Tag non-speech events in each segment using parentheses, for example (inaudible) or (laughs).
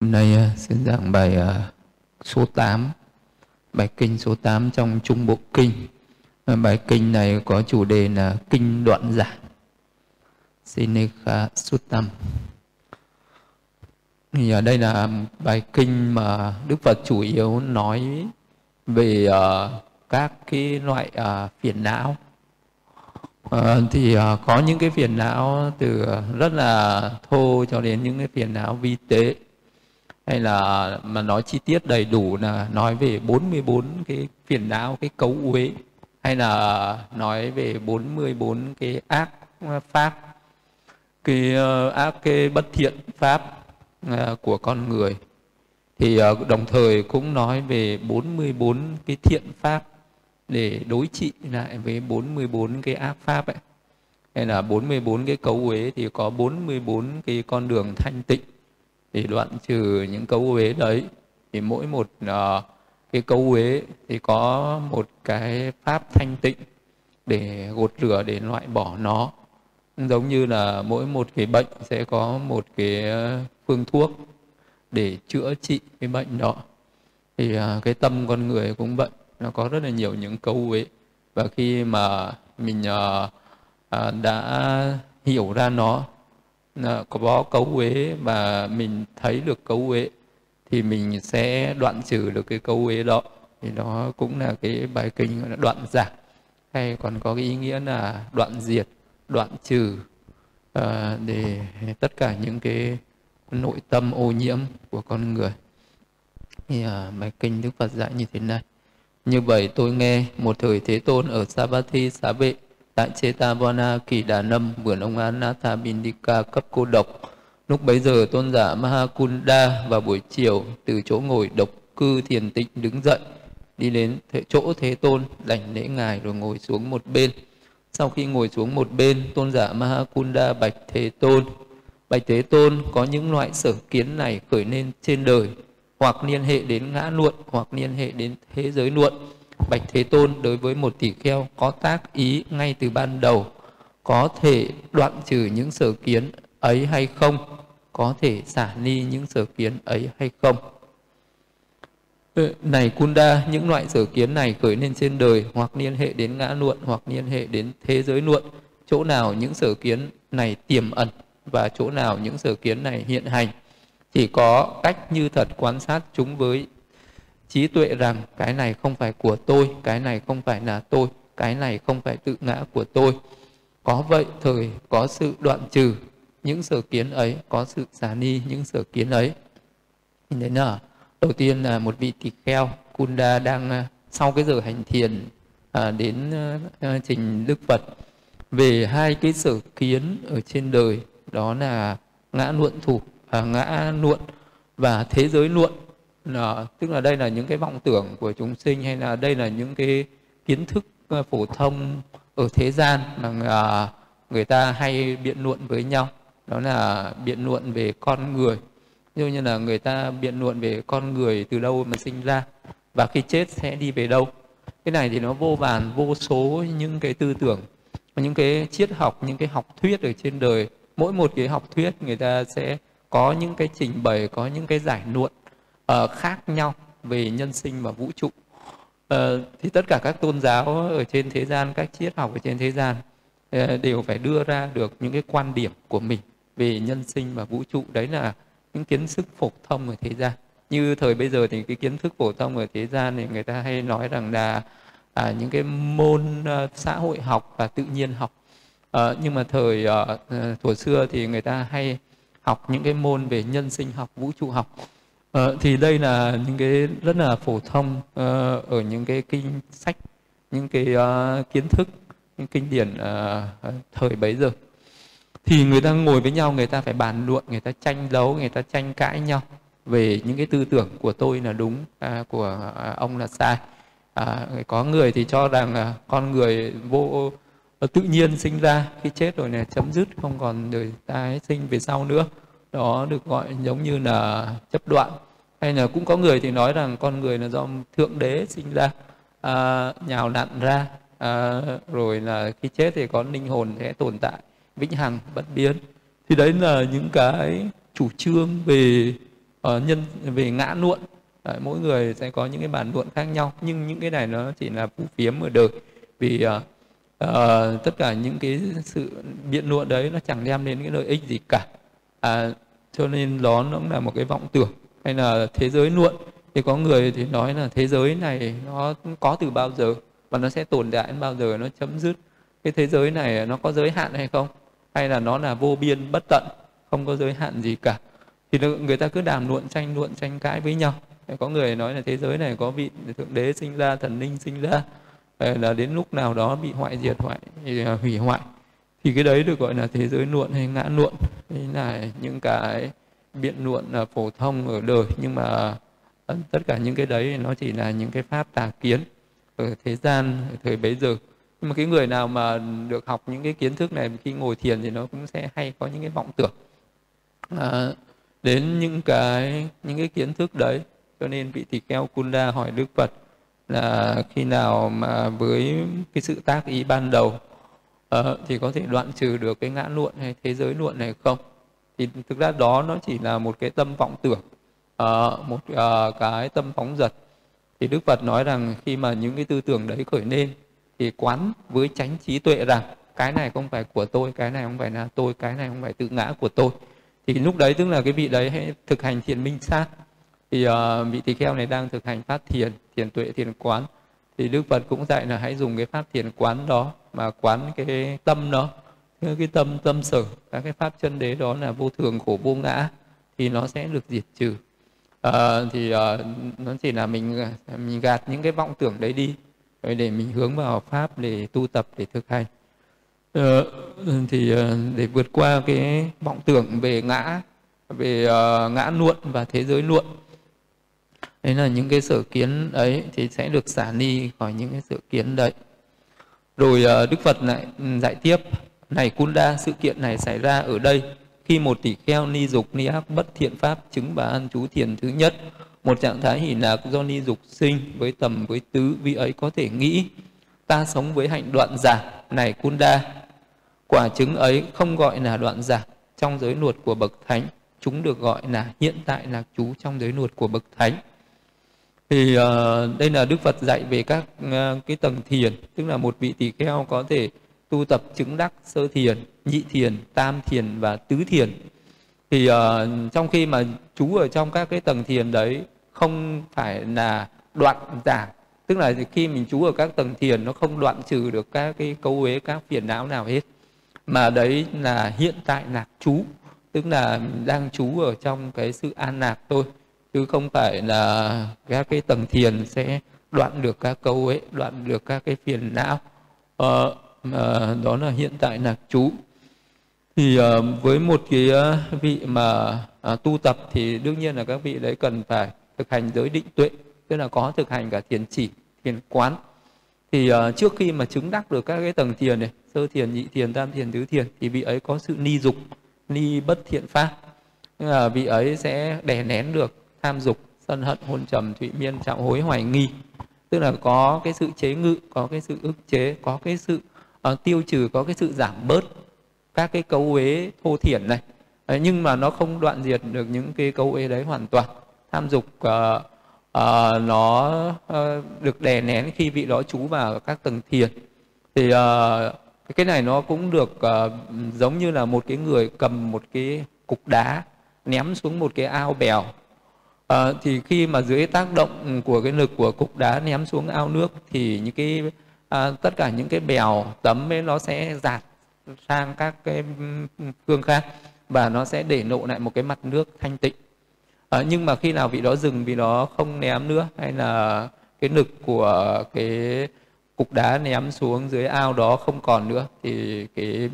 Hôm nay ờ, xin giảng bài ờ, số 8, bài kinh số 8 trong Trung Bộ Kinh. Ờ, bài kinh này có chủ đề là Kinh Đoạn Giả. Sinekha Suttam. Thì ở đây là bài kinh mà Đức Phật chủ yếu nói về các cái loại phiền não. Thì có những cái phiền não từ rất là thô cho đến những cái phiền não vi tế hay là mà nói chi tiết đầy đủ là nói về 44 cái phiền não cái cấu uế hay là nói về 44 cái ác ờ, pháp cái uh, ác cái bất thiện pháp uh, của con người. Thì uh, đồng thời cũng nói về 44 cái thiện pháp để đối trị lại với 44 cái ác pháp ấy. Hay là 44 cái cấu uế thì có 44 cái con đường thanh tịnh để đoạn trừ những cấu uế đấy thì mỗi một uh, cái cấu uế thì có một cái pháp thanh tịnh để gột rửa để loại bỏ nó. Giống như là mỗi một cái bệnh sẽ có một cái phương thuốc để chữa trị cái bệnh đó. Thì uh, cái tâm con người cũng vậy nó có rất là nhiều những câu uế. Và khi mà mình uh, uh, đã hiểu ra nó Ờ, có bó cấu uế và mình thấy được cấu uế thì mình sẽ đoạn trừ được cái cấu uế đó. Thì đó cũng là cái bài kinh gọi là đoạn giảm hay còn có cái ý nghĩa là đoạn diệt đoạn trừ uh, để tất cả những cái nội tâm ô nhiễm của con người. Thì uh, bài kinh đức phật dạy như thế này. Như vậy tôi nghe một thời thế tôn ở Savatthi xá bệ tại Chetavana Kỳ Đà Nâm vườn ông Anatha Bindika cấp cô độc. Lúc bấy giờ tôn giả Mahakunda vào buổi chiều từ chỗ ngồi độc cư thiền tịnh đứng dậy đi đến chỗ thế tôn đảnh lễ ngài rồi ngồi xuống một bên. Sau khi ngồi xuống một bên, tôn giả Mahakunda bạch thế tôn. Bạch thế tôn có những loại sở kiến này khởi lên trên đời hoặc liên hệ đến ngã luận hoặc liên hệ đến thế giới luận Bạch Thế Tôn đối với một tỷ kheo có tác ý ngay từ ban đầu có thể đoạn trừ những sở kiến ấy hay không? Có thể xả ni những sở kiến ấy hay không? Này Kunda, những loại sở kiến này khởi lên trên đời hoặc liên hệ đến ngã luận hoặc liên hệ đến thế giới luận. Chỗ nào những sở kiến này tiềm ẩn và chỗ nào những sở kiến này hiện hành. Chỉ có cách như thật quan sát chúng với trí tuệ rằng cái này không phải của tôi cái này không phải là tôi cái này không phải tự ngã của tôi. Có vậy thời có sự đoạn trừ những sở kiến ấy có sự xả ni những sở kiến ấy. Nhìn thấy là đầu tiên là một vị tỳ kheo kunda đang à, sau cái giờ hành thiền à, đến à, à, trình đức phật về hai cái sở kiến ở trên đời đó là ngã luận thủ à, ngã luận và thế giới luận là, tức là đây là những cái vọng tưởng của chúng sinh hay là đây là những cái kiến thức ờ, phổ thông ở thế gian mà à, người ta hay biện luận với nhau. Đó là biện luận về con người. Như như là người ta biện luận về con người từ đâu mà sinh ra và khi chết sẽ đi về đâu. Cái này thì nó vô vàn, vô số những cái tư tưởng, những cái triết học, những cái học thuyết ở trên đời. Mỗi một cái học thuyết người ta sẽ có những cái trình bày, có những cái giải luận uh, khác nhau về nhân sinh và vũ trụ. Uh, thì tất cả các tôn giáo ở trên thế gian các triết học ở trên thế gian uh, đều phải đưa ra được những cái quan điểm của mình về nhân sinh và vũ trụ. Đấy là những kiến thức phổ thông ở thế gian. Như thời bây giờ thì cái kiến thức phổ thông ở thế gian thì người ta hay nói rằng là à, những cái môn uh, xã hội học và tự nhiên học. Uh, nhưng mà thời uh, thuở xưa thì người ta hay học những cái môn về nhân sinh học vũ trụ học. À, thì đây là những cái rất là phổ thông uh, ở những cái kinh sách, những cái uh, kiến thức, những kinh điển uh, thời bấy giờ. Thì người ta ngồi với nhau, người ta phải bàn luận, người ta tranh đấu, người ta tranh cãi nhau về những cái tư tưởng của tôi là đúng, uh, của uh, ông là sai. À, có người thì cho rằng là con người vô tự nhiên sinh ra khi chết rồi này chấm dứt không còn đời tái sinh về sau nữa đó được gọi giống như là chấp đoạn. Hay là cũng có người thì nói rằng con người là do thượng đế sinh ra à, nhào nặn ra à, rồi là khi chết thì có linh hồn sẽ tồn tại vĩnh hằng bất biến. Thì đấy là những cái chủ trương về uh, nhân về ngã luận. Đấy, mỗi người sẽ có những cái bản luận khác nhau nhưng những cái này nó chỉ là phù phiếm ở đời. Vì uh, uh, tất cả những cái sự biện luận đấy nó chẳng đem đến cái lợi ích gì cả à, cho nên đó nó cũng là một cái vọng tưởng. Hay là thế giới luận thì có người thì nói là thế giới này nó có từ bao giờ và nó sẽ tồn tại đến bao giờ nó chấm dứt. Cái thế giới này nó có giới hạn hay không? Hay là nó là vô biên bất tận không có giới hạn gì cả? Thì người ta cứ đàm luận tranh luận tranh cãi với nhau. Có người nói là thế giới này có vị thượng đế sinh ra thần linh sinh ra là đến lúc nào đó bị hoại diệt hoại hủy hoại thì cái đấy được gọi là thế giới luận hay ngã luận. Đấy là những cái biện luận là phổ thông ở đời. Nhưng mà à, tất cả những cái đấy nó chỉ là những cái pháp tà kiến ở thế gian ở thời bấy giờ. Nhưng mà cái người nào mà được học những cái kiến thức này khi ngồi thiền thì nó cũng sẽ hay có những cái vọng tưởng. À, đến những cái những cái kiến thức đấy cho nên vị tỳ kheo Kunda hỏi Đức Phật là khi nào mà với cái sự tác ý ban đầu uh, thì có thể đoạn trừ được cái ngã luận hay thế giới luận này không? Thì thực ra đó nó chỉ là một cái tâm vọng tưởng uh, một uh, cái tâm phóng dật. Thì Đức Phật nói rằng khi mà những cái tư tưởng đấy khởi lên thì quán với chánh trí tuệ rằng cái này không phải của tôi cái này không phải là tôi cái này không phải tự ngã của tôi. Thì lúc đấy tức là cái vị đấy hãy thực hành thiền minh sát. Thì uh, vị tỳ kheo này đang thực hành phát thiền thiền tuệ thiền quán thì đức phật cũng dạy là hãy dùng cái pháp thiền quán đó mà quán cái tâm đó. Cái tâm tâm sở các cái pháp chân đế đó là vô thường khổ vô ngã thì nó sẽ được diệt trừ. À, thì à, nó chỉ là mình mình gạt những cái vọng tưởng đấy đi rồi để mình hướng vào pháp để tu tập để thực hành. À, thì à, để vượt qua cái vọng tưởng về ngã về à, ngã luận và thế giới luận đấy là những cái sở kiến ấy thì sẽ được xả ni khỏi những cái sở kiến đấy. Rồi ờ, đức phật lại ừ, dạy tiếp, này kunda sự kiện này xảy ra ở đây. Khi một tỷ kheo ni dục, ni ác bất thiện pháp chứng bà an chú thiền thứ nhất, một trạng thái hỷ lạc do ni dục sinh với tầm, với tứ vị ấy có thể nghĩ, ta sống với hạnh đoạn giả, này kunda quả chứng ấy không gọi là đoạn giả trong giới luật của bậc thánh, chúng được gọi là hiện tại là chú trong giới luật của bậc thánh thì uh, đây là đức phật dạy về các uh, cái tầng thiền tức là một vị tỳ kheo có thể tu tập chứng đắc sơ thiền nhị thiền tam thiền và tứ thiền. Thì uh, trong khi mà chú ở trong các cái tầng thiền đấy không phải là đoạn giảm tức là khi mình chú ở các tầng thiền nó không đoạn trừ được các cái cấu uế các phiền não nào hết. Mà đấy là hiện tại lạc chú tức là đang chú ở trong cái sự an lạc thôi chứ không phải là các cái tầng thiền sẽ đoạn được các câu ấy đoạn được các cái phiền não. Ờ, à, đó là hiện tại là chú. Thì à, với một cái ờ, vị mà à, tu tập thì đương nhiên là các vị đấy cần phải thực hành giới định tuệ tức là có thực hành cả thiền chỉ thiền quán. Thì uh, trước khi mà chứng đắc được các cái tầng thiền này sơ thiền nhị thiền tam thiền tứ thiền thì vị ấy có sự ni dục ni bất thiện pháp. Là vị ấy sẽ đè nén được tham dục sân hận hôn trầm thụy miên trọng hối hoài nghi. Tức là có cái sự chế ngự có cái sự ức chế có cái sự uh, tiêu trừ có cái sự giảm bớt các cái cấu uế thô thiển này. Đấy, nhưng mà nó không đoạn diệt được những cái cấu uế đấy hoàn toàn. Tham dục uh, uh, nó uh, được đè nén khi vị đó trú vào các tầng thiền. Thì uh, cái này nó cũng được uh, giống như là một cái người cầm một cái cục đá ném xuống một cái ao bèo à, thì khi mà dưới tác động của cái lực của cục đá ném xuống ao nước thì những cái à, tất cả những cái bèo tấm ấy nó sẽ giạt sang các cái ừ, phương khác và nó sẽ để lộ lại một cái mặt nước thanh tịnh. À, nhưng mà khi nào vị đó dừng vì nó không ném nữa hay là cái lực của cái cục đá ném xuống dưới ao đó không còn nữa thì cái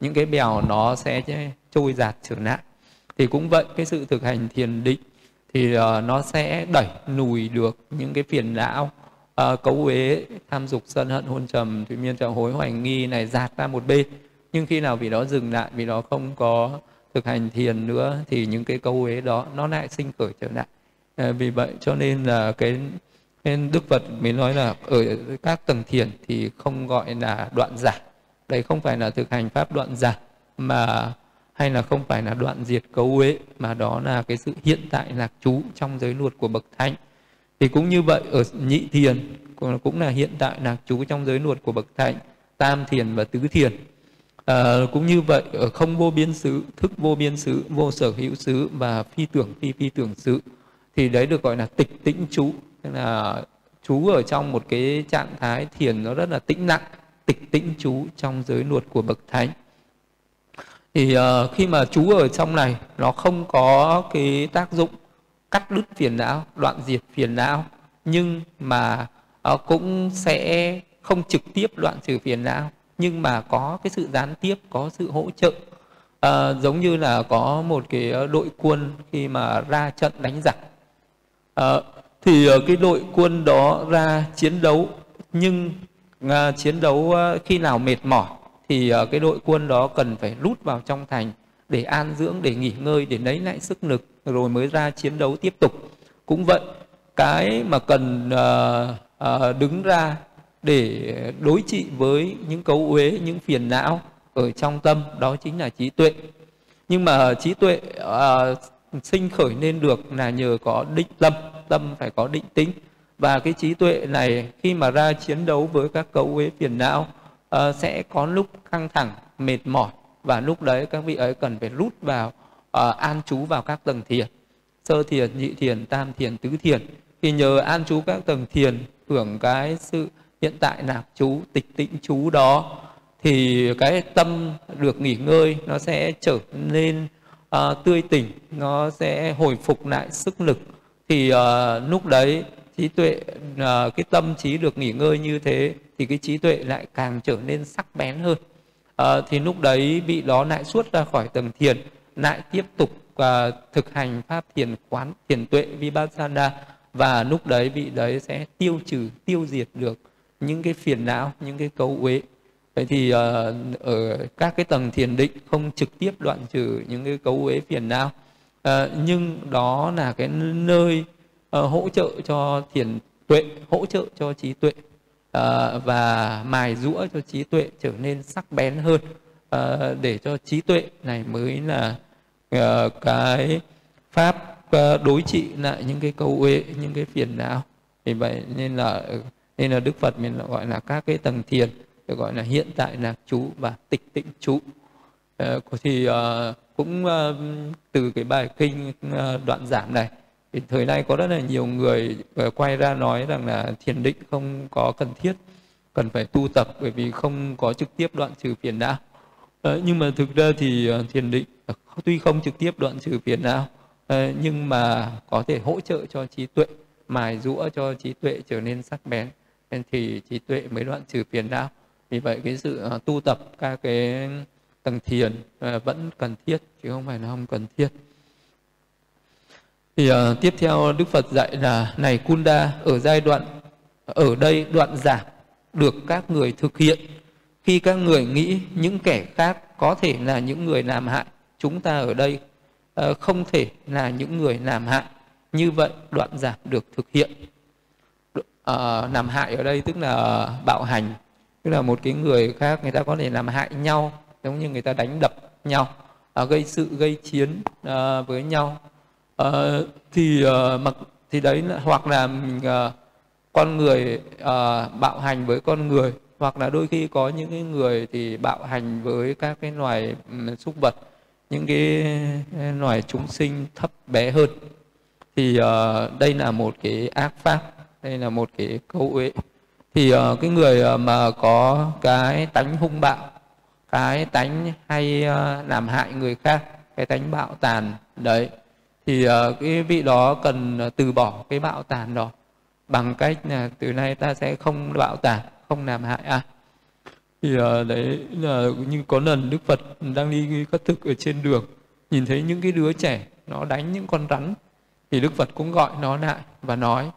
những cái bèo nó sẽ trôi giạt trở lại. Thì cũng vậy cái sự thực hành thiền định thì uh, nó sẽ đẩy lùi được những cái phiền não. Uh, cấu uế tham dục sân hận hôn trầm thủy miên trợ hối hoài nghi này dạt ra một bên. Nhưng khi nào vì đó dừng lại vì đó không có thực hành thiền nữa thì những cái câu uế đó nó lại sinh khởi trở lại. À, vì vậy cho nên là cái nên đức phật mới nói là ở các tầng thiền thì không gọi là đoạn giả đây không phải là thực hành pháp đoạn giả mà hay là không phải là đoạn diệt cấu uế mà đó là cái sự hiện tại lạc trú trong giới luật của bậc thánh. Thì cũng như vậy ở nhị thiền cũng là hiện tại lạc trú trong giới luật của bậc thánh tam thiền và tứ thiền. À, cũng như vậy ở không vô biên xứ thức vô biên xứ vô sở hữu xứ và phi tưởng phi phi tưởng xứ thì đấy được gọi là tịch tĩnh trú. Tức là trú ở trong một cái trạng thái thiền nó rất là tĩnh lặng tịch tĩnh trú trong giới luật của bậc thánh thì uh, khi mà chú ở trong này nó không có cái tác dụng cắt đứt phiền não đoạn diệt phiền não nhưng mà uh, cũng sẽ không trực tiếp đoạn trừ phiền não nhưng mà có cái sự gián tiếp có sự hỗ trợ. À, giống như là có một cái đội quân khi mà ra trận đánh giặc. À, thì cái đội quân đó ra chiến đấu nhưng à, chiến đấu khi nào mệt mỏi thì ờ, cái đội quân đó cần phải rút vào trong thành để an dưỡng, để nghỉ ngơi, để lấy lại sức lực, rồi mới ra chiến đấu tiếp tục. Cũng vậy, cái mà cần ờ, ờ, đứng ra để đối trị với những cấu uế, những phiền não ở trong tâm, đó chính là trí tuệ. Nhưng mà trí tuệ sinh khởi nên được là nhờ có định tâm tâm phải có định tính. Và cái trí tuệ này khi mà ra chiến đấu với các cấu uế phiền não uh, sẽ có lúc căng thẳng mệt mỏi và lúc đấy các vị ấy cần phải rút vào uh, an trú vào các tầng thiền. Sơ thiền nhị thiền tam thiền tứ thiền. Thì nhờ an trú các tầng thiền hưởng cái sự hiện tại nạp chú tịch tĩnh chú đó thì cái tâm được nghỉ ngơi nó sẽ trở nên uh, tươi tỉnh nó sẽ hồi phục lại sức lực. Thì uh, lúc đấy trí tuệ ờ, cái tâm trí được nghỉ ngơi như thế thì cái trí tuệ lại càng trở nên sắc bén hơn. À, thì lúc đấy vị đó lại xuất ra khỏi tầng thiền lại tiếp tục và thực hành pháp thiền quán thiền tuệ vipassana. Và lúc đấy vị đấy sẽ tiêu trừ tiêu diệt được những cái phiền não những cái cấu uế. Vậy thì uh, ở các cái tầng thiền định không trực tiếp đoạn trừ những cái cấu uế phiền não. Uh, nhưng đó là cái nơi uh, hỗ trợ cho thiền tuệ hỗ trợ cho trí tuệ. Uh, và mài rũa cho trí tuệ trở nên sắc bén hơn. Uh, để cho trí tuệ này mới là uh, cái pháp uh, đối trị lại những cái câu uế những cái phiền não. Vì vậy nên là ừ, nên là đức phật mình gọi là các cái tầng thiền được gọi là hiện tại là chú và tịch tịnh chú. Uh, thì uh, cũng uh, từ cái bài kinh uh, đoạn giảm này thì thời nay có rất là nhiều người ờ, quay ra nói rằng là thiền định không có cần thiết, cần phải tu tập bởi vì không có trực tiếp đoạn trừ phiền não. Ờ, nhưng mà thực ra thì ờ, thiền định tuy không trực tiếp đoạn trừ phiền não nhưng mà có thể hỗ trợ cho trí tuệ, mài rũa cho trí tuệ trở nên sắc bén. Nên thì trí tuệ mới đoạn trừ phiền não. Vì vậy cái sự tu tập các cái tầng thiền vẫn cần thiết, chứ không phải là không cần thiết thì uh, tiếp theo đức phật dạy là này kunda ở giai đoạn ở đây đoạn giảm được các người thực hiện. Khi các người nghĩ những kẻ khác có thể là những người làm hại chúng ta ở đây uh, không thể là những người làm hại. Như vậy đoạn giảm được thực hiện. Uh, làm hại ở đây tức là bạo hành tức là một cái người khác người ta có thể làm hại nhau giống như người ta đánh đập nhau uh, gây sự gây chiến uh, với nhau uh, thì uh, mặc thì đấy là, hoặc là uh, con người uh, bạo hành với con người hoặc là đôi khi có những cái người thì bạo hành với các cái loài um, súc vật những cái loài chúng sinh thấp bé hơn. Thì uh, đây là một cái ác pháp đây là một cái câu uế. Thì uh, cái người uh, mà có cái tánh hung bạo cái tánh hay uh, làm hại người khác cái tánh bạo tàn đấy thì ờ, cái vị đó cần ờ, từ bỏ cái bạo tàn đó. Bằng cách là từ nay ta sẽ không bạo tàn, không làm hại ai. Thì ờ, đấy là như có lần đức phật đang đi cất thực ở trên đường, nhìn thấy những cái đứa trẻ nó đánh những con rắn, thì đức phật cũng gọi nó lại và nói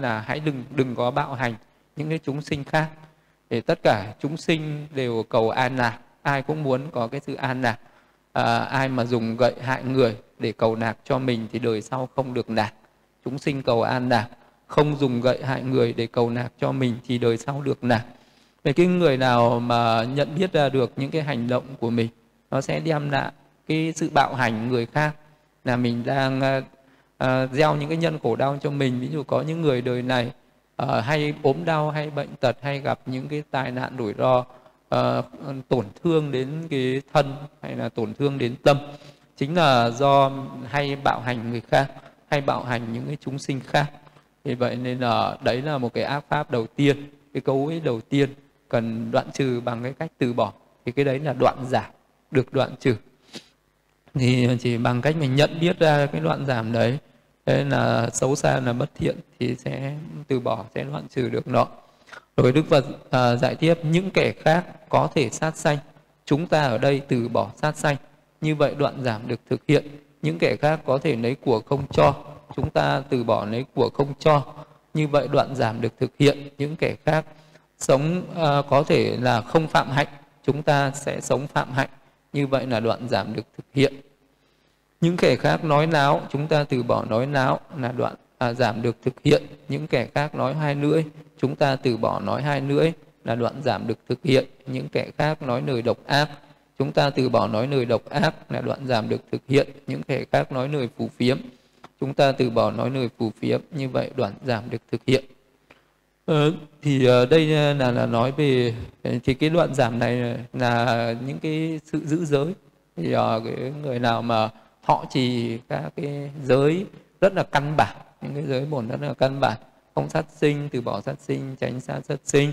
là hãy đừng đừng có bạo hành những cái chúng sinh khác. Để tất cả chúng sinh đều cầu an lạc, ai cũng muốn có cái sự an lạc à, ai mà dùng gậy hại người để cầu nạc cho mình thì đời sau không được nạc. chúng sinh cầu an nạc. không dùng gậy hại người để cầu nạc cho mình thì đời sau được nạc. về cái người nào mà nhận biết ra được những cái hành động của mình nó sẽ đem lại cái sự bạo hành người khác là mình đang à, à, gieo những cái nhân khổ đau cho mình ví dụ có những người đời này à, hay ốm đau hay bệnh tật hay gặp những cái tai nạn rủi ro uh, tổn thương đến cái thân hay là tổn thương đến tâm. Chính là do hay bạo hành người khác hay bạo hành những cái chúng sinh khác. Vì vậy nên là đấy là một cái ác pháp đầu tiên cái cấu ấy đầu tiên cần đoạn trừ bằng cái cách từ bỏ. Thì cái đấy là đoạn giảm được đoạn trừ. Thì chỉ bằng cách mình nhận biết ra cái đoạn giảm đấy thế là xấu xa là bất thiện thì sẽ từ bỏ sẽ đoạn trừ được nó rồi đức phật à, giải tiếp những kẻ khác có thể sát sanh chúng ta ở đây từ bỏ sát sanh. Như vậy đoạn giảm được thực hiện. Những kẻ khác có thể lấy của không cho chúng ta từ bỏ lấy của không cho. Như vậy đoạn giảm được thực hiện. Những kẻ khác sống à, có thể là không phạm hạnh chúng ta sẽ sống phạm hạnh. Như vậy là đoạn giảm được thực hiện. Những kẻ khác nói láo chúng ta từ bỏ nói láo là đoạn à, giảm được thực hiện. Những kẻ khác nói hai lưỡi chúng ta từ bỏ nói hai lưỡi là đoạn giảm được thực hiện. Những kẻ khác nói lời độc ác chúng ta từ bỏ nói lời độc ác là đoạn giảm được thực hiện. Những kẻ khác nói lời phù phiếm chúng ta từ bỏ nói lời phù phiếm như vậy đoạn giảm được thực hiện. Ờ, thì ờ, đây ờ, là là nói về ờ, thì cái đoạn giảm này là những cái sự giữ giới. Thì cái người nào mà họ chỉ các cái giới rất là căn bản những cái giới bổn rất là căn bản không sát sinh từ bỏ sát sinh tránh xa sát sinh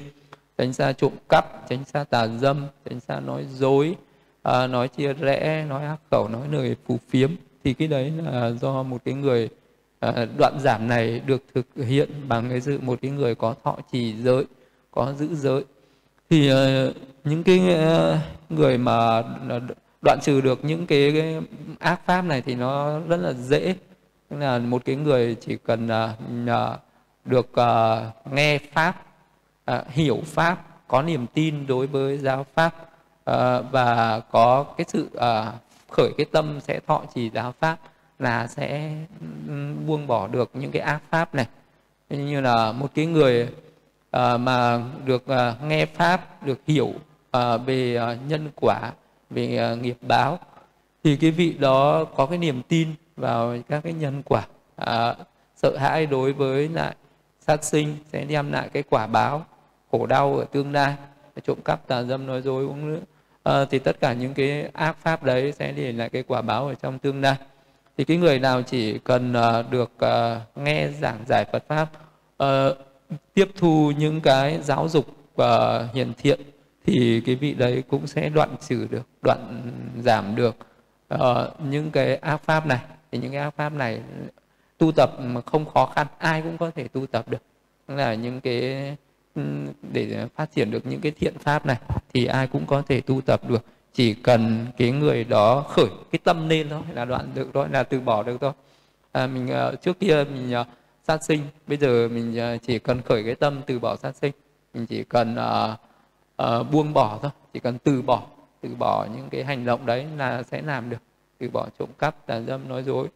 tránh xa trộm cắp tránh xa tà dâm tránh xa nói dối à, nói chia rẽ nói ác khẩu nói lời phù phiếm. Thì cái đấy là do một cái người à, đoạn giảm này được thực hiện bằng cái sự một cái người có thọ trì giới có giữ giới. Thì à, những cái à, người mà đoạn trừ được những cái, cái ác pháp này thì nó rất là dễ. Tức là một cái người chỉ cần à, à được uh, nghe pháp uh, hiểu pháp có niềm tin đối với giáo pháp uh, và có cái sự uh, khởi cái tâm sẽ thọ trì giáo pháp là sẽ buông bỏ được những cái ác pháp này. Như là một cái người uh, mà được uh, nghe pháp được hiểu uh, về uh, nhân quả về uh, nghiệp báo thì cái vị đó có cái niềm tin vào các cái nhân quả uh, sợ hãi đối với lại sát sinh sẽ đem lại cái quả báo khổ đau ở tương lai. Trộm cắp tà dâm nói dối uống nước. À, thì tất cả những cái ác pháp đấy sẽ để lại cái quả báo ở trong tương lai. Thì cái người nào chỉ cần uh, được uh, nghe giảng giải Phật pháp uh, tiếp thu những cái giáo dục uh, hiền thiện thì cái vị đấy cũng sẽ đoạn trừ được đoạn giảm được uh, những cái ác pháp này. Thì những cái ác pháp này tu tập mà không khó khăn ai cũng có thể tu tập được. Là những cái ừ, để phát triển được những cái thiện pháp này thì ai cũng có thể tu tập được. Chỉ cần cái người đó khởi cái tâm lên thôi là đoạn được thôi là từ bỏ được thôi. À, mình ờ, trước kia mình ờ, sát sinh bây giờ mình ờ, chỉ cần khởi cái tâm từ bỏ sát sinh. Mình chỉ cần uh, uh, buông bỏ thôi chỉ cần từ bỏ từ bỏ những cái hành động đấy là sẽ làm được. Từ bỏ trộm cắp tà dâm nói dối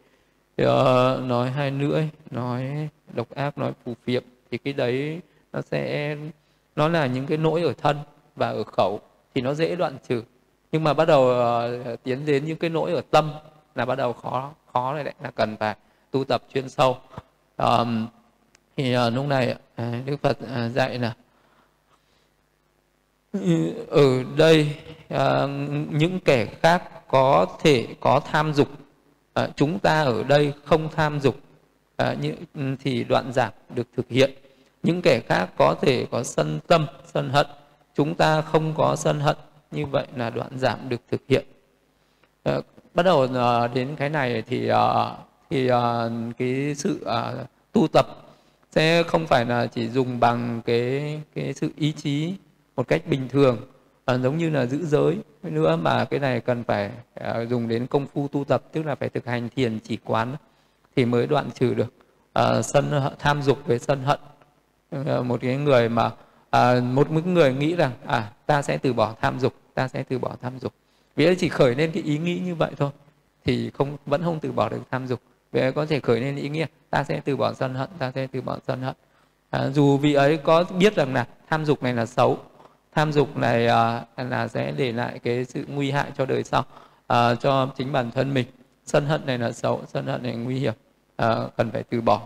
uh, nói hai lưỡi nói độc ác nói phù phiếm thì cái đấy nó sẽ nó là những cái nỗi ở thân và ở khẩu thì nó dễ đoạn trừ. Nhưng mà bắt đầu uh, tiến đến những cái nỗi ở tâm là bắt đầu khó khó này đấy là cần phải tu tập chuyên sâu. Um, thì uh, lúc này uh, đức phật uh, dạy là ừ, ở đây uh, những kẻ khác có thể có tham dục à, chúng ta ở đây không tham dục. À, như, ừ, thì đoạn giảm được thực hiện. Những kẻ khác có thể có sân tâm sân hận. Chúng ta không có sân hận. Như vậy là đoạn giảm được thực hiện. À, bắt đầu à, đến cái này thì à, thì à, cái sự à, tu tập sẽ không phải là chỉ dùng bằng cái cái sự ý chí một cách bình thường à, giống như là giữ giới nữa mà cái này cần phải à, dùng đến công phu tu tập tức là phải thực hành thiền chỉ quán thì mới đoạn trừ được. À, sân tham dục với sân hận. Một cái người mà à, một mức người nghĩ rằng à ta sẽ từ bỏ tham dục ta sẽ từ bỏ tham dục. Vì chỉ khởi lên cái ý nghĩ như vậy thôi thì không vẫn không từ bỏ được tham dục. Vì có thể khởi lên ý nghĩa ta sẽ từ bỏ sân hận ta sẽ từ bỏ sân hận. À, dù vị ấy có biết rằng là tham dục này là xấu tham dục này à, là sẽ để lại cái sự nguy hại cho đời sau à, cho chính bản thân mình. Sân hận này là xấu sân hận này là nguy hiểm à, cần phải từ bỏ.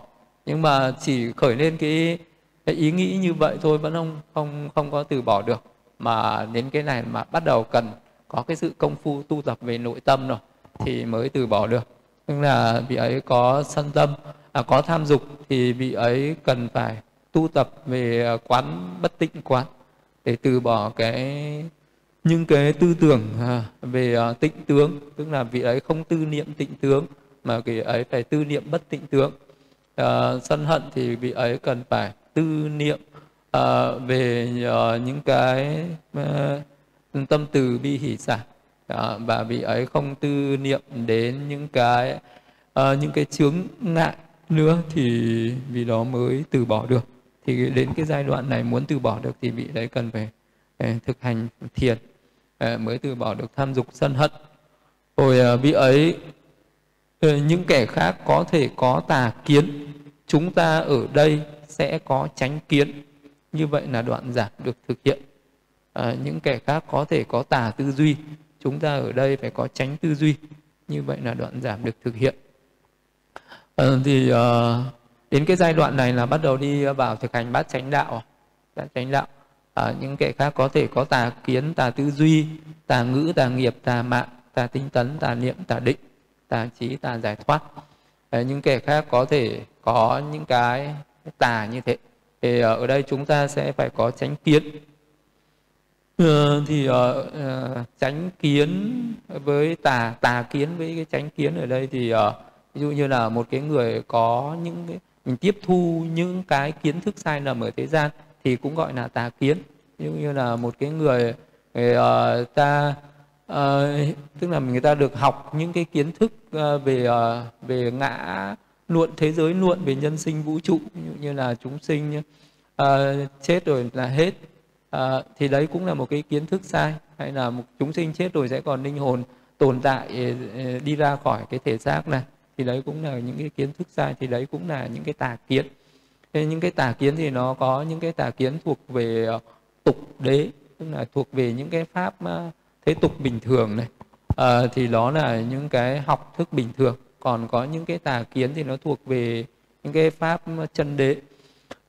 Nhưng mà chỉ khởi lên cái, cái ý nghĩ như vậy thôi vẫn không không không có từ bỏ được. Mà đến cái này mà bắt đầu cần có cái sự công phu tu tập về nội tâm rồi thì mới từ bỏ được. Tức là vị ấy có sân tâm à, có tham dục thì vị ấy cần phải tu tập về quán bất tịnh quán để từ bỏ cái những cái tư tưởng à, về à, tịnh tướng tức là vị ấy không tư niệm tịnh tướng mà vị ấy phải tư niệm bất tịnh tướng. À, sân hận thì vị ấy cần phải tư niệm à, về à, những cái à, tâm từ bi hỷ xả. À, và vị ấy không tư niệm đến những cái à, những cái chướng ngại nữa thì vì đó mới từ bỏ được thì đến cái giai đoạn này muốn từ bỏ được thì vị đấy cần phải, ờ, thực hành thiền ờ, mới từ bỏ được tham dục sân hận. Rồi ờ, vị ấy những kẻ khác có thể có tà kiến chúng ta ở đây sẽ có tránh kiến. Như vậy là đoạn giảm được thực hiện. À, những kẻ khác có thể có tà tư duy chúng ta ở đây phải có tránh tư duy. Như vậy là đoạn giảm được thực hiện. À, thì uh, đến cái giai đoạn này là bắt đầu đi vào thực hành bát chánh đạo. Bát chánh đạo à, những kẻ khác có thể có tà kiến tà tư duy tà ngữ tà nghiệp tà mạng tà tinh tấn tà niệm tà định tà trí tà giải thoát. À, những kẻ khác có thể có những cái tà như thế. Thì à, ở đây chúng ta sẽ phải có tránh kiến. Ừ, thì à, à, uh, uh, tránh kiến với tà tà kiến với cái tránh kiến ở đây thì uh, ví dụ như là một cái người có những cái mình tiếp thu những cái kiến thức sai lầm ở thế gian thì cũng gọi là tà kiến. Ví dụ như là một cái người, người uh, ta uh, tức là người ta được học những cái kiến thức uh, về uh, về ngã luận thế giới luận về nhân sinh vũ trụ như như là chúng sinh uh, chết rồi là hết. Uh, thì đấy cũng là một cái kiến thức sai. Hay là một chúng sinh chết rồi sẽ còn linh hồn tồn tại đi ra khỏi cái thể xác này thì đấy cũng là những cái kiến thức sai thì đấy cũng là những cái tà kiến. Thế những cái tà kiến thì nó có những cái tà kiến thuộc về ờ, tục đế tức là thuộc về những cái pháp ờ, thế tục bình thường này. À, thì đó là những cái học thức bình thường. Còn có những cái tà kiến thì nó thuộc về những cái pháp chân đế.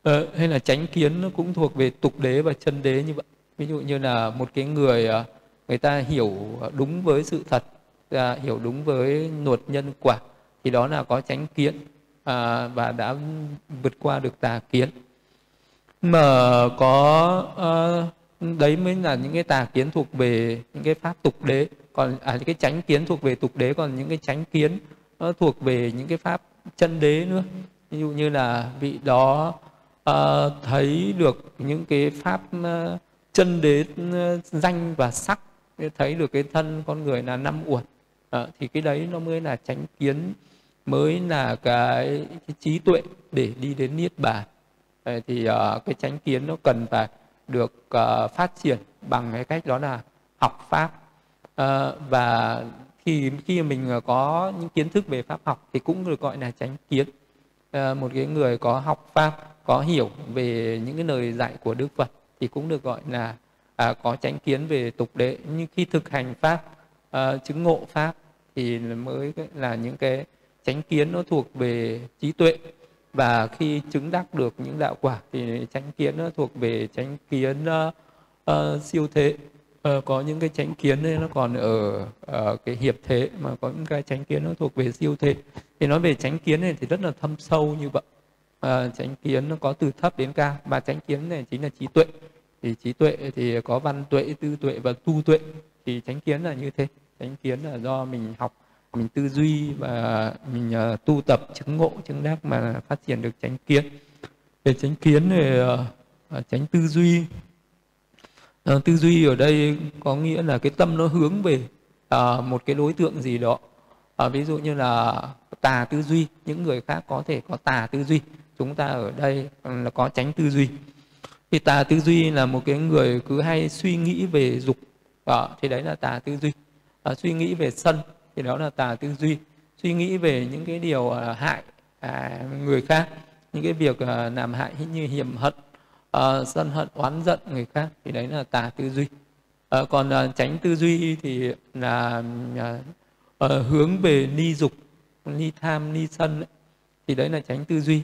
À, hay là tránh kiến nó cũng thuộc về tục đế và chân đế như vậy. Ví dụ như là một cái người người ta hiểu đúng với sự thật hiểu đúng với luật nhân quả thì đó là có tránh kiến à, và đã vượt qua được tà kiến. Mà có à, đấy mới là những cái tà kiến thuộc về những cái pháp tục đế. Còn à, những cái tránh kiến thuộc về tục đế còn những cái tránh kiến nó thuộc về những cái pháp chân đế nữa. Ví dụ như là vị đó à, thấy được những cái pháp à, chân đế à, danh và sắc thấy được cái thân con người là năm uẩn. À, thì cái đấy nó mới là tránh kiến mới là cái, cái trí tuệ để đi đến niết bàn. Thì uh, cái chánh kiến nó cần phải được uh, phát triển bằng cái cách đó là học pháp. Uh, và khi khi mình có những kiến thức về pháp học thì cũng được gọi là chánh kiến. Uh, một cái người có học pháp có hiểu về những cái lời dạy của đức phật thì cũng được gọi là uh, có chánh kiến về tục đệ nhưng khi thực hành pháp uh, chứng ngộ pháp thì mới là những cái chánh kiến nó thuộc về trí tuệ. Và khi chứng đắc được những đạo quả thì chánh kiến nó thuộc về chánh kiến uh, uh, siêu thế. Uh, có những cái chánh kiến ấy nó còn ở uh, cái hiệp thế mà có những cái chánh kiến nó thuộc về siêu thế. Thì nói về chánh kiến này thì rất là thâm sâu như vậy. Uh, chánh kiến nó có từ thấp đến cao và chánh kiến này chính là trí tuệ. Thì trí tuệ thì có văn tuệ tư tuệ và tu tuệ. Thì chánh kiến là như thế. Chánh kiến là do mình học mình tư duy và mình uh, tu tập chứng ngộ chứng đắc mà phát triển được chánh kiến. Về chánh kiến thì uh, chánh tư duy. Uh, tư duy ở đây có nghĩa là cái tâm nó hướng về uh, một cái đối tượng gì đó. Uh, ví dụ như là tà tư duy những người khác có thể có tà tư duy. Chúng ta ở đây ừ, là có tránh tư duy. Thì tà tư duy là một cái người cứ hay suy nghĩ về dục. Uh, thì đấy là tà tư duy. Uh, suy nghĩ về sân thì đó là tà tư duy. Suy nghĩ về những cái điều uh, hại à, người khác những cái việc uh, làm hại như hiểm hận uh, sân hận oán giận người khác thì đấy là tà tư duy. Uh, còn uh, tránh tư duy thì là uh, uh, hướng về ni dục ni tham ni sân ấy. thì đấy là tránh tư duy.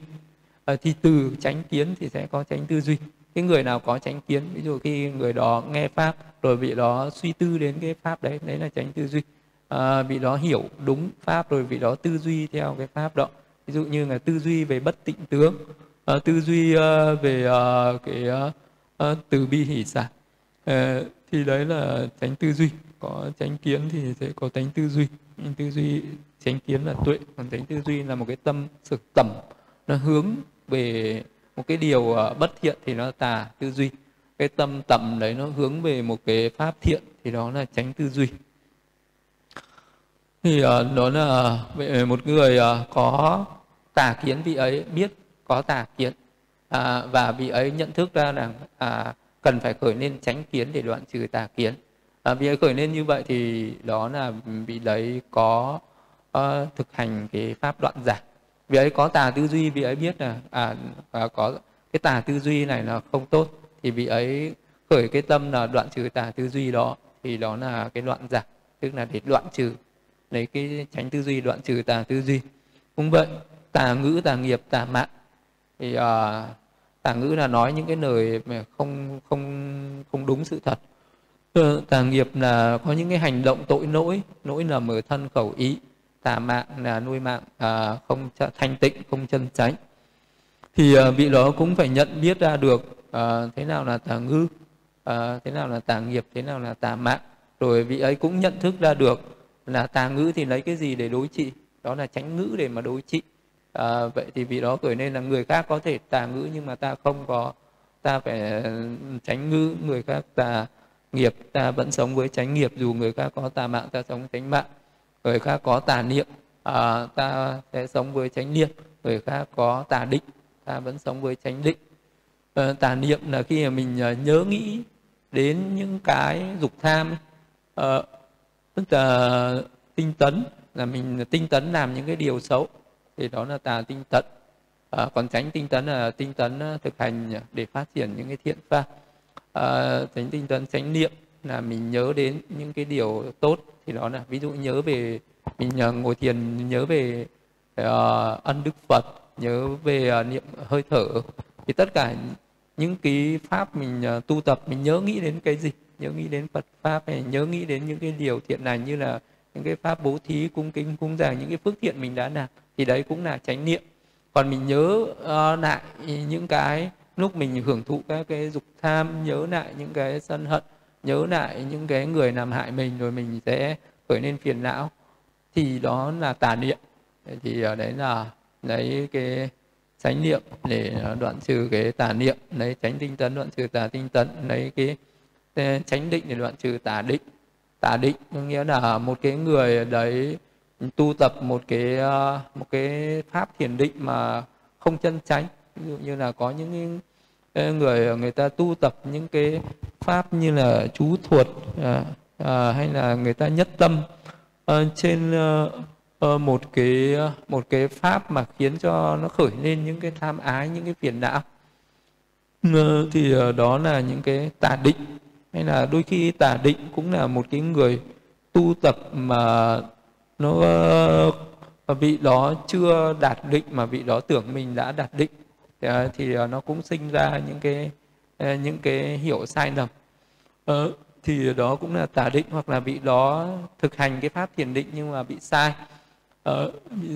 Uh, thì từ tránh kiến thì sẽ có tránh tư duy. Cái người nào có tránh kiến ví dụ khi người đó nghe pháp rồi vị đó suy tư đến cái pháp đấy đấy là tránh tư duy à, vị đó hiểu đúng pháp rồi vị đó tư duy theo cái pháp đó. Ví dụ như là tư duy về bất tịnh tướng à, tư duy à, về à, cái à, à từ bi hỷ xả à, thì đấy là tránh tư duy. Có tránh kiến thì sẽ có tránh tư duy. Tư duy tránh kiến là tuệ. Còn tránh tư duy là một cái tâm sự tầm. Nó hướng về một cái điều à, bất thiện thì nó tà tư duy. Cái tâm tầm đấy nó hướng về một cái pháp thiện thì đó là tránh tư duy thì ờ, đó là ờ, một người ờ, có tà kiến vị ấy biết có tà kiến. À, và vị ấy nhận thức ra rằng à, cần phải khởi lên tránh kiến để đoạn trừ tà kiến. À, vị ấy khởi lên như vậy thì đó là vị đấy có uh, thực hành cái pháp đoạn giả vị ấy có tà tư duy vị ấy biết là à, à, có cái tà tư duy này là không tốt thì vị ấy khởi cái tâm là đoạn trừ tà tư duy đó thì đó là cái đoạn giả tức là để đoạn trừ lấy cái tránh tư duy đoạn trừ tà tư duy. Cũng vậy tà ngữ tà nghiệp tà mạng. Thì uh, tà ngữ là nói những cái lời mà không không không đúng sự thật. Ờ, tà nghiệp là có những cái hành động tội lỗi. Lỗi là mở thân khẩu ý. Tà mạng là nuôi mạng à, không thanh tịnh không chân chánh. Thì à, vị đó cũng phải nhận biết ra được à, thế nào là tà ngữ à, thế nào là tà nghiệp thế nào là tà mạng. Rồi vị ấy cũng nhận thức ra được là tà ngữ thì lấy cái gì để đối trị? Đó là tránh ngữ để mà đối trị. À, vậy thì vì đó khởi nên là người khác có thể tà ngữ nhưng mà ta không có. Ta phải ừ, tránh ngữ người khác tà nghiệp. Ta vẫn sống với tránh nghiệp. Dù người khác có tà mạng ta sống tránh mạng. Người khác có tà niệm à, ta sẽ sống với tránh niệm. Người khác có tà định ta vẫn sống với tránh định. À, tà niệm là khi mà mình ờ, nhớ nghĩ đến những cái dục tham à, tức là tinh tấn là mình tinh tấn làm những cái điều xấu thì đó là tà tinh tấn à, còn tránh tinh tấn là tinh tấn à, thực hành để phát triển những cái thiện pháp. À, tránh tinh tấn tránh niệm là mình nhớ đến những cái điều tốt thì đó là ví dụ nhớ về mình à, ngồi thiền nhớ về uh, ân đức phật nhớ về uh, niệm hơi thở thì tất cả những cái pháp mình uh, tu tập mình nhớ nghĩ đến cái gì? Nhớ nghĩ đến phật pháp hay nhớ nghĩ đến những cái điều thiện lành như là những cái pháp bố thí cung kính cung giảng những cái phước thiện mình đã làm thì đấy cũng là chánh niệm. Còn mình nhớ uh, lại những cái lúc mình hưởng thụ các cái dục tham nhớ lại những cái sân hận nhớ lại những cái người làm hại mình rồi mình sẽ khởi lên phiền não thì đó là tà niệm. Thì ở đấy là lấy cái chánh niệm để ờ, đoạn trừ cái tà niệm lấy tránh tinh tấn đoạn trừ tà tinh tấn lấy cái chánh định để đoạn trừ tà định. Tà định có nghĩa là một cái người đấy tu tập một cái ờ, một cái pháp thiền định mà không chân chánh. Ví dụ như là có những ờ, người người ta tu tập những cái pháp như là chú thuật à, à, hay là người ta nhất tâm à, trên à, một cái một cái pháp mà khiến cho nó khởi lên những cái tham ái những cái phiền não. À, thì à, đó là những cái tà định hay là đôi khi tà định cũng là một cái người tu tập mà nó ờ, vị đó chưa đạt định mà vị đó tưởng mình đã đạt định ờ, thì, nó cũng sinh ra những cái ờ, những cái hiểu sai lầm. Ờ, thì đó cũng là tà định hoặc là vị đó thực hành cái pháp thiền định nhưng mà bị sai. Ờ, bị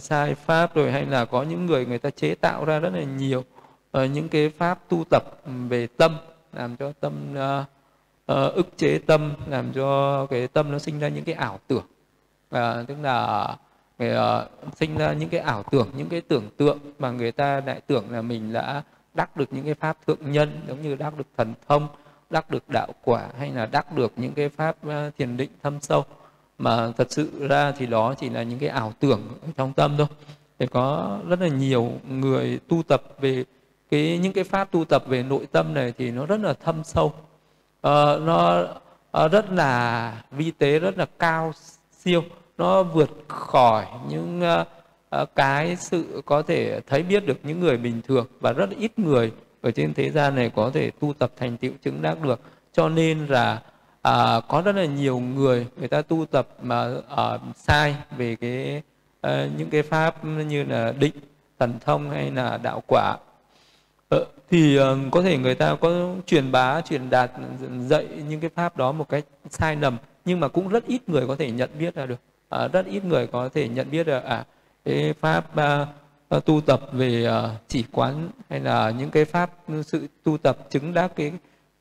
sai pháp rồi hay là có những người người ta chế tạo ra rất là nhiều những cái pháp tu tập về tâm làm cho tâm uh, Ờ, ức chế tâm làm cho cái tâm nó sinh ra những cái ảo tưởng. À, tức là cái, uh, sinh ra những cái ảo tưởng những cái tưởng tượng mà người ta lại tưởng là mình đã đắc được những cái pháp thượng nhân giống như đắc được thần thông đắc được đạo quả hay là đắc được những cái pháp uh, thiền định thâm sâu. Mà thật sự ra thì đó chỉ là những cái ảo tưởng trong tâm thôi. Thì có rất là nhiều người tu tập về cái những cái pháp tu tập về nội tâm này thì nó rất là thâm sâu uh, nó uh, rất là vi tế rất là cao siêu. Nó vượt khỏi những uh, uh, cái sự có thể thấy biết được những người bình thường và rất ít người ở trên thế gian này có thể tu tập thành tựu chứng đắc được. Cho nên là à, có rất là nhiều người người ta tu tập mà uh, sai về cái uh, những cái pháp như là định thần thông hay là đạo quả thì uh, có thể người ta có truyền bá truyền đạt dạy những cái pháp đó một cách sai lầm nhưng mà cũng rất ít người có thể nhận biết ra được. À, rất ít người có thể nhận biết được à cái pháp à, à tu tập về à, chỉ quán hay là những cái pháp sự tu tập chứng đắc cái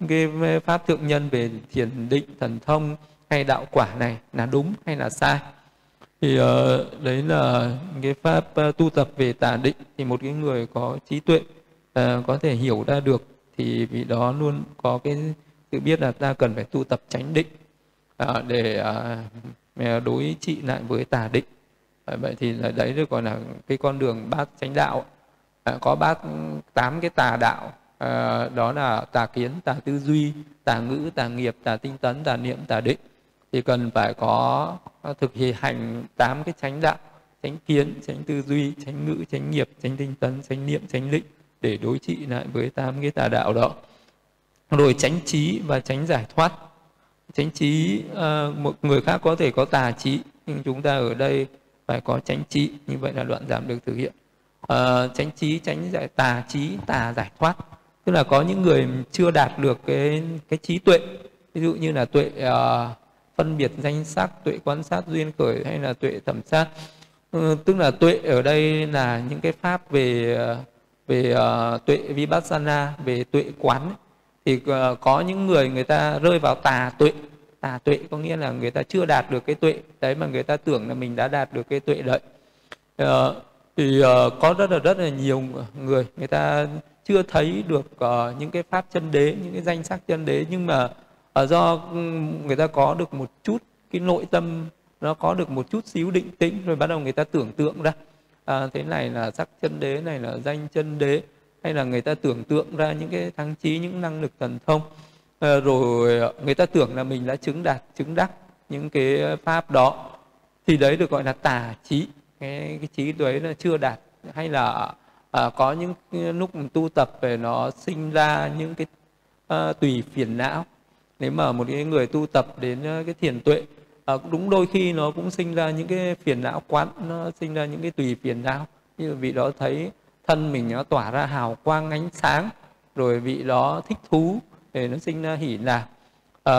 cái pháp thượng nhân về thiền định thần thông hay đạo quả này là đúng hay là sai. Thì uh, đấy là cái pháp uh, tu tập về tà định thì một cái người có trí tuệ uh, có thể hiểu ra được thì vì đó luôn có cái tự biết là ta cần phải tu tập chánh định uh, để uh, đối trị lại với tà định. Uh, vậy thì là đấy được gọi là cái con đường bát chánh đạo. Uh, có bát tám cái tà đạo uh, đó là tà kiến tà tư duy tà ngữ tà nghiệp tà tinh tấn tà niệm tà định. Thì cần phải có thực hiện hành tám cái chánh đạo chánh kiến chánh tư duy chánh ngữ chánh nghiệp chánh tinh tấn chánh niệm chánh định để đối trị lại với tám cái tà đạo đó. Rồi tránh trí và tránh giải thoát. Tránh trí uh, một người khác có thể có tà trí nhưng chúng ta ở đây phải có tránh trí. Như vậy là đoạn giảm được thực hiện. Uh, trí tránh giải tà trí tà giải thoát. Tức là có những người chưa đạt được cái cái trí tuệ. Ví dụ như là tuệ uh, phân biệt danh sắc tuệ quan sát duyên khởi hay là tuệ thẩm sát. Uh, tức là tuệ ở đây là những cái pháp về về uh, tuệ vipassana về tuệ quán thì uh, có những người người ta rơi vào tà tuệ. Tà tuệ có nghĩa là người ta chưa đạt được cái tuệ. Đấy mà người ta tưởng là mình đã đạt được cái tuệ đấy. Uh, thì uh, có rất là rất là nhiều người người ta chưa thấy được uh, những cái pháp chân đế những cái danh sắc chân đế. Nhưng mà uh, do ừ, người ta có được một chút cái nội tâm nó có được một chút xíu định tĩnh rồi bắt đầu người ta tưởng tượng ra à, thế này là sắc chân đế này là danh chân đế hay là người ta tưởng tượng ra những cái thắng trí những năng lực thần thông. À, rồi à, người ta tưởng là mình đã chứng đạt chứng đắc những cái pháp đó. Thì đấy được gọi là tà trí. Cái, cái trí đấy là chưa đạt hay là à, có những lúc mình tu tập về nó sinh ra những cái à, tùy phiền não. Nếu mà một cái người tu tập đến à, cái thiền tuệ à, đúng đôi khi nó cũng sinh ra những cái phiền não quán nó sinh ra những cái tùy phiền não. Như vị đó thấy thân mình nó tỏa ra hào quang ánh sáng rồi vị đó thích thú để nó sinh ra hỉ lạc. À,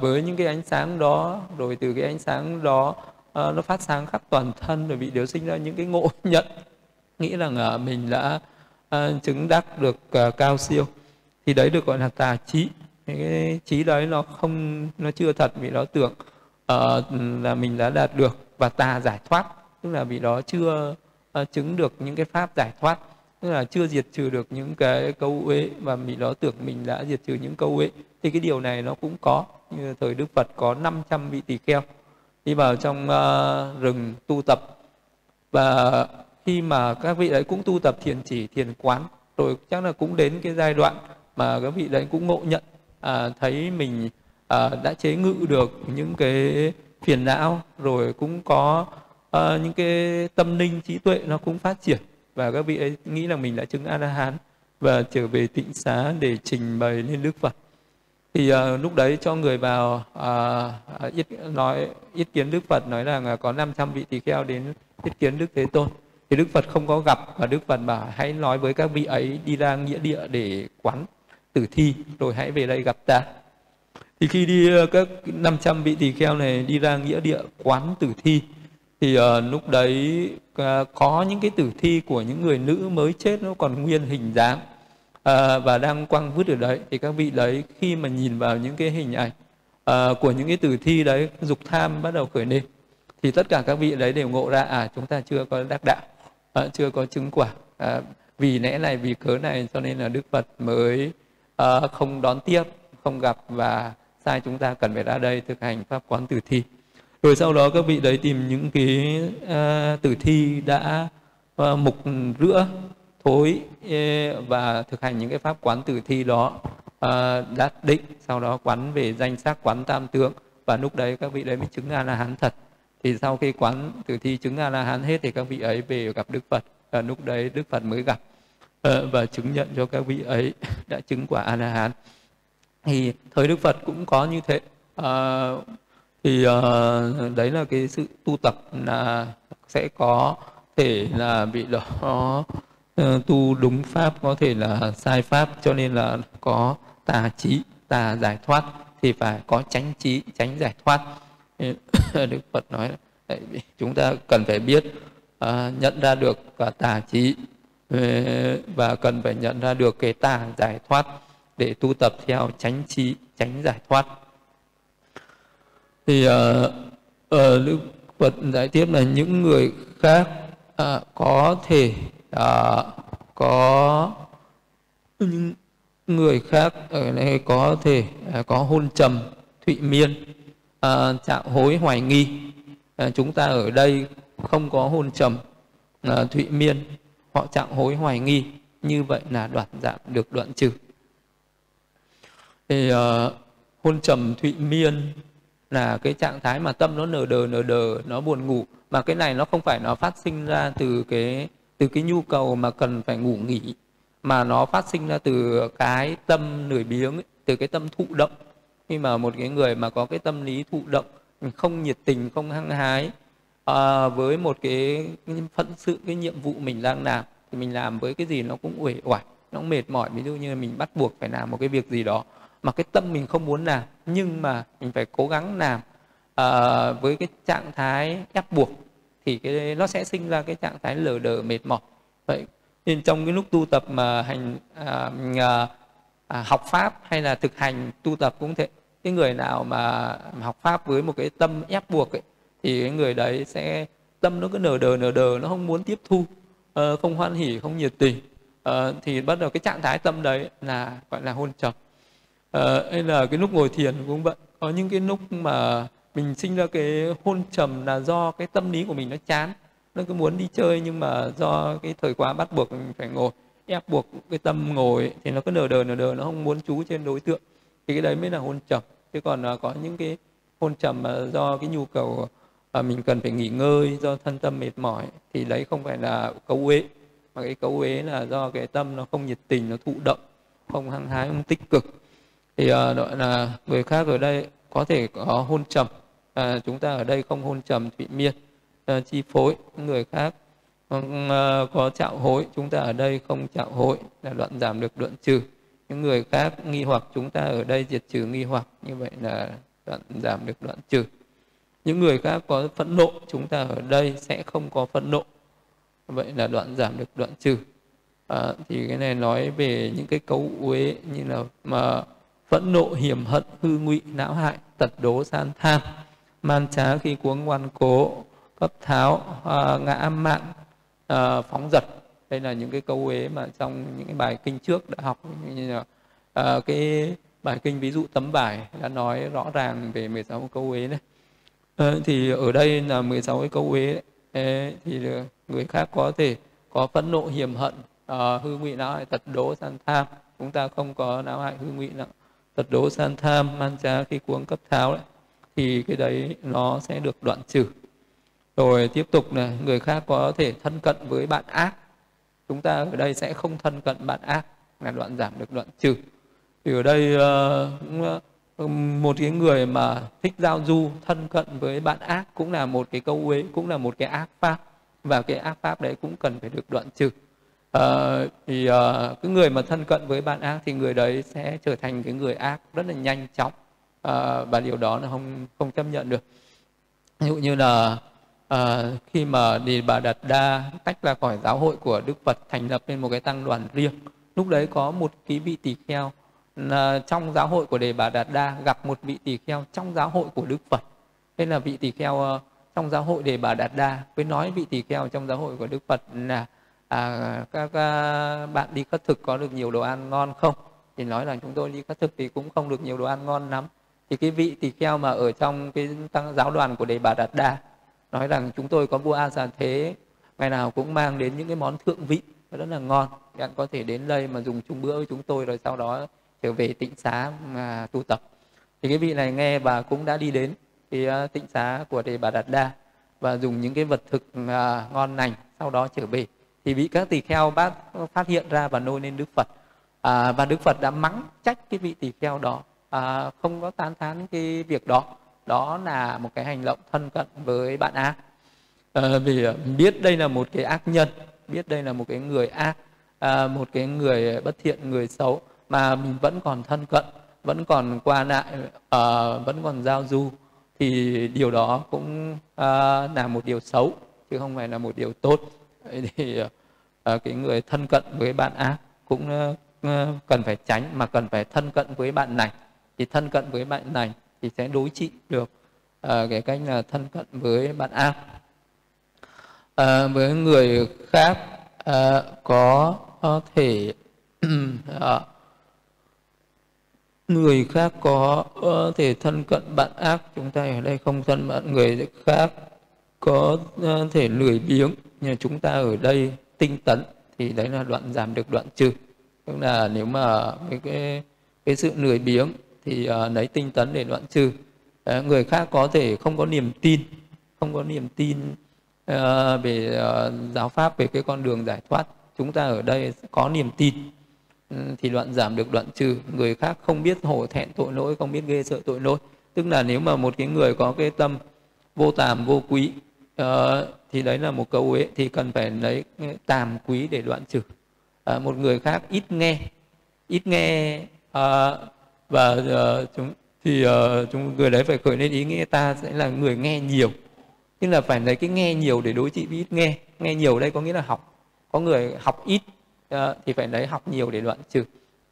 với những cái ánh sáng đó rồi từ cái ánh sáng đó à, nó phát sáng khắp toàn thân rồi vị đều sinh ra những cái ngộ (laughs) nhận. Nghĩ rằng à, mình đã à, chứng đắc được à, cao siêu. Thì đấy được gọi là tà trí. Cái trí đấy nó không nó chưa thật vì nó tưởng uh, là mình đã đạt được và tà giải thoát tức là vị đó chưa uh, chứng được những cái pháp giải thoát tức là chưa diệt trừ được những cái câu uế và vị đó tưởng mình đã diệt trừ những câu uế. Thì cái điều này nó cũng có như thời Đức Phật có 500 vị tỳ kheo đi vào trong uh, rừng tu tập. Và khi mà các vị đấy cũng tu tập thiền chỉ thiền quán rồi chắc là cũng đến cái giai đoạn mà các vị đấy cũng ngộ nhận à, thấy mình à, đã chế ngự được những cái phiền não rồi cũng có à, những cái tâm linh trí tuệ nó cũng phát triển. Và các vị ấy nghĩ là mình đã chứng a la hán và trở về tịnh xá để trình bày lên đức phật. Thì uh, lúc đấy cho người vào uh, ít nói ít kiến đức phật nói rằng có 500 vị tỳ kheo đến ít kiến đức thế tôn. Thì đức phật không có gặp và đức phật bảo hãy nói với các vị ấy đi ra nghĩa địa để quán tử thi rồi hãy về đây gặp ta thì khi đi ờ, các 500 vị tỳ kheo này đi ra nghĩa địa quán tử thi thì uh, lúc đấy uh, có những cái tử thi của những người nữ mới chết nó còn nguyên hình dáng uh, và đang quăng vứt ở đấy. Thì các vị đấy khi mà nhìn vào những cái hình ảnh uh, của những cái tử thi đấy dục tham bắt đầu khởi lên thì tất cả các vị đấy đều ngộ ra à chúng ta chưa có đắc đạo uh, chưa có chứng quả uh, vì lẽ này vì cớ này cho nên là đức phật mới uh, không đón tiếp không gặp và sai chúng ta cần phải ra đây thực hành pháp quán tử thi. Rồi sau đó các vị đấy tìm những cái uh, tử thi đã uh, mục rữa thối uh, và thực hành những cái pháp quán tử thi đó uh, đã định. Sau đó quán về danh sắc quán tam tướng và lúc đấy các vị đấy mới chứng a la hán thật. Thì sau khi quán tử thi chứng a la hán hết thì các vị ấy về gặp đức phật. Và lúc đấy đức phật mới gặp. Uh, và chứng nhận cho các vị ấy (laughs) đã chứng quả a la hán thì thời đức phật cũng có như thế. À, thì à, đấy là cái sự tu tập là sẽ có thể là bị đó ờ, tu đúng pháp có thể là sai pháp cho nên là có tà trí tà giải thoát thì phải có tránh trí tránh giải thoát. (coughs) Đức phật nói chúng ta cần phải biết à, nhận ra được cả tà trí và cần phải nhận ra được cái tà giải thoát để tu tập theo chánh trí tránh giải thoát. Thì uh, uh, đức phật giải tiếp là những người khác uh, có thể uh, có những người khác ở đây có thể uh, có hôn trầm thụy miên uh, trạng hối hoài nghi. Uh, chúng ta ở đây không có hôn trầm uh, thụy miên họ trạng hối hoài nghi. Như vậy là đoạn giảm được đoạn trừ thì uh, hôn trầm thụy miên là cái trạng thái mà tâm nó nở đờ nở đờ nó buồn ngủ. Mà cái này nó không phải nó phát sinh ra từ cái từ cái nhu cầu mà cần phải ngủ nghỉ mà nó phát sinh ra từ cái tâm lười biếng ấy, từ cái tâm thụ động. Khi mà một cái người mà có cái tâm lý thụ động không nhiệt tình không hăng hái à, với một cái, cái phận sự cái nhiệm vụ mình đang làm thì mình làm với cái gì nó cũng uể oải nó cũng mệt mỏi. Ví dụ như mình bắt buộc phải làm một cái việc gì đó mà cái tâm mình không muốn làm nhưng mà mình phải cố gắng làm à, với cái trạng thái ép buộc thì cái nó sẽ sinh ra cái trạng thái lờ đờ mệt mỏi. Vậy nên trong cái lúc tu tập mà hành à, à, à, học pháp hay là thực hành tu tập cũng thế cái người nào mà học pháp với một cái tâm ép buộc ấy, thì cái người đấy sẽ tâm nó cứ nở đờ nở đờ nó không muốn tiếp thu uh, không hoan hỉ không nhiệt tình. Uh, thì bắt đầu cái trạng thái tâm đấy là gọi là hôn trầm uh, hay là cái lúc ngồi thiền cũng vậy. Có những cái lúc mà mình sinh ra cái hôn trầm là do cái tâm lý của mình nó chán. Nó cứ muốn đi chơi nhưng mà do cái thời quá bắt buộc mình phải ngồi. Ép buộc cái tâm ngồi thì nó cứ nở đờ nở đờ nó không muốn chú trên đối tượng. Thì cái đấy mới là hôn trầm. Chứ còn uh, có những cái hôn trầm mà do cái nhu cầu uh, mình cần phải nghỉ ngơi do thân tâm mệt mỏi thì đấy không phải là cấu uế. Mà cái cấu uế là do cái tâm nó không nhiệt tình nó thụ động không hăng hái không tích cực thì à, uh, gọi là người khác ở đây có thể có hôn trầm. À, chúng ta ở đây không hôn trầm thụy miên à, chi phối người khác. Uh, có trạo hối chúng ta ở đây không trạo hối là đoạn giảm được đoạn trừ. Những người khác nghi hoặc chúng ta ở đây diệt trừ nghi hoặc như vậy là đoạn giảm được đoạn trừ. Những người khác có phẫn nộ chúng ta ở đây sẽ không có phẫn nộ. Vậy là đoạn giảm được đoạn trừ. À, thì cái này nói về những cái cấu uế như là mà phẫn nộ hiểm hận hư ngụy não hại tật đố san tham. Man trá khi cuống ngoan cố cấp tháo à, ngã mạn à, phóng giật đây là những cái câu ế mà trong những cái bài kinh trước đã học. Như là à, cái bài kinh ví dụ tấm bài đã nói rõ ràng về 16 câu ế này à, thì ở đây là 16 cái câu ế đấy, thì người khác có thể có phẫn nộ hiểm hận à, hư ngụy não hại tật đố san tham. Chúng ta không có não hại hư ngụy não tật đố san tham man trá khi cuống cấp tháo đấy thì cái đấy nó sẽ được đoạn trừ. Rồi tiếp tục là người khác có thể thân cận với bạn ác. Chúng ta ở đây sẽ không thân cận bạn ác là đoạn giảm được đoạn trừ. Thì ở đây uh, một cái người mà thích giao du thân cận với bạn ác cũng là một cái câu uế cũng là một cái ác pháp. Và cái ác pháp đấy cũng cần phải được đoạn trừ uh, thì uh, cái người mà thân cận với bạn ác thì người đấy sẽ trở thành cái người ác rất là nhanh chóng. Uh, và điều đó là không không chấp nhận được. Ví dụ như là à, khi mà đề bà đạt đa tách ra khỏi giáo hội của đức phật thành lập lên một cái tăng đoàn riêng lúc đấy có một cái vị tỳ kheo là trong giáo hội của đề bà đạt đa gặp một vị tỳ kheo trong giáo hội của đức phật. Nên là vị tỳ kheo trong giáo hội đề bà đạt đa với nói vị tỳ kheo trong giáo hội của đức phật là à, các à, bạn đi khất thực có được nhiều đồ ăn ngon không? Thì nói rằng chúng tôi đi khất thực thì cũng không được nhiều đồ ăn ngon lắm. Thì cái vị tỳ kheo mà ở trong cái tăng giáo đoàn của đề bà đạt đa nói rằng chúng tôi có vua a già thế ngày nào cũng mang đến những cái món thượng vị rất là ngon. Bạn có thể đến đây mà dùng chung bữa với chúng tôi rồi sau đó trở về tịnh xá mà tu tập. Thì cái vị này nghe và cũng đã đi đến cái à, tịnh xá của đề bà đạt đa và dùng những cái vật thực à, ngon lành sau đó trở về thì bị các tỳ kheo bác phát hiện ra và nôi lên đức phật. À, và đức phật đã mắng trách cái vị tỳ kheo đó. À, không có tán thán cái việc đó. Đó là một cái hành động thân cận với bạn ác à, vì biết đây là một cái ác nhân biết đây là một cái người ác à, một cái người bất thiện người xấu mà mình vẫn còn thân cận vẫn còn qua lại à, vẫn còn giao du thì điều đó cũng à, là một điều xấu chứ không phải là một điều tốt thì à, cái người thân cận với bạn ác cũng à, cần phải tránh mà cần phải thân cận với bạn này. Thì thân cận với bạn này thì sẽ đối trị được à, cái cách là thân cận với bạn ác à, với người khác à, có, có thể à, (clears throat) người khác có thể thân cận bạn ác chúng ta ở đây không thân bạn người khác có thể lười biếng nhưng chúng ta ở đây tinh tấn thì đấy là đoạn giảm được đoạn trừ. Tức là nếu mà cái cái, cái sự lười biếng thì uh, lấy tinh tấn để đoạn trừ. Uh, người khác có thể không có niềm tin không có niềm tin uh, về uh, giáo pháp về cái con đường giải thoát. Chúng ta ở đây có niềm tin ừ, thì đoạn giảm được đoạn trừ. Người khác không biết hổ thẹn tội lỗi không biết ghê sợ tội lỗi. Tức là nếu mà một cái người có cái tâm vô tàm vô quý uh, thì đấy là một câu ấy. Thì cần phải lấy tàm quý để đoạn trừ. Uh, một người khác ít nghe. Ít nghe uh, và uh, chúng thì uh, chúng người đấy phải khởi lên ý nghĩa ta sẽ là người nghe nhiều. Tức là phải lấy cái nghe nhiều để đối trị với ít nghe. Nghe nhiều đây có nghĩa là học. Có người học ít Ờ, thì phải lấy học nhiều để đoạn trừ.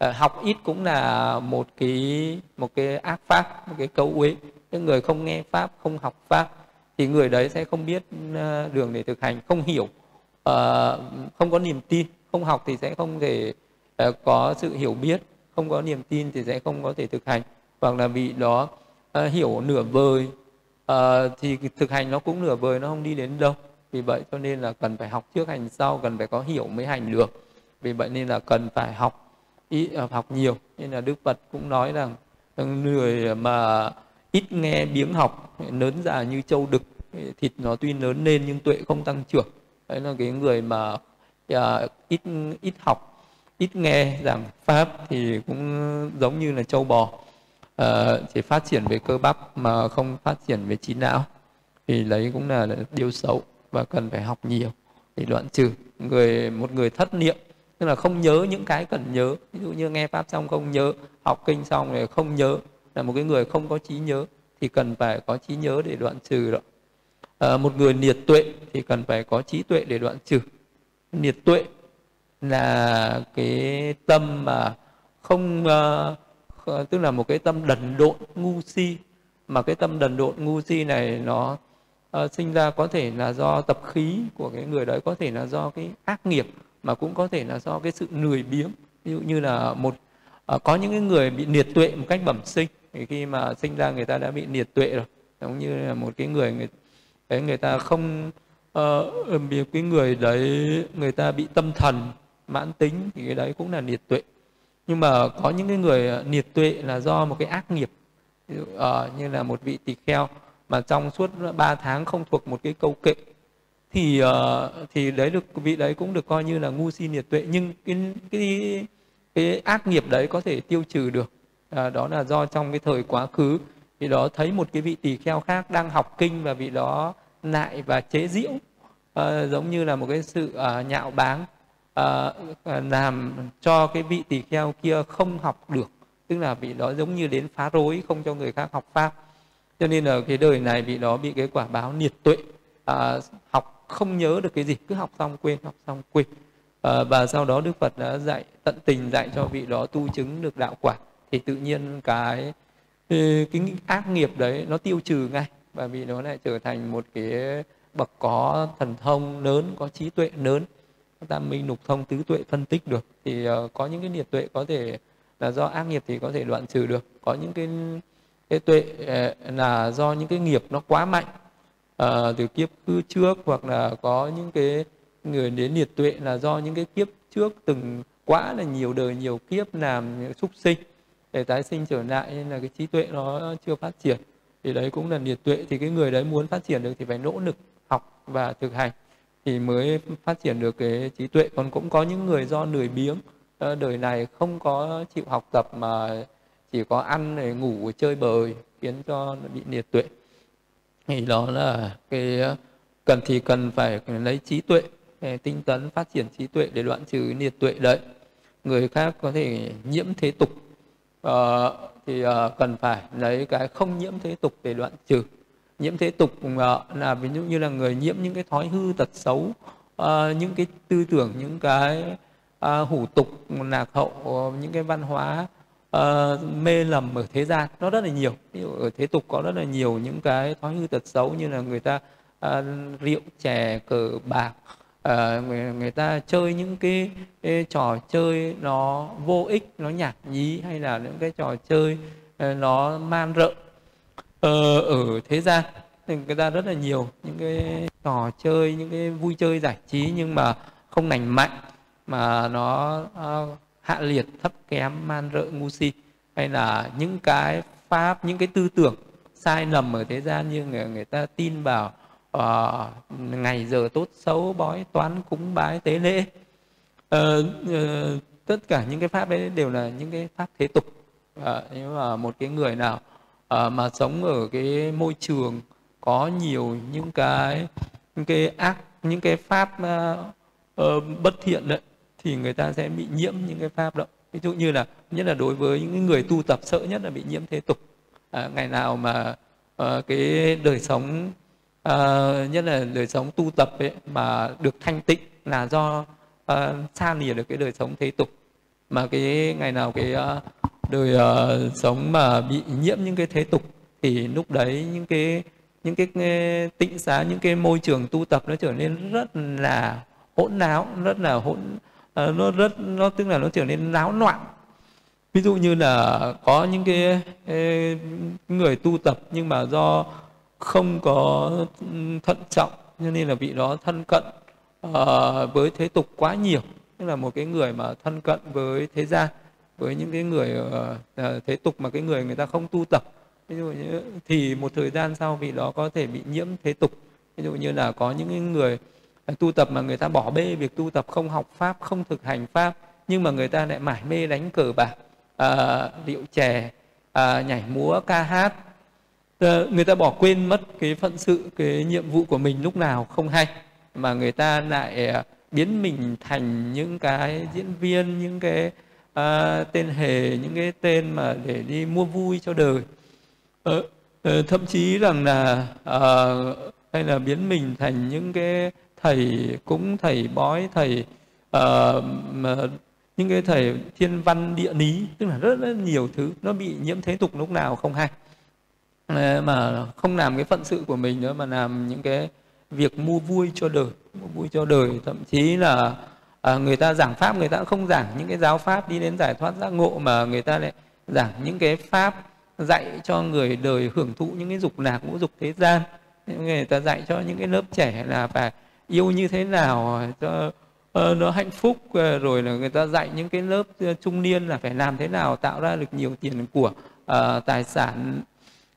Uh, học ít cũng là một cái một cái ác pháp một cái câu uế những người không nghe pháp không học pháp thì người đấy sẽ không biết ờ, đường để thực hành, không hiểu ờ, không có niềm tin, không học thì sẽ không thể ờ, có sự hiểu biết, không có niềm tin thì sẽ không có thể thực hành. Hoặc là bị đó hiểu nửa vời thì thực hành nó cũng nửa vời, nó không đi đến đâu. Vì vậy cho nên là cần phải học trước hành sau, cần phải có hiểu mới hành được. Vì vậy nên là cần phải học ít học nhiều. Nên là đức phật cũng nói rằng, người mà ít nghe biếng học lớn già như châu đực thịt nó tuy lớn lên nhưng tuệ không tăng trưởng. Đấy là cái người mà à, ít ít học ít nghe giảng pháp thì cũng giống như là châu bò. À, chỉ phát triển về cơ bắp mà không phát triển về trí não. Thì đấy cũng là điều xấu và cần phải học nhiều để đoạn trừ. Người một người thất niệm tức là không nhớ những cái cần nhớ. Ví dụ như nghe pháp xong không nhớ học kinh xong rồi không nhớ là một cái người không có trí nhớ thì cần phải có trí nhớ để đoạn trừ đó à, một người niệt tuệ thì cần phải có trí tuệ để đoạn trừ. Niệt tuệ là cái tâm mà không uh, tức là một cái tâm đần độn ngu si. Mà cái tâm đần độn ngu si này nó uh, sinh ra có thể là do tập khí của cái người đấy có thể là do cái ác nghiệp mà cũng có thể là do cái sự lười biếng. Ví dụ như là một à, có những cái người bị niệt tuệ một cách bẩm sinh thì khi mà sinh ra người ta đã bị niệt tuệ rồi. Giống như là một cái người người đấy người ta không uh, cái người đấy người ta bị tâm thần mãn tính thì cái đấy cũng là liệt tuệ. Nhưng mà có những cái người ờ, liệt tuệ là do một cái ác nghiệp ví dụ, uh, như là một vị tỳ kheo mà trong suốt 3 tháng không thuộc một cái câu kệ thì uh, thì đấy được vị đấy cũng được coi như là ngu si nhiệt tuệ. Nhưng cái cái cái ác nghiệp đấy có thể tiêu trừ được. À, đó là do trong cái thời quá khứ thì đó thấy một cái vị tỳ kheo khác đang học kinh và vị đó nại và chế giễu à, giống như là một cái sự à, nhạo báng à, làm cho cái vị tỳ kheo kia không học được tức là vị đó giống như đến phá rối không cho người khác học pháp. Cho nên là cái đời này vị đó bị cái quả báo nhiệt tuệ à, học không nhớ được cái gì cứ học xong quên học xong quên. À, và sau đó đức phật đã dạy tận tình dạy cho vị đó tu chứng được đạo quả. Thì tự nhiên cái cái ác nghiệp đấy nó tiêu trừ ngay và vì nó lại trở thành một cái bậc có thần thông lớn có trí tuệ lớn. Ta minh lục thông tứ tuệ phân tích được thì uh, có những cái nghiệp tuệ có thể là do ác nghiệp thì có thể đoạn trừ được. Có những cái cái tuệ uh, là do những cái nghiệp nó quá mạnh uh, từ kiếp cư trước hoặc là có những cái người đến liệt tuệ là do những cái kiếp trước từng quá là nhiều đời nhiều kiếp làm súc sinh để tái sinh trở lại nên là cái trí tuệ nó chưa phát triển thì đấy cũng là liệt tuệ. Thì cái người đấy muốn phát triển được thì phải nỗ lực học và thực hành thì mới phát triển được cái trí tuệ. Còn cũng có những người do lười biếng ờ, đời này không có chịu học tập mà chỉ có ăn để ngủ, chơi bời khiến cho bị liệt tuệ. Thì đó là cái ờ, cần thì cần phải lấy trí tuệ ờ, tinh tấn phát triển trí tuệ để đoạn trừ liệt tuệ đấy. Người khác có thể nhiễm thế tục thì uh, cần phải lấy cái không nhiễm thế tục để đoạn trừ. Nhiễm thế tục uh, là ví dụ như là người nhiễm những cái thói hư tật xấu uh, những cái tư tưởng những cái uh, hủ tục lạc hậu những cái văn hóa uh, mê lầm ở thế gian nó rất là nhiều. Ví dụ ở thế tục có rất là nhiều những cái thói hư tật xấu như là người ta uh, rượu chè cờ bạc à, người, người ta chơi những cái, cái trò chơi nó vô ích nó nhạt nhí hay là những cái trò chơi ờ, nó man rợ. Ờ, ở thế gian thì người ta rất là nhiều những cái trò chơi những cái vui chơi giải trí nhưng mà không lành mạnh mà nó uh, hạ liệt thấp kém man rợ ngu si. Hay là những cái pháp những cái tư tưởng sai lầm ở thế gian như người, người ta tin vào uh, ngày giờ tốt xấu bói toán cúng bái tế lễ. Uh, uh, tất cả những cái pháp đấy đều là những cái pháp thế tục. Uh, nhưng mà một cái người nào uh, mà sống ở cái môi trường có nhiều những cái những cái ác những cái pháp uh, uh, bất thiện đấy thì người ta sẽ bị nhiễm những cái pháp đó. Ví dụ như là nhất là đối với những người tu tập sợ nhất là bị nhiễm thế tục. À, ngày nào mà uh, cái đời sống uh, nhất là đời sống tu tập ấy mà được thanh tịnh là do uh, xa lìa được cái đời sống thế tục. Mà cái ngày nào cái uh, đời uh, sống mà bị nhiễm những cái thế tục thì lúc đấy những cái những cái tịnh xá những cái môi trường tu tập nó trở nên rất là hỗn náo rất là hỗn uh, nó rất nó tức là nó trở nên náo loạn. Ví dụ như là có những cái, cái người tu tập nhưng mà do không có thận trọng cho nên là vị đó thân cận uh, với thế tục quá nhiều. Tức là một cái người mà thân cận với thế gian với những cái người uh, thế tục mà cái người người ta không tu tập. Ví dụ như thì một thời gian sau vị đó có thể bị nhiễm thế tục. Ví dụ như là có những người à, tu tập mà người ta bỏ bê việc tu tập không học pháp không thực hành pháp nhưng mà người ta lại mải mê đánh cờ bạc à, rượu chè à, nhảy múa ca hát. Ờ, người ta bỏ quên mất cái phận sự cái nhiệm vụ của mình lúc nào không hay mà người ta lại ờ, biến mình thành những cái diễn viên những cái uh, tên hề những cái tên mà để đi mua vui cho đời. Uh, uh, thậm chí rằng là uh, hay là biến mình thành những cái thầy cúng thầy bói thầy uh, mà những cái thầy thiên văn địa lý tức là rất, rất nhiều thứ nó bị nhiễm thế tục lúc nào không hay. Ờ, mà không làm cái phận sự của mình nữa mà làm những cái việc mua vui cho đời mua vui cho đời. Thậm chí là à, người ta giảng pháp người ta cũng không giảng những cái giáo pháp đi đến giải thoát giác ngộ mà người ta lại giảng những cái pháp dạy cho người đời hưởng thụ những cái dục lạc ngũ dục thế gian. Người ta dạy cho những cái lớp trẻ là phải yêu như thế nào cho uh, nó hạnh phúc uh, rồi là người ta dạy những cái lớp uh, trung niên là phải làm thế nào tạo ra được nhiều tiền của uh, tài sản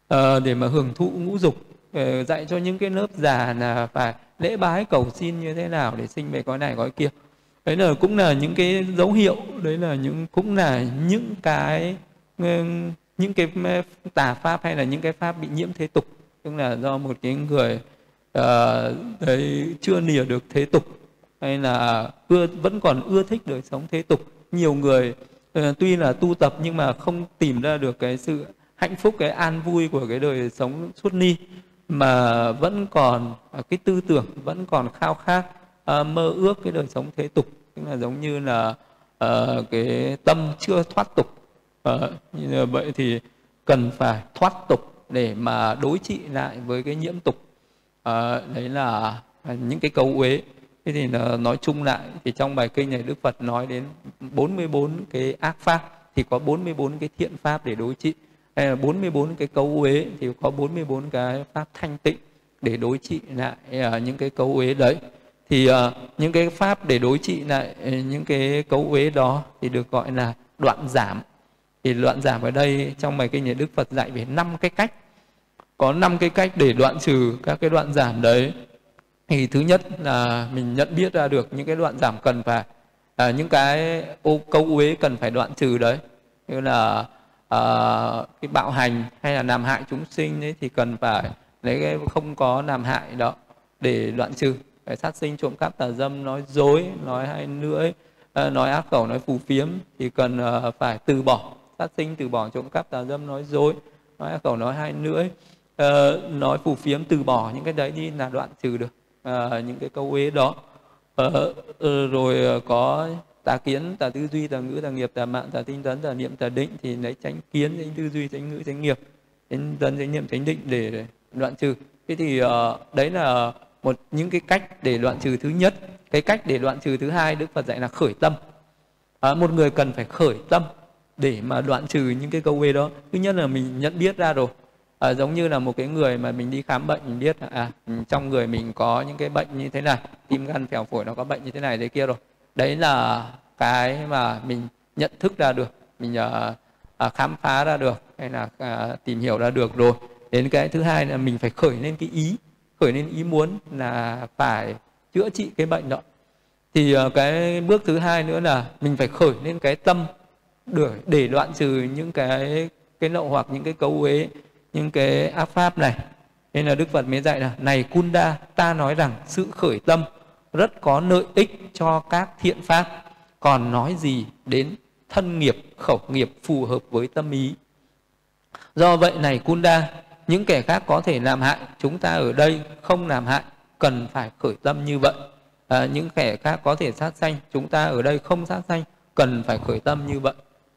Ờ, để mà hưởng thụ ngũ dục ờ, dạy cho những cái lớp già là phải lễ bái cầu xin như thế nào để sinh về cõi này cõi kia. Đấy là cũng là những cái dấu hiệu đấy là những cũng là những cái ờ, những cái tà pháp hay là những cái pháp bị nhiễm thế tục. Tức là do một cái người uh, đấy chưa nìa được thế tục hay là ưa vẫn còn ưa thích đời sống thế tục. Nhiều người uh, tuy là tu tập nhưng mà không tìm ra được cái sự hạnh phúc cái an vui của cái đời sống suốt ni mà vẫn còn à, cái tư tưởng vẫn còn khao khát uh, mơ ước cái đời sống thế tục. Tức là giống như là uh, cái tâm chưa thoát tục. Uh, như vậy thì cần phải thoát tục để mà đối trị lại với cái nhiễm tục. Uh, đấy là những cái câu uế. Thế thì nói chung lại thì trong bài kinh này Đức Phật nói đến 44 cái ác pháp thì có 44 cái thiện pháp để đối trị hay là 44 cái câu uế thì có 44 cái pháp thanh tịnh để đối trị lại uh, những cái câu uế đấy. Thì uh, những cái pháp để đối trị lại à, những cái câu uế đó thì được gọi là đoạn giảm. Thì đoạn giảm ở đây trong bài kinh này Đức Phật dạy về năm cái cách. Có năm cái cách để đoạn trừ các cái đoạn giảm đấy. Thì thứ nhất là mình nhận biết ra được những cái đoạn giảm cần phải à, những cái ô câu uế cần phải đoạn trừ đấy. Như là uh, cái bạo hành hay là làm hại chúng sinh ấy thì cần phải lấy cái không có làm hại đó để đoạn trừ. Cái sát sinh trộm cắp tà dâm nói dối nói hay lưỡi uh, nói ác khẩu nói phù phiếm thì cần uh, phải từ bỏ. Sát sinh từ bỏ trộm cắp tà dâm nói dối nói ác khẩu nói hai lưỡi uh, nói phù phiếm từ bỏ những cái đấy đi là đoạn trừ được uh, những cái câu ế đó. Uh, uh, rồi uh, có tà kiến tà tư duy tà ngữ tà nghiệp tà mạng tà tinh tấn tà niệm tà định thì lấy tránh kiến tránh tư duy tránh ngữ tránh nghiệp tránh tấn tránh niệm tránh định để đoạn trừ. Thế thì uh, đấy là một những cái cách để đoạn trừ thứ nhất. Cái cách để đoạn trừ thứ hai đức phật dạy là khởi tâm. À, một người cần phải khởi tâm để mà đoạn trừ những cái câu quê đó. Thứ nhất là mình nhận biết ra rồi. À, giống như là một cái người mà mình đi khám bệnh mình biết à ừ, trong người mình có những cái bệnh như thế này tim gan phèo phổi nó có bệnh như thế này thế kia rồi đấy là cái mà mình nhận thức ra được mình uh, khám phá ra được hay là uh, tìm hiểu ra được rồi. Đến cái thứ hai là mình phải khởi lên cái ý khởi lên ý muốn là phải chữa trị cái bệnh đó. Thì uh, cái bước thứ hai nữa là mình phải khởi lên cái tâm để để đoạn trừ những cái cái lậu hoặc những cái cấu uế những cái ác pháp này. Nên là đức phật mới dạy là này kunda ta nói rằng sự khởi tâm rất có lợi ích cho các thiện pháp. Còn nói gì đến thân nghiệp khẩu nghiệp phù hợp với tâm ý? Do vậy này kunda những kẻ khác có thể làm hại chúng ta ở đây không làm hại cần phải khởi tâm như vậy. À, những kẻ khác có thể sát sanh chúng ta ở đây không sát sanh cần phải khởi tâm như vậy.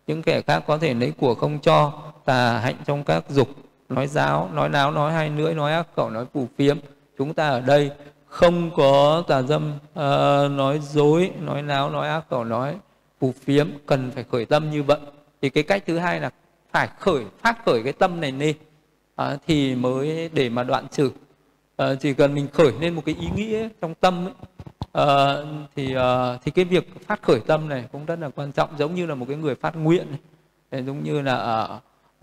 Những kẻ khác có thể lấy của không cho tà hạnh trong các dục nói giáo nói láo nói hai lưỡi nói ác khẩu nói phù phiếm. Chúng ta ở đây không có tà dâm uh, nói dối nói láo nói ác khẩu nói phù phiếm cần phải khởi tâm như vậy. Thì cái cách thứ hai là phải khởi phát khởi cái tâm này lên. Uh, thì mới để mà đoạn trừ. Uh, chỉ cần mình khởi lên một cái ý nghĩa trong tâm ấy, uh, thì uh, thì cái việc phát khởi tâm này cũng rất là quan trọng giống như là một cái người phát nguyện này. giống như là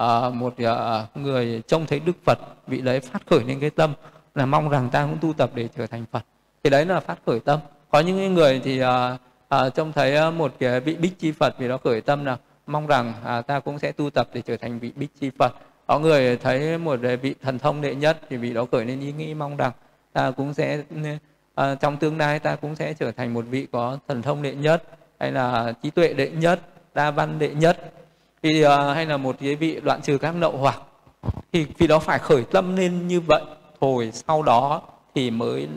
uh, một uh, người trông thấy đức phật vị đấy phát khởi lên cái tâm là mong rằng ta cũng tu tập để trở thành phật. Thì đấy là phát khởi tâm. Có những người thì à, à, trông thấy à, một cái vị bích chi phật vì đó khởi tâm là mong rằng à, ta cũng sẽ tu tập để trở thành vị bích chi phật. Có người thấy một vị thần thông đệ nhất thì vị đó khởi lên ý nghĩ mong rằng ta cũng sẽ à, trong tương lai ta cũng sẽ trở thành một vị có thần thông đệ nhất hay là trí tuệ đệ nhất đa văn đệ nhất. Thì à, hay là một cái vị đoạn trừ các nậu hoặc. Thì vì đó phải khởi tâm lên như vậy hồi sau đó thì mới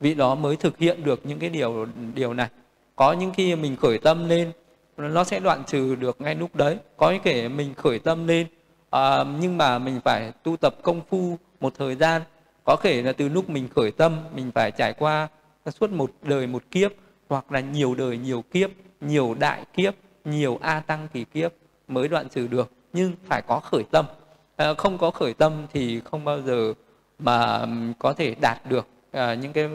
vị đó mới thực hiện được những cái điều điều này. Có những khi mình khởi tâm lên nó sẽ đoạn trừ được ngay lúc đấy. Có những kể mình khởi tâm lên à, nhưng mà mình phải tu tập công phu một thời gian. Có thể là từ lúc mình khởi tâm mình phải trải qua suốt một đời một kiếp hoặc là nhiều đời nhiều kiếp nhiều đại kiếp nhiều a tăng kỳ kiếp mới đoạn trừ được. Nhưng phải có khởi tâm. À, không có khởi tâm thì không bao giờ mà có thể đạt được à, những cái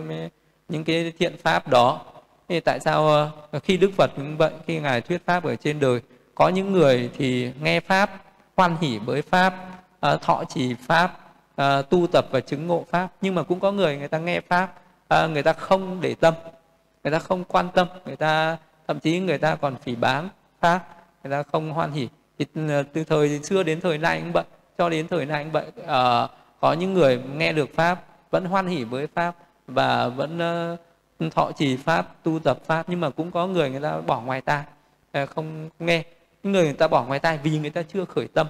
những cái thiện pháp đó. Thì tại sao à, khi đức phật cũng vậy khi ngài thuyết pháp ở trên đời có những người thì nghe pháp hoan hỉ với pháp à, thọ trì pháp à, tu tập và chứng ngộ pháp. Nhưng mà cũng có người người ta nghe pháp à, người ta không để tâm người ta không quan tâm người ta thậm chí người ta còn phỉ báng pháp người ta không hoan hỉ thì à, từ thời xưa đến thời nay cũng vậy cho đến thời nay cũng vậy à, có những người nghe được pháp vẫn hoan hỉ với pháp và vẫn uh, thọ trì pháp tu tập pháp nhưng mà cũng có người người ta bỏ ngoài tai ờ, không nghe. Những người người ta bỏ ngoài tai vì người ta chưa khởi tâm.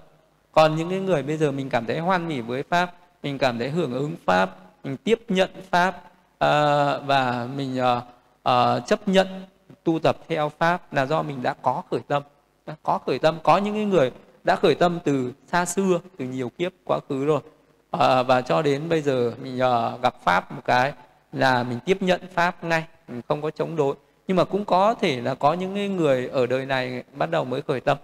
Còn những cái người bây giờ mình cảm thấy hoan hỉ với pháp mình cảm thấy hưởng ứng pháp mình tiếp nhận pháp uh, và mình uh, uh, chấp nhận tu tập theo pháp là do mình đã có khởi tâm. Có khởi tâm. Có những cái người đã khởi tâm từ xa xưa từ nhiều kiếp quá khứ rồi à, và cho đến bây giờ mình uh, gặp pháp một cái là mình tiếp nhận pháp ngay mình không có chống đối. Nhưng mà cũng có thể là có những người ở đời này bắt đầu mới khởi tâm.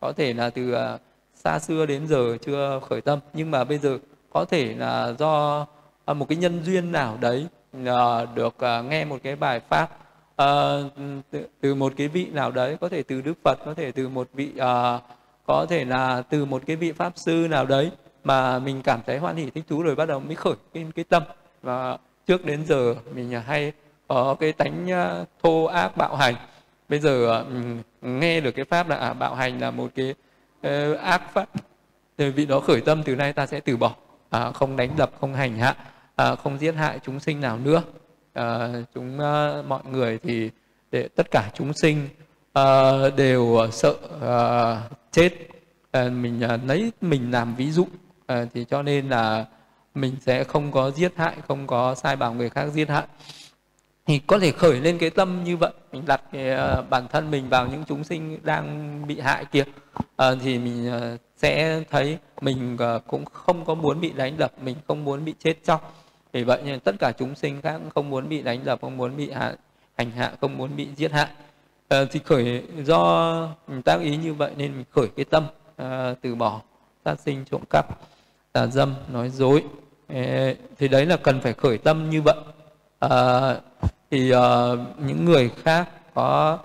Có thể là từ ờ, xa xưa đến giờ chưa khởi tâm. Nhưng mà bây giờ có thể là do một cái nhân duyên nào đấy được nghe một cái bài pháp từ, từ một cái vị nào đấy có thể từ đức phật có thể từ một vị có thể là từ một cái vị pháp sư nào đấy mà mình cảm thấy hoan hỷ thích thú rồi bắt đầu mới khởi cái, cái tâm. Và trước đến giờ mình hay có cái tánh à, thô ác bạo hành. Bây giờ ừ, nghe được cái pháp là à, bạo hành là một cái uh, ác pháp. Thì vị đó khởi tâm từ nay ta sẽ từ bỏ. À, không đánh đập không hành hạ. À, không giết hại chúng sinh nào nữa. À, chúng à, mọi người thì để tất cả chúng sinh à, đều sợ à, chết. À, mình à, lấy mình làm ví dụ à, thì cho nên là mình sẽ không có giết hại không có sai bảo người khác giết hại. Thì có thể khởi lên cái tâm như vậy mình đặt cái, uh, bản thân mình vào những chúng sinh đang bị hại kia. À, thì mình uh, sẽ thấy mình uh, cũng không có muốn bị đánh đập mình không muốn bị chết chóc. Vì vậy nên tất cả chúng sinh khác không muốn bị đánh đập không muốn bị hạ, hành hạ không muốn bị giết hại. À, thì khởi do mình tác ý như vậy nên mình khởi cái tâm uh, từ bỏ sát sinh trộm cắp tà dâm nói dối. Thì đấy là cần phải khởi tâm như vậy. À, thì uh, những người khác có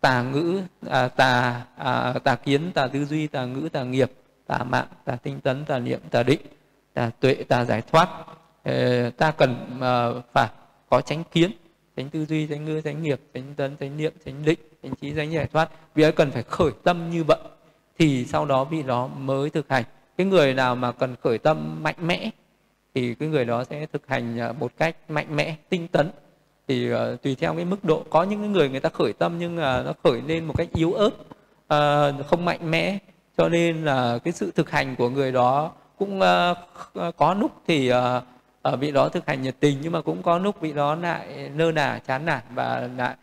tà ngữ à, tà à, tà kiến tà tư duy tà ngữ tà nghiệp tà mạng tà tinh tấn tà niệm tà định tà tuệ tà giải thoát. À, ta cần à, phải có tránh kiến tránh tư duy tránh ngữ tránh nghiệp tránh tấn tránh niệm tránh định tránh trí tránh giải thoát. Vì ấy cần phải khởi tâm như vậy thì sau đó vị đó mới thực hành cái người nào mà cần khởi tâm mạnh mẽ thì cái người đó sẽ thực hành à, một cách mạnh mẽ tinh tấn. Thì uh, tùy theo cái mức độ. Có những người người ta khởi tâm nhưng uh, nó khởi lên một cách yếu ớt uh, không mạnh mẽ. Cho nên là cái sự thực hành của người đó cũng uh, có lúc thì uh, ở vị đó thực hành nhiệt tình nhưng mà cũng có lúc vị đó lại nơ nà chán nản và lại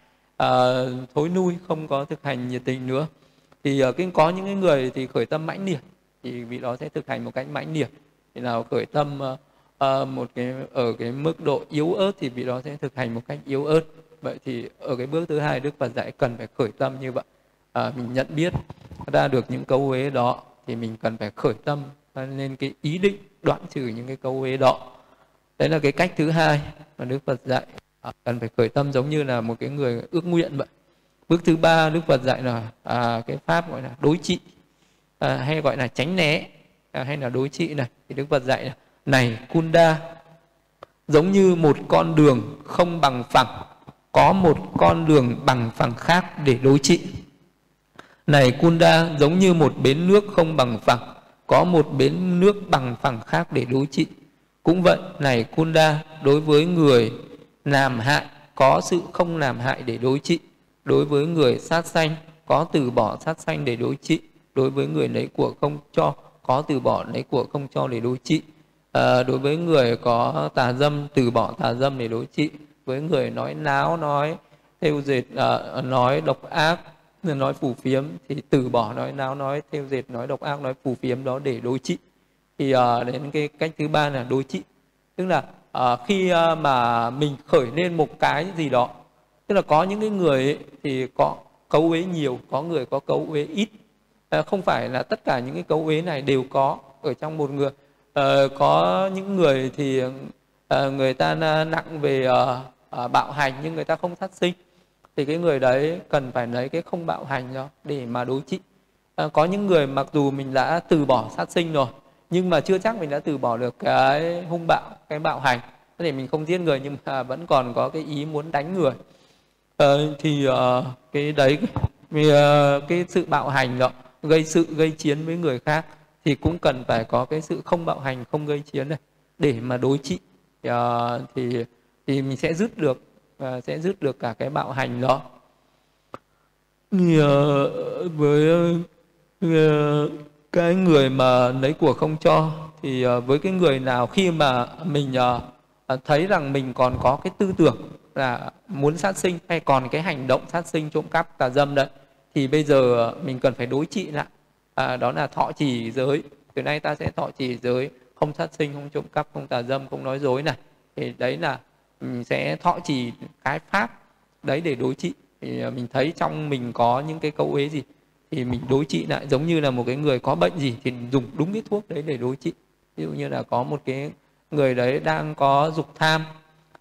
uh, thối nuôi không có thực hành nhiệt tình nữa. Thì uh, cái có những cái người thì khởi tâm mãnh liệt thì vị đó sẽ thực hành một cách mãnh liệt. Thì nào khởi tâm uh, một cái ở cái mức độ yếu ớt thì vị đó sẽ thực hành một cách yếu ớt. Vậy thì ở cái bước thứ hai đức phật dạy cần phải khởi tâm như vậy. À, mình nhận biết ra được những câu huế đó thì mình cần phải khởi tâm nên cái ý định đoạn trừ những cái câu huế đó. Đấy là cái cách thứ hai mà đức phật dạy. À, cần phải khởi tâm giống như là một cái người ước nguyện vậy. Bước thứ ba đức phật dạy là à, cái pháp gọi là đối trị à, hay gọi là tránh né à, hay là đối trị này. Thì đức phật dạy là này Kunda giống như một con đường không bằng phẳng có một con đường bằng phẳng khác để đối trị. Này Kunda giống như một bến nước không bằng phẳng có một bến nước bằng phẳng khác để đối trị. Cũng vậy này Kunda đối với người làm hại có sự không làm hại để đối trị. Đối với người sát sanh có từ bỏ sát sanh để đối trị đối với người lấy của không cho có từ bỏ lấy của không cho để đối trị. À, đối với người có tà dâm từ bỏ tà dâm để đối trị. Với người nói náo nói theo dệt à, nói độc ác nói phù phiếm thì từ bỏ nói náo nói theo dệt nói độc ác nói phù phiếm đó để đối trị. Thì à, đến cái cách thứ ba là đối trị. Tức là à, khi à, mà mình khởi lên một cái gì đó tức là có những cái người ấy, thì có cấu uế nhiều có người có cấu uế ít à, không phải là tất cả những cái cấu uế này đều có ở trong một người. Ờ, có những người thì ờ, người ta nặng về bạo hành nhưng người ta không sát sinh. Thì cái người đấy cần phải lấy cái không bạo hành đó để mà đối trị. Có những người mặc dù mình đã từ bỏ sát sinh rồi nhưng mà chưa chắc mình đã từ bỏ được cái hung bạo cái bạo hành. Có thể mình không giết người nhưng mà vẫn còn có cái ý muốn đánh người. Thì uh, cái đấy cái sự bạo hành đó gây sự gây chiến với người khác thì cũng cần phải có cái sự không bạo hành không gây chiến này. Để mà đối trị thì, thì thì mình sẽ dứt được ờ, sẽ dứt được cả cái bạo hành đó. Thì, ờ, với cái người mà lấy của không cho thì với cái người nào khi mà mình thấy rằng mình còn có cái tư tưởng là muốn sát sinh hay còn cái hành động sát sinh trộm cắp tà dâm đấy thì bây giờ ờ, mình cần phải đối trị lại. À, đó là thọ trì giới. Từ nay ta sẽ thọ trì giới không sát sinh không trộm cắp không tà dâm không nói dối này. Thì đấy là mình sẽ thọ trì cái pháp đấy để đối trị. Thì ờ, mình thấy trong mình có những cái câu ế gì thì mình đối trị lại. Giống như là một cái người có bệnh gì thì dùng đúng cái thuốc đấy để đối trị. Ví dụ như là có một cái người đấy đang có dục tham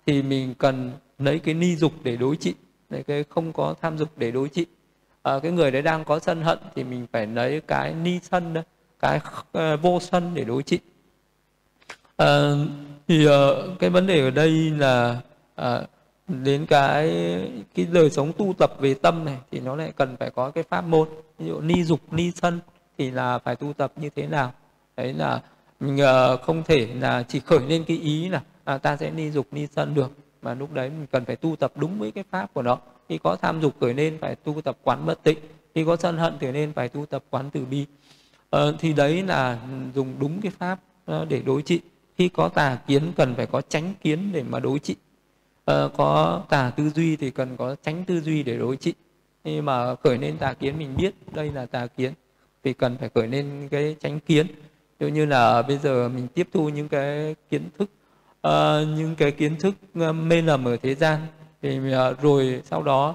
thì mình cần lấy cái ni dục để đối trị. Lấy cái không có tham dục để đối trị à, cái người đấy đang có sân hận thì mình phải lấy cái ni sân đó, cái uh, vô sân để đối trị. À, thì uh, cái vấn đề ở đây là à, đến cái cái đời sống tu tập về tâm này thì nó lại cần phải có cái pháp môn. Ví dụ ni dục ni sân thì là phải tu tập như thế nào? Đấy là mình uh, không thể là chỉ khởi lên cái ý là à, ta sẽ ni dục ni sân được. Mà lúc đấy mình cần phải tu tập đúng với cái pháp của nó khi có tham dục khởi lên phải tu tập quán bất tịnh. Khi có sân hận khởi lên phải tu tập quán từ bi. Uh, thì đấy là dùng đúng cái pháp ờ, để đối trị. Khi có tà kiến cần phải có tránh kiến để mà đối trị. Uh, có tà tư duy thì cần có tránh tư duy để đối trị. Khi mà khởi lên tà kiến mình biết đây là tà kiến thì cần phải khởi lên cái tránh kiến. Ví như là bây giờ mình tiếp thu những cái kiến thức uh, những cái kiến thức mê lầm ở thế gian thì à, rồi sau đó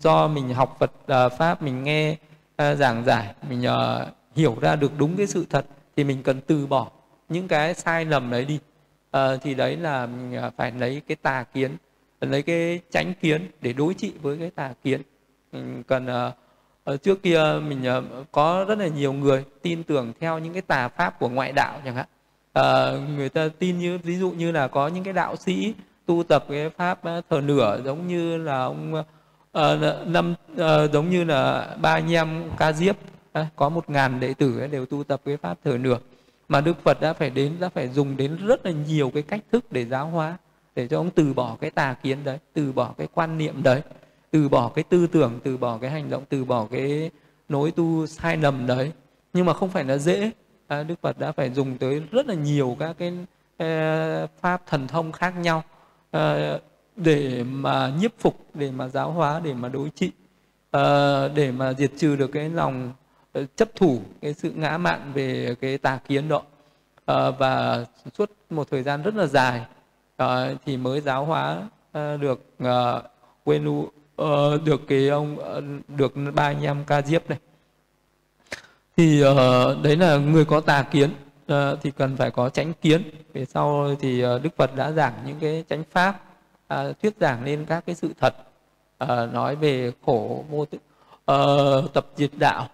do mình học Phật à, pháp mình nghe à, giảng giải mình hiểu ra được đúng cái sự thật thì mình cần từ bỏ những cái sai lầm đấy đi. À, thì đấy là mình phải lấy cái tà kiến lấy cái tránh kiến để đối trị với cái tà kiến. Mình cần ở ờ, trước kia mình có rất là nhiều người tin tưởng theo những cái tà pháp của ngoại đạo chẳng hạn. À, người ta tin như ví dụ như là có những cái đạo sĩ tu tập cái pháp ờ, thờ nửa giống như là ông uh, năm uh, giống như là ba anh em ca diếp. Uh, có một ngàn đệ tử uh, đều tu tập cái pháp thờ nửa mà đức phật đã phải đến đã phải dùng đến rất là nhiều cái cách thức để giáo hóa để cho ông từ bỏ cái tà kiến đấy từ bỏ cái quan niệm đấy từ bỏ cái tư tưởng từ bỏ cái hành động từ bỏ cái nối tu sai lầm đấy. Nhưng mà không phải là dễ. À, đức phật đã phải dùng tới rất là nhiều các cái pháp thần thông khác nhau à, để mà nhiếp phục để mà giáo hóa để mà đối trị à, để mà diệt trừ được cái lòng ờ, chấp thủ cái sự ngã mạn về cái tà kiến đó. À, và suốt một thời gian rất là dài à, thì mới giáo hóa à, được à, quên uh, được cái ông được ba anh em ca diếp này. Thì à, đấy là người có tà kiến uh, thì cần phải có tránh kiến. Về sau thì uh, đức phật đã giảng những cái chánh pháp uh, thuyết giảng lên các cái sự thật uh, nói về khổ vô tự uh, tập diệt đạo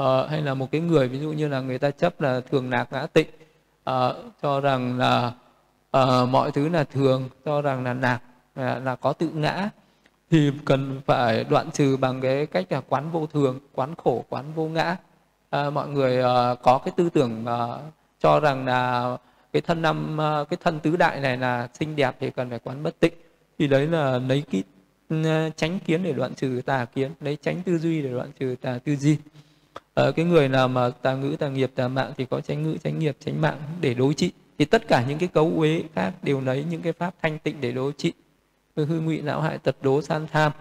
uh, hay là một cái người ví dụ như là người ta chấp là thường lạc ngã tịnh uh, cho rằng là uh, mọi thứ là thường cho rằng là lạc là, là có tự ngã thì cần phải đoạn trừ bằng cái cách là quán vô thường quán khổ quán vô ngã. À, mọi người uh, có cái tư tưởng uh, cho rằng là cái thân năm ờ, cái thân tứ đại này là xinh đẹp thì cần phải quán bất tịnh. Thì đấy là lấy cái ừ, tránh kiến để đoạn trừ tà kiến lấy tránh tư duy để đoạn trừ tà tư duy à, ờ, cái người nào mà tà ngữ tà nghiệp tà mạng thì có tránh ngữ tránh nghiệp tránh mạng để đối trị. Thì tất cả những cái cấu uế khác đều lấy những cái pháp thanh tịnh để đối trị. Hư ngụy não hại tật đố san tham.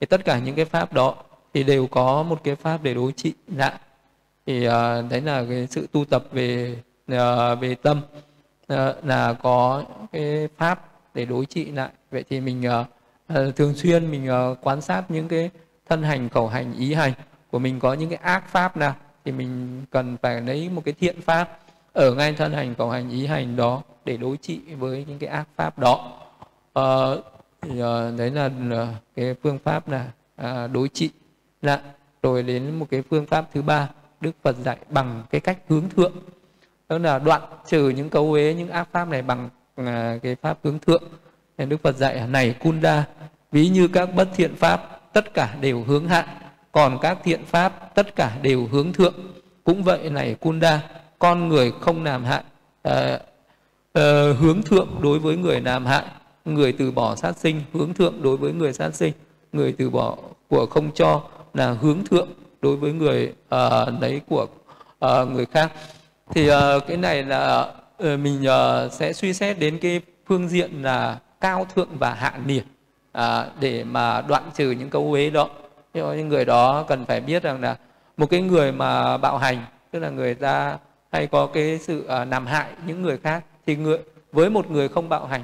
Thì tất cả những cái pháp đó thì đều có một cái pháp để đối trị lại. Thì uh, đấy là cái sự tu tập về uh, về tâm. Uh, là có cái pháp để đối trị lại. Vậy thì mình uh, thường xuyên mình uh, quan sát những cái thân hành khẩu hành ý hành của mình có những cái ác pháp nào thì mình cần phải lấy một cái thiện pháp ở ngay thân hành khẩu hành ý hành đó để đối trị với những cái ác pháp đó. Uh, thì uh, đấy là uh, cái phương pháp là uh, đối trị lại. Rồi đến một cái phương pháp thứ ba Đức Phật dạy bằng cái cách hướng thượng đó là đoạn trừ những cấu uế những ác pháp này bằng à, cái pháp hướng thượng. Nên Đức Phật dạy này Kunda ví như các bất thiện pháp tất cả đều hướng hạ còn các thiện pháp tất cả đều hướng thượng. Cũng vậy này Kunda con người không làm hại à, à, hướng thượng đối với người làm hại người từ bỏ sát sinh hướng thượng đối với người sát sinh. Người từ bỏ của không cho là hướng thượng đối với người uh, lấy của uh, người khác thì uh, cái này là uh, mình uh, sẽ suy xét đến cái phương diện là cao thượng và hạ nhiệt uh, để mà đoạn trừ những câu uế đó. Những người đó cần phải biết rằng là một cái người mà bạo hành tức là người ta hay có cái sự uh, làm hại những người khác thì người với một người không bạo hành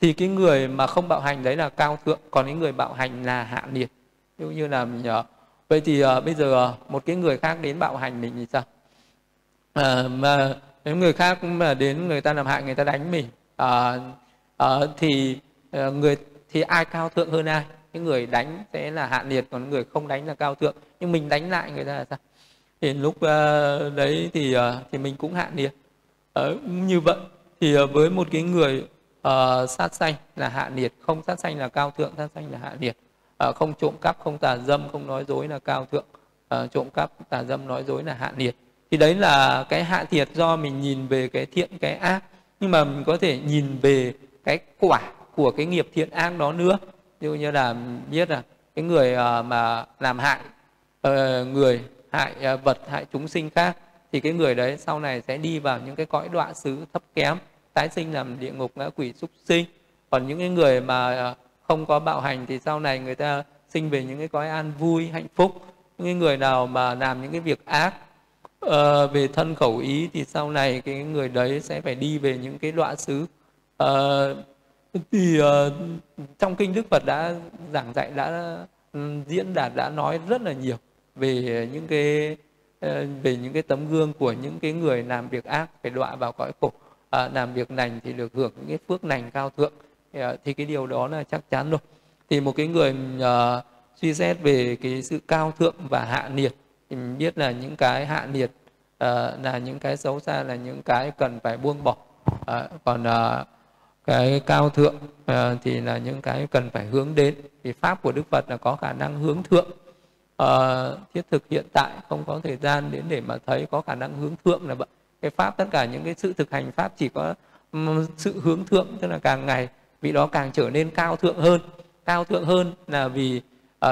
thì cái người mà không bạo hành đấy là cao thượng còn những người bạo hành là hạ liệt ví dụ như là mình uh, vậy thì uh, bây giờ một cái người khác đến bạo hành mình thì sao? À, mà nếu người khác mà đến người ta làm hại người ta đánh mình à, à, thì à, người thì ai cao thượng hơn ai? Cái người đánh sẽ là hạ liệt còn người không đánh là cao thượng. Nhưng mình đánh lại người ta là sao? Thì lúc uh, đấy thì uh, thì mình cũng hạ liệt. Uh, như vậy thì uh, với một cái người uh, sát sanh là hạ liệt không sát sanh là cao thượng sát sanh là hạ liệt. À, không trộm cắp không tà dâm không nói dối là cao thượng. Uh, trộm cắp tà dâm nói dối là hạ liệt thì đấy là cái hạ thiệt do mình nhìn về cái thiện, cái ác. Nhưng mà mình có thể nhìn về cái quả của cái nghiệp thiện ác đó nữa. Ví dụ như là biết là cái người ờ, mà làm hại ờ, người, hại ờ, vật, hại chúng sinh khác, thì cái người đấy sau này sẽ đi vào những cái cõi đọa xứ thấp kém, tái sinh làm địa ngục, ngã quỷ, súc sinh. Còn những cái người mà không có bạo hành thì sau này người ta sinh về những cái cõi an vui, hạnh phúc. Những cái người nào mà làm những cái việc ác uh, về thân khẩu ý thì sau này cái người đấy sẽ phải đi về những cái đoạn xứ. Uh, thì uh, trong kinh đức phật đã giảng dạy đã ừ, diễn đạt đã nói rất là nhiều về những cái về những cái tấm gương của những cái người làm việc ác phải đọa vào cõi khổ. À, làm việc lành thì được hưởng những cái phước lành cao thượng. Thì, à, thì cái điều đó là chắc chắn rồi. Thì một cái người uh, suy xét về cái sự cao thượng và hạ nhiệt thì mình biết là những cái hạ nhiệt uh, là những cái xấu xa là những cái cần phải buông bỏ. Uh, còn uh, cái cao thượng uh, thì là những cái cần phải hướng đến. Thì pháp của đức phật là có khả năng hướng thượng. Uh, thiết thực hiện tại không có thời gian đến để mà thấy có khả năng hướng thượng là vậy. Cái pháp tất cả những cái sự thực hành pháp chỉ có sự hướng thượng tức là càng ngày vị đó càng trở nên cao thượng hơn. Cao thượng hơn là vì uh,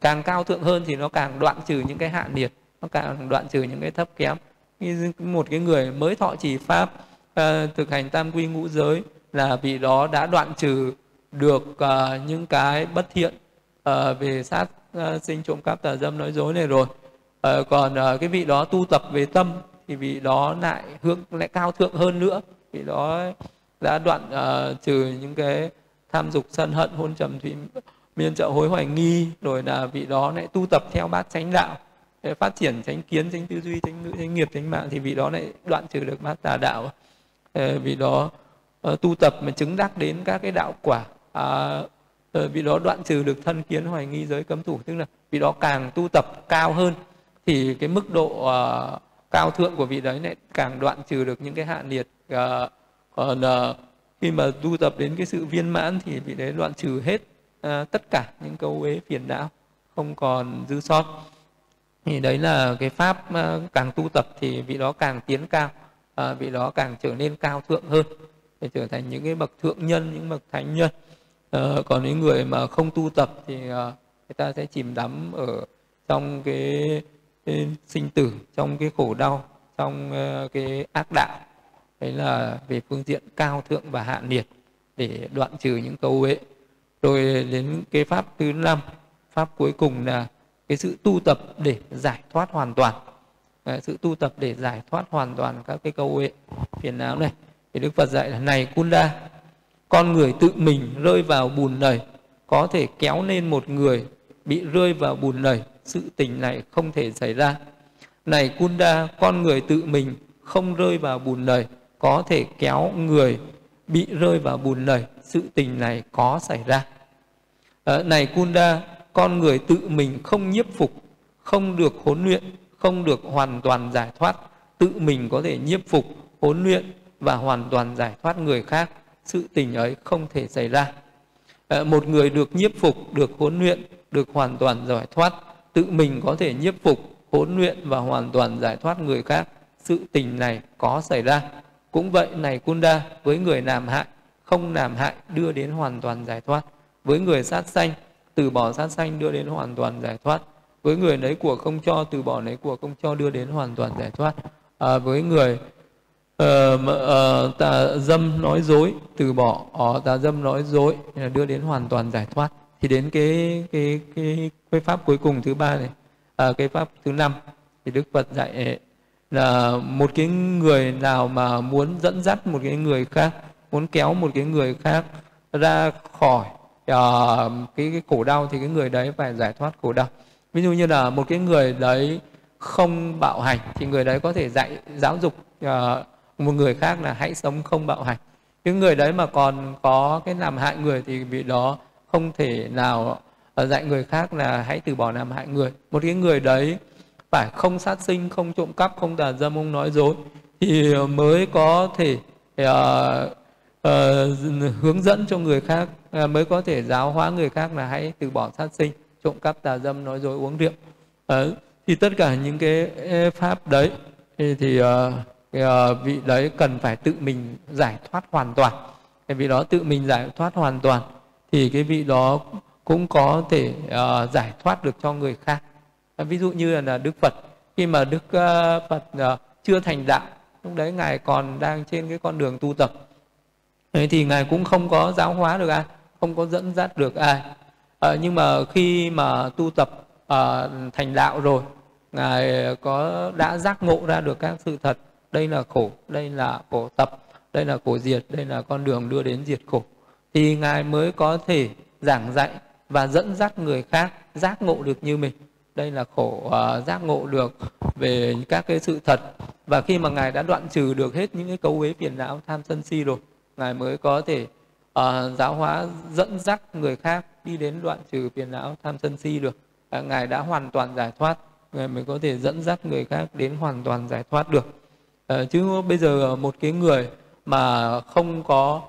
càng cao thượng hơn thì nó càng đoạn trừ những cái hạ nhiệt nó càng đoạn trừ những cái thấp kém. Một cái người mới thọ trì pháp uh, thực hành tam quy ngũ giới là vị đó đã đoạn trừ được uh, những cái bất thiện uh, về sát uh, sinh trộm cắp tà dâm nói dối này rồi. Uh, còn uh, cái vị đó tu tập về tâm thì vị đó lại hướng lại cao thượng hơn nữa. Vị đó đã đoạn uh, trừ những cái tham dục sân hận hôn trầm thủy miên trợ hối hoài nghi rồi là vị đó lại tu tập theo bát chánh đạo. Để phát triển chánh kiến chánh tư duy chánh ngữ chánh nghiệp chánh mạng thì vị đó lại đoạn trừ được bát tà đạo. Vị đó ờ, tu tập mà chứng đắc đến các cái đạo quả. À, ờ, vị đó đoạn trừ được thân kiến hoài nghi giới cấm thủ. Tức là vị đó càng tu tập cao hơn thì cái mức độ uh, cao thượng của vị đấy lại càng đoạn trừ được những cái hạ liệt. Uh, còn uh, khi mà tu tập đến cái sự viên mãn thì vị đấy đoạn trừ hết à, tất cả những câu uế phiền não không còn dư sót. Thì đấy là cái pháp à, càng tu tập thì vị đó càng tiến cao à, vị đó càng trở nên cao thượng hơn để trở thành những cái bậc thượng nhân những bậc thánh nhân. À, còn những người mà không tu tập thì à, người ta sẽ chìm đắm ở trong cái sinh tử trong cái khổ đau trong uh, cái ác đạo. Đấy là về phương diện cao thượng và hạ liệt để đoạn trừ những câu ấy rồi đến cái pháp thứ năm pháp cuối cùng là cái sự tu tập để giải thoát hoàn toàn. Ờ, sự tu tập để giải thoát hoàn toàn các cái câu ấy, phiền não này. Thì đức phật dạy là này kunda con người tự mình rơi vào bùn lầy có thể kéo lên một người bị rơi vào bùn lầy sự tình này không thể xảy ra. Này Kunda con người tự mình không rơi vào bùn lầy có thể kéo người bị rơi vào bùn lầy sự tình này có xảy ra. À, này Kunda con người tự mình không nhiếp phục không được huấn luyện không được hoàn toàn giải thoát tự mình có thể nhiếp phục huấn luyện và hoàn toàn giải thoát người khác sự tình ấy không thể xảy ra. À, một người được nhiếp phục được huấn luyện được hoàn toàn giải thoát tự mình có thể nhiếp phục huấn luyện và hoàn toàn giải thoát người khác sự tình này có xảy ra. Cũng vậy này kunda với người làm hại không làm hại đưa đến hoàn toàn giải thoát. Với người sát sanh từ bỏ sát sanh đưa đến hoàn toàn giải thoát. Với người lấy của không cho từ bỏ lấy của không cho đưa đến hoàn toàn giải thoát. À, với người uh, uh, tà dâm nói dối từ bỏ uh, tà dâm nói dối đưa đến hoàn toàn giải thoát. Thì đến cái cái cái cái pháp cuối cùng thứ ba này à, cái pháp thứ năm thì đức phật dạy là một cái người nào mà muốn dẫn dắt một cái người khác muốn kéo một cái người khác ra khỏi uh, cái, cái khổ đau thì cái người đấy phải giải thoát khổ đau. Ví dụ như là một cái người đấy không bạo hành thì người đấy có thể dạy giáo dục uh, một người khác là hãy sống không bạo hành. Cái người đấy mà còn có cái làm hại người thì bị đó không thể nào ờ, dạy người khác là hãy từ bỏ làm hại người. Một cái người đấy phải không sát sinh không trộm cắp không tà dâm không nói dối thì mới có thể uh, uh, hướng dẫn cho người khác uh, mới có thể giáo hóa người khác là hãy từ bỏ sát sinh trộm cắp tà dâm nói dối uống rượu. Uh, thì tất cả những cái pháp đấy thì, thì uh, uh, vị đấy cần phải tự mình giải thoát hoàn toàn. Cái vị đó tự mình giải thoát hoàn toàn thì cái vị đó cũng có thể uh, giải thoát được cho người khác. À, ví dụ như là đức phật khi mà đức uh, phật uh, chưa thành đạo lúc đấy ngài còn đang trên cái con đường tu tập Thế thì ngài cũng không có giáo hóa được ai không có dẫn dắt được ai. À, nhưng mà khi mà tu tập à, thành đạo rồi ngài có đã giác ngộ ra được các sự thật. Đây là khổ đây là khổ tập đây là khổ diệt đây là con đường đưa đến diệt khổ. Thì ngài mới có thể giảng dạy và dẫn dắt người khác giác ngộ được như mình. Đây là khổ uh, giác ngộ được về các cái sự thật. Và khi mà ngài đã đoạn trừ được hết những cái cấu uế phiền não tham sân si rồi ngài mới có thể uh, giáo hóa dẫn dắt người khác đi đến đoạn trừ phiền não tham sân si được. À, ngài đã hoàn toàn giải thoát. Ngài mới có thể dẫn dắt người khác đến hoàn toàn giải thoát được. Uh, chứ bây giờ một cái người mà không có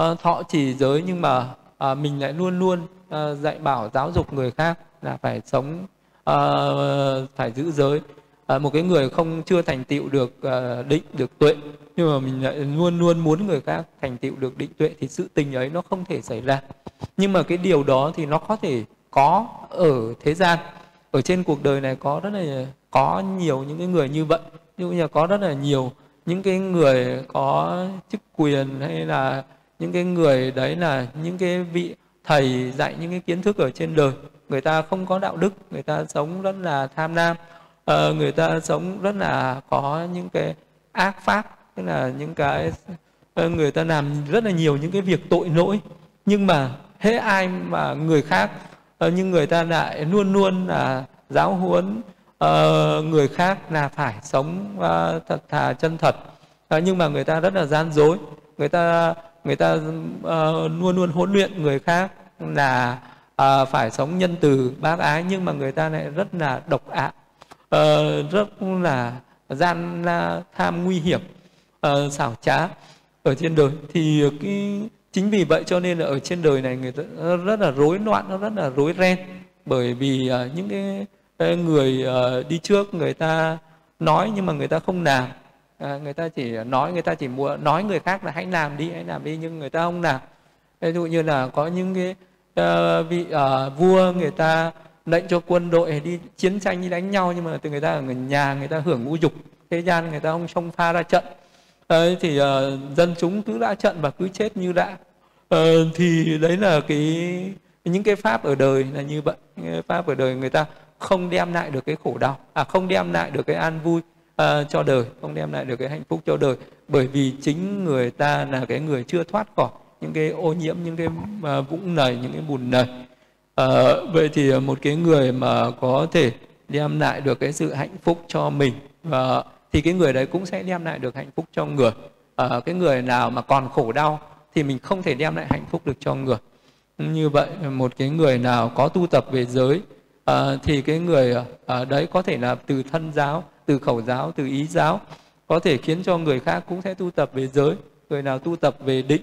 uh, thọ trì giới nhưng mà uh, mình lại luôn luôn uh, dạy bảo giáo dục người khác là phải sống uh, phải giữ giới à, một cái người không chưa thành tựu được à, định được tuệ nhưng mà mình lại luôn luôn muốn người khác thành tựu được định tuệ thì sự tình ấy nó không thể xảy ra. Nhưng mà cái điều đó thì nó có thể có ở thế gian. Ở trên cuộc đời này có rất là có nhiều những cái người như vậy. Ví dụ như là có rất là nhiều những cái người có chức quyền hay là những cái người đấy là những cái vị thầy dạy những cái kiến thức ở trên đời. Người ta không có đạo đức người ta sống rất là tham lam uh, người ta sống rất là có những cái ác pháp tức là những cái uh, người ta làm rất là nhiều những cái việc tội lỗi. Nhưng mà hễ ai mà người khác uh, nhưng người ta lại luôn luôn là giáo huấn uh, người khác là phải sống uh, thật thà chân thật. Uh, nhưng mà người ta rất là gian dối người ta người ta uh, luôn luôn huấn luyện người khác là uh, phải sống nhân từ bác ái nhưng mà người ta lại rất là độc ác uh, rất là gian la tham nguy hiểm uh, xảo trá ở trên đời. Thì cái chính vì vậy cho nên là ở trên đời này người ta rất là rối loạn nó rất là rối ren. Bởi vì uh, những cái, cái người uh, đi trước người ta nói nhưng mà người ta không làm. À, người ta chỉ nói người ta chỉ muốn nói người khác là hãy làm đi hãy làm đi nhưng người ta không làm. Ví dụ như là có những cái uh, vị uh, vua người ta lệnh cho quân đội đi chiến tranh đi đánh nhau nhưng mà từ người ta ở nhà người ta hưởng ngũ dục. Thế gian người ta không xông pha ra trận. Đấy thì uh, dân chúng cứ ra trận và cứ chết như đã. Uh, thì đấy là cái những cái pháp ở đời là như vậy. Cái pháp ở đời người ta không đem lại được cái khổ đau à không đem lại được cái an vui uh, cho đời không đem lại được cái hạnh phúc cho đời. Bởi vì chính người ta là cái người chưa thoát khỏi những cái ô nhiễm những cái uh, vũng nầy những cái bùn nầy à, vậy thì ờ, một cái người mà có thể đem lại được cái sự hạnh phúc cho mình và thì cái người đấy cũng sẽ đem lại được hạnh phúc cho người. À, cái người nào mà còn khổ đau thì mình không thể đem lại hạnh phúc được cho người. Như vậy một cái người nào có tu tập về giới à, thì cái người à, đấy có thể là từ thân giáo từ khẩu giáo từ ý giáo có thể khiến cho người khác cũng sẽ tu tập về giới. Người nào tu tập về định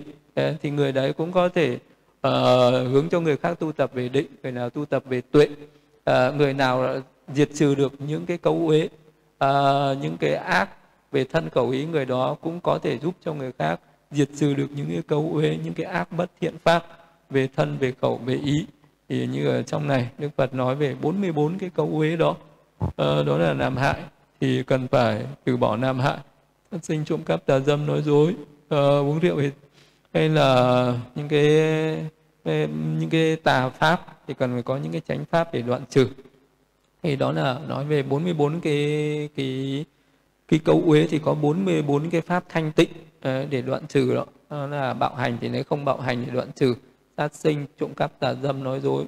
thì người đấy cũng có thể uh, hướng cho người khác tu tập về định người nào tu tập về tuệ uh, người nào diệt trừ được những cái cấu uế uh, những cái ác về thân khẩu ý người đó cũng có thể giúp cho người khác diệt trừ được những cái cấu uế những cái ác bất thiện pháp về thân về khẩu về ý. Thì như ở trong này Đức Phật nói về 44 cái cấu uế đó. Uh, đó là làm hại thì cần phải từ bỏ làm hại phát sinh trộm cắp tà dâm nói dối uh, uống rượu thì hay là những cái những cái tà pháp thì cần phải có những cái chánh pháp để đoạn trừ. Thì đó là nói về 44 cái cái cái cấu uế thì có 44 cái pháp thanh tịnh ờ, để đoạn trừ đó. đó là bạo hành thì nếu không bạo hành thì đoạn trừ. Sát sinh trộm cắp tà dâm nói dối.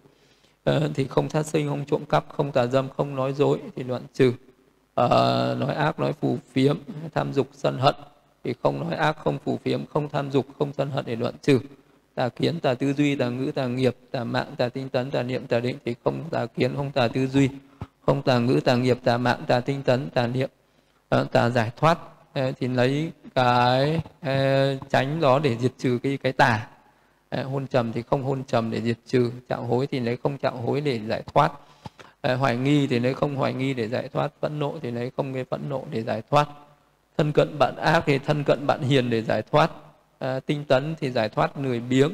Ờ, thì không sát sinh không trộm cắp không tà dâm không nói dối thì đoạn trừ. À, nói ác nói phù phiếm tham dục sân hận thì không nói ác, không phù phiếm, không tham dục, không sân hận để đoạn trừ. Tà kiến, tà tư duy, tà ngữ, tà nghiệp, tà mạng, tà tinh tấn, tà niệm, tà định thì không tà kiến, không tà tư duy. Không tà ngữ, tà nghiệp, tà mạng, tà tinh tấn, tà niệm. Ờ, tà giải thoát ờ, thì lấy cái ờ, tránh đó để diệt trừ cái cái tà. Hôn trầm thì không hôn trầm để diệt trừ, chạo hối thì lấy không chạo hối để giải thoát. Hoài nghi thì lấy không hoài nghi để giải thoát, phẫn nộ thì lấy không cái phẫn nộ để giải thoát thân cận bạn ác thì thân cận bạn hiền để giải thoát à, tinh tấn thì giải thoát người biếng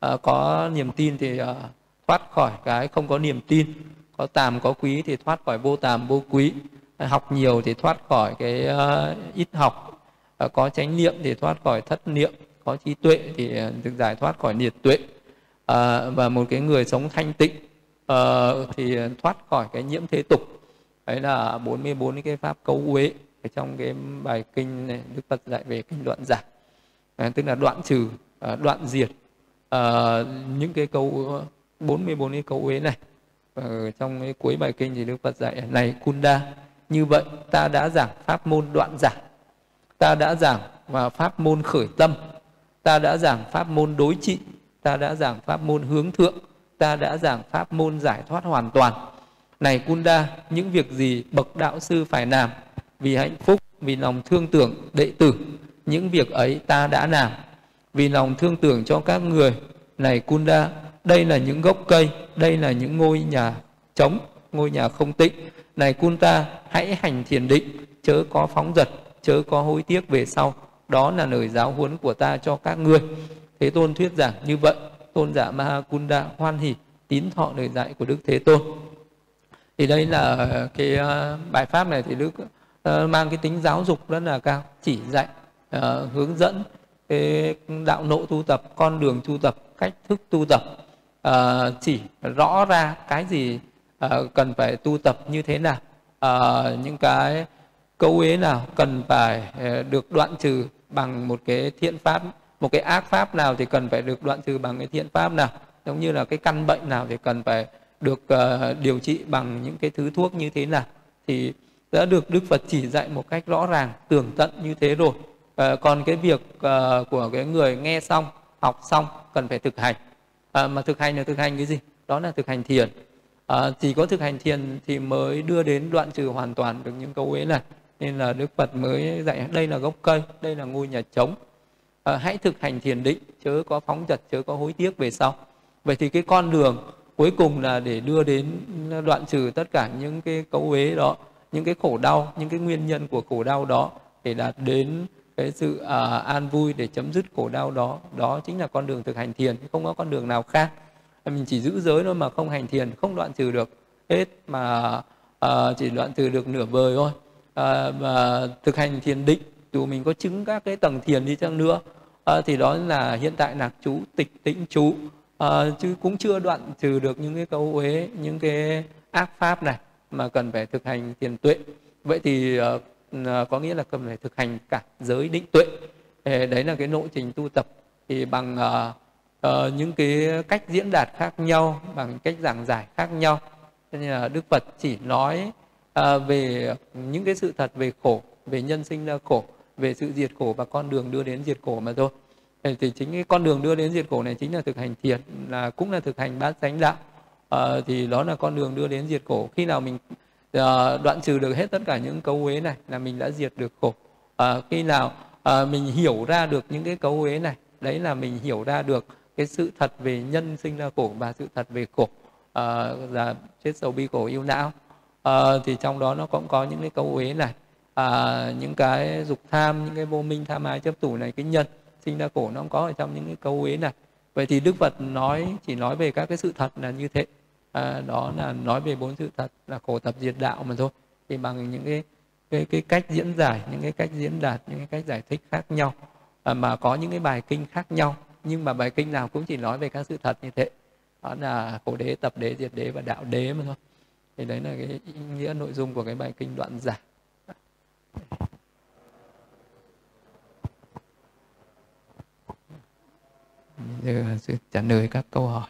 à, có niềm tin thì à, thoát khỏi cái không có niềm tin có tàm có quý thì thoát khỏi vô tàm vô quý à, học nhiều thì thoát khỏi cái à, ít học à, có chánh niệm thì thoát khỏi thất niệm có trí tuệ thì à, được giải thoát khỏi niệt tuệ à, và một cái người sống thanh tịnh à, thì thoát khỏi cái nhiễm thế tục. Đấy là 44 cái pháp cấu uế ở trong cái bài kinh này Đức Phật dạy về kinh đoạn giả à, tức là đoạn trừ à, đoạn diệt à, những cái câu 44 cái câu uế này. Ở trong cái cuối bài kinh thì Đức Phật dạy này Kunda như vậy ta đã giảng pháp môn đoạn giả ta đã giảng và pháp môn khởi tâm. Ta đã giảng pháp môn đối trị. Ta đã giảng pháp môn hướng thượng. Ta đã giảng pháp môn giải thoát hoàn toàn. Này Kunda những việc gì bậc đạo sư phải làm vì hạnh phúc, vì lòng thương tưởng đệ tử, những việc ấy ta đã làm. Vì lòng thương tưởng cho các người, này Kunda, đây là những gốc cây, đây là những ngôi nhà trống, ngôi nhà không tịnh. Này Kunta hãy hành thiền định, chớ có phóng dật, chớ có hối tiếc về sau. Đó là lời giáo huấn của ta cho các ngươi. Thế tôn thuyết giảng như vậy, tôn giả Mahakunda hoan hỉ, tín thọ lời dạy của đức thế tôn. Thì đây là cái ờ, bài pháp này thì đức Ờ, mang cái tính giáo dục rất là cao chỉ dạy ờ, hướng dẫn cái đạo nộ tu tập con đường tu tập cách thức tu tập. Ờ, chỉ rõ ra cái gì cần phải tu tập như thế nào những cái câu ế nào cần phải được đoạn trừ bằng một cái thiện pháp một cái ác pháp nào thì cần phải được đoạn trừ bằng cái thiện pháp nào giống như là cái căn bệnh nào thì cần phải được uh, điều trị bằng những cái thứ thuốc như thế nào. Thì đã được Đức Phật chỉ dạy một cách rõ ràng tường tận như thế rồi. À, còn cái việc à, của cái người nghe xong học xong cần phải thực hành. À, mà thực hành là thực hành cái gì? Đó là thực hành thiền. À, chỉ có thực hành thiền thì mới đưa đến đoạn trừ hoàn toàn được những câu ấy này nên là đức phật mới dạy đây là gốc cây đây là ngôi nhà trống. À, hãy thực hành thiền định chớ có phóng dật chớ có hối tiếc về sau. Vậy thì cái con đường cuối cùng là để đưa đến đoạn trừ tất cả những cái cấu uế đó những cái khổ đau những cái nguyên nhân của khổ đau đó để đạt đến cái sự uh, an vui để chấm dứt khổ đau đó. Đó chính là con đường thực hành thiền không có con đường nào khác. Mình chỉ giữ giới thôi mà không hành thiền không đoạn trừ được hết mà uh, chỉ đoạn trừ được nửa vời thôi. Uh, mà thực hành thiền định dù mình có chứng các cái tầng thiền đi chăng nữa uh, thì đó là hiện tại lạc chú tịch tĩnh chú uh, chứ cũng chưa đoạn trừ được những cái câu uế những cái ác pháp này mà cần phải thực hành thiền tuệ. Vậy thì uh, có nghĩa là cần phải thực hành cả giới định tuệ. Đấy là cái lộ trình tu tập. Thì bằng uh, uh, những cái cách diễn đạt khác nhau bằng cách giảng giải khác nhau. Cho nên là đức phật chỉ nói uh, về những cái sự thật về khổ về nhân sinh ra khổ về sự diệt khổ và con đường đưa đến diệt khổ mà thôi. Thì chính cái con đường đưa đến diệt khổ này chính là thực hành thiền là cũng là thực hành bát chánh đạo uh, thì đó là con đường đưa đến diệt khổ. Khi nào mình uh, đoạn trừ được hết tất cả những cấu uế này là mình đã diệt được khổ. Uh, khi nào uh, mình hiểu ra được những cái cấu uế này đấy là mình hiểu ra được cái sự thật về nhân sinh ra khổ và sự thật về khổ. À, là chết sầu bi khổ yêu não. À, thì trong đó nó cũng có những cái cấu uế này. À, những cái dục tham những cái vô minh tham ái chấp thủ này cái nhân sinh ra khổ nó cũng có ở trong những cái câu uế này. Vậy thì đức phật nói chỉ nói về các cái sự thật là như thế à, đó là nói về bốn sự thật là khổ tập diệt đạo mà thôi. Thì bằng những cái cái cái cách diễn giải những cái cách diễn đạt những cái cách giải thích khác nhau à, mà có những cái bài kinh khác nhau nhưng mà bài kinh nào cũng chỉ nói về các sự thật như thế. Đó là khổ đế tập đế diệt đế và đạo đế mà thôi. Thì đấy là cái ý nghĩa nội dung của cái bài kinh đoạn giả giờ sẽ trả lời các câu hỏi.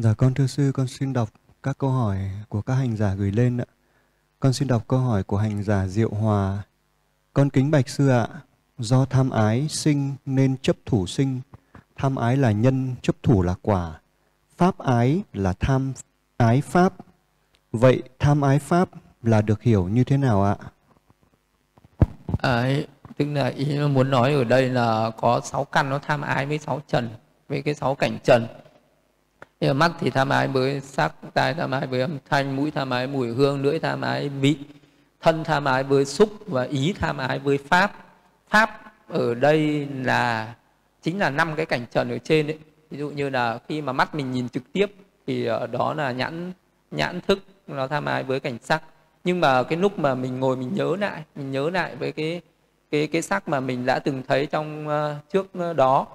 Dạ con thưa sư, con xin đọc các câu hỏi của các hành giả gửi lên ạ. Con xin đọc câu hỏi của hành giả Diệu Hòa. Con kính bạch sư ạ, do tham ái sinh nên chấp thủ sinh. Tham ái là nhân, chấp thủ là quả. Pháp ái là tham ái pháp. Vậy tham ái pháp là được hiểu như thế nào ạ? Ấy, tức là ý muốn nói ở đây là có sáu căn nó tham ái với sáu trần, với cái sáu cảnh trần nhưng mà mắt thì tham ái với sắc tai tham ái với âm thanh mũi tham ái mùi hương lưỡi tham ái vị thân tham ái với xúc và ý tham ái với pháp. Pháp ở đây là chính là năm cái cảnh trần ở trên đấy ví dụ như là khi mà mắt mình nhìn trực tiếp thì ở đó là nhãn nhãn thức nó tham ái với cảnh sắc. Nhưng mà cái lúc mà mình ngồi mình nhớ lại mình nhớ lại với cái cái cái sắc mà mình đã từng thấy trong uh, trước ờ, đó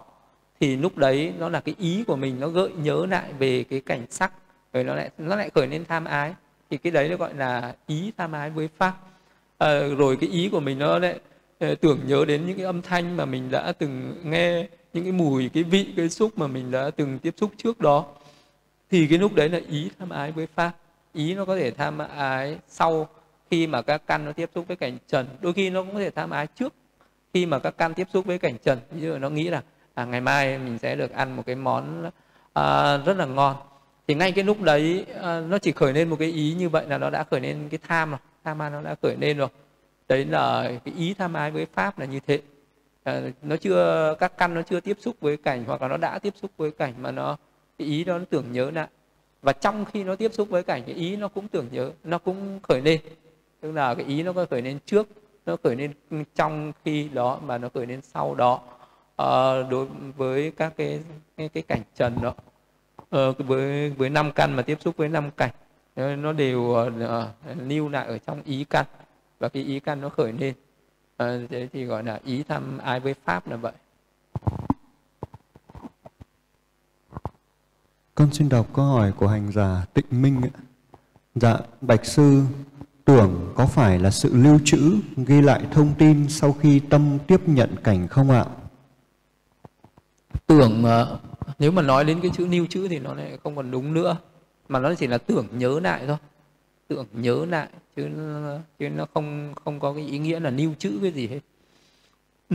thì lúc đấy nó là cái ý của mình nó gợi nhớ lại về cái cảnh sắc rồi nó lại nó lại khởi lên tham ái. Thì cái đấy nó gọi là ý tham ái với pháp. À, rồi cái ý của mình nó lại ờ, tưởng nhớ đến những cái âm thanh mà mình đã từng nghe những cái mùi cái vị cái xúc mà mình đã từng tiếp xúc trước đó. Thì cái lúc đấy là ý tham ái với pháp. Ý nó có thể tham ái sau khi mà các căn nó tiếp xúc với cảnh trần. Đôi khi nó cũng có thể tham ái trước khi mà các căn tiếp xúc với cảnh trần. Ví dụ nó nghĩ là à, ngày mai mình sẽ được ăn một cái món à, rất là ngon. Thì ngay cái lúc đấy à, nó chỉ khởi lên một cái ý như vậy là nó đã khởi lên cái tham rồi. Tham ái nó đã khởi lên rồi. Đấy là cái ý tham ái với pháp là như thế. À, nó chưa các căn nó chưa tiếp xúc với cảnh hoặc là nó đã tiếp xúc với cảnh mà nó cái ý đó nó tưởng nhớ lại. Và trong khi nó tiếp xúc với cảnh cái ý nó cũng tưởng nhớ nó cũng khởi lên. Tức là cái ý nó có khởi lên trước nó khởi lên trong khi đó mà nó khởi lên sau đó uh, đối với các cái cái, cái cảnh trần đó. Uh, với với năm căn mà tiếp xúc với năm cảnh ờ, nó đều uh, lưu lại ở trong ý căn và cái ý căn nó khởi lên. Uh, thế thì gọi là ý thăm ai với pháp là vậy. Con xin đọc câu hỏi của hành giả tịnh minh dạ bạch sư tưởng có phải là sự lưu trữ ghi lại thông tin sau khi tâm tiếp nhận cảnh không ạ? Tưởng nếu mà nói đến cái chữ lưu chữ thì nó lại không còn đúng nữa mà nó chỉ là tưởng nhớ lại thôi. Tưởng nhớ lại chứ chứ nó không không có cái ý nghĩa là lưu trữ cái gì hết.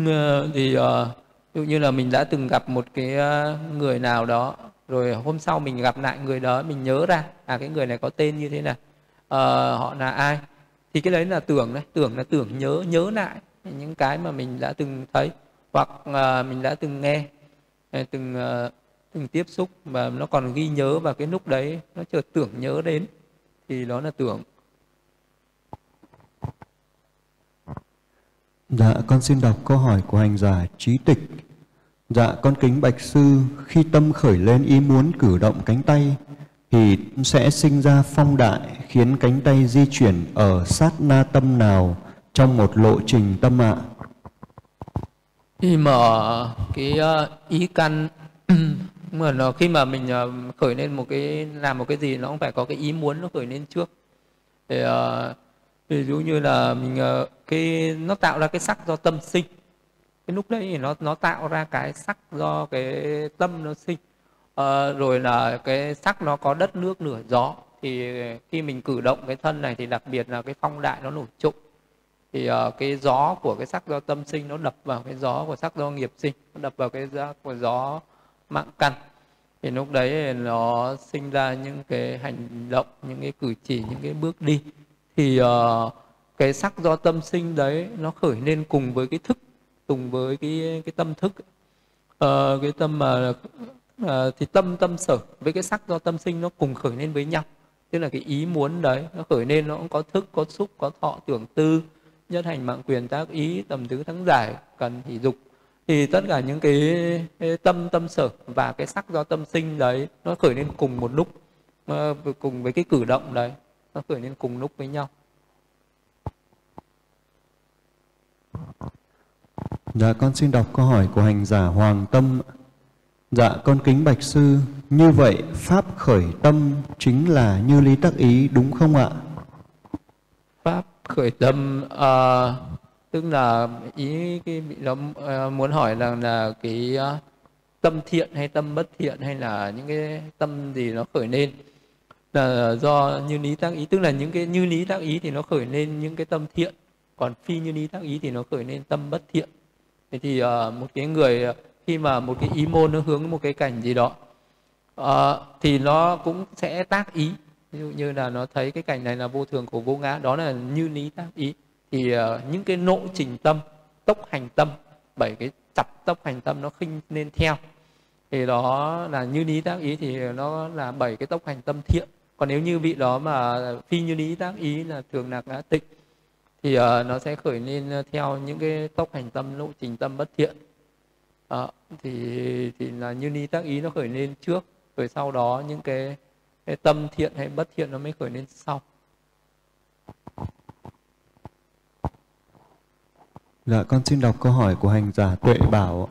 Ờ, thì ờ, ví dụ như là mình đã từng gặp một cái ờ, người nào đó rồi hôm sau mình gặp lại người đó mình nhớ ra à cái người này có tên như thế này uh, họ là ai thì cái đấy là tưởng đấy tưởng là tưởng nhớ nhớ lại những cái mà mình đã từng thấy hoặc uh, mình đã từng nghe từng ờ, từng tiếp xúc và nó còn ghi nhớ vào cái lúc đấy nó chợt tưởng nhớ đến thì đó là tưởng Dạ, con xin đọc câu hỏi của hành giả trí tịch. Dạ, con kính bạch sư, khi tâm khởi lên ý muốn cử động cánh tay, thì sẽ sinh ra phong đại khiến cánh tay di chuyển ở sát na tâm nào trong một lộ trình tâm ạ? À? Khi mở cái ờ, ý căn (clears throat) mà nó khi mà mình ờ, khởi lên một cái làm một cái gì nó cũng phải có cái ý muốn nó khởi lên trước. Thì uh, ví dụ như là mình uh, cái nó tạo ra cái sắc do tâm sinh. Cái lúc đấy thì nó nó tạo ra cái sắc do cái tâm nó sinh. À, rồi là cái sắc nó có đất nước lửa gió. Thì khi mình cử động cái thân này thì đặc biệt là cái phong đại nó nổi trội thì uh, cái gió của cái sắc do tâm sinh nó đập vào cái gió của sắc do nghiệp sinh nó đập vào cái gió của gió mạng căn. Thì lúc đấy nó sinh ra những cái hành động những cái cử chỉ những cái bước đi. Thì uh, cái sắc do tâm sinh đấy nó khởi lên cùng với cái thức cùng với cái cái tâm thức. Uh, cái tâm mà uh, thì tâm tâm sở với cái sắc do tâm sinh nó cùng khởi lên với nhau. Tức là cái ý muốn đấy nó khởi lên nó cũng có thức có xúc có thọ tưởng tư nhất hành mạng quyền tác ý tầm tứ thắng giải cần hỷ dục thì tất cả những cái, cái tâm tâm sở và cái sắc do tâm sinh đấy nó khởi lên cùng một lúc cùng với cái cử động đấy nó khởi lên cùng lúc với nhau Dạ con xin đọc câu hỏi của hành giả Hoàng Tâm. Dạ con kính bạch sư, như vậy pháp khởi tâm chính là như lý tác ý đúng không ạ? Pháp khởi tâm uh, tức là ý cái bị nó uh, muốn hỏi rằng là cái uh, tâm thiện hay tâm bất thiện hay là những cái tâm gì nó khởi lên. Là do như lý tác ý tức là những cái như lý tác ý thì nó khởi lên những cái tâm thiện còn phi như lý tác ý thì nó khởi lên tâm bất thiện. Thế thì uh, một cái người khi mà một cái ý môn nó hướng một cái cảnh gì đó uh, thì nó cũng sẽ tác ý ví dụ như là nó thấy cái cảnh này là vô thường của vô ngã đó là như lý tác ý. Thì uh, những cái nộ trình tâm tốc hành tâm bảy cái chặt tốc hành tâm nó khinh nên theo. Thì đó là như lý tác ý thì nó là bảy cái tốc hành tâm thiện. Còn nếu như vị đó mà phi như lý tác ý là thường lạc ngã tịnh thì uh, nó sẽ khởi lên theo những cái tốc hành tâm lộ trình tâm bất thiện. Uh, thì thì là như ni tác ý nó khởi lên trước rồi sau đó những cái, cái tâm thiện hay bất thiện nó mới khởi lên sau Dạ, con xin đọc câu hỏi của hành giả Tuệ Bảo.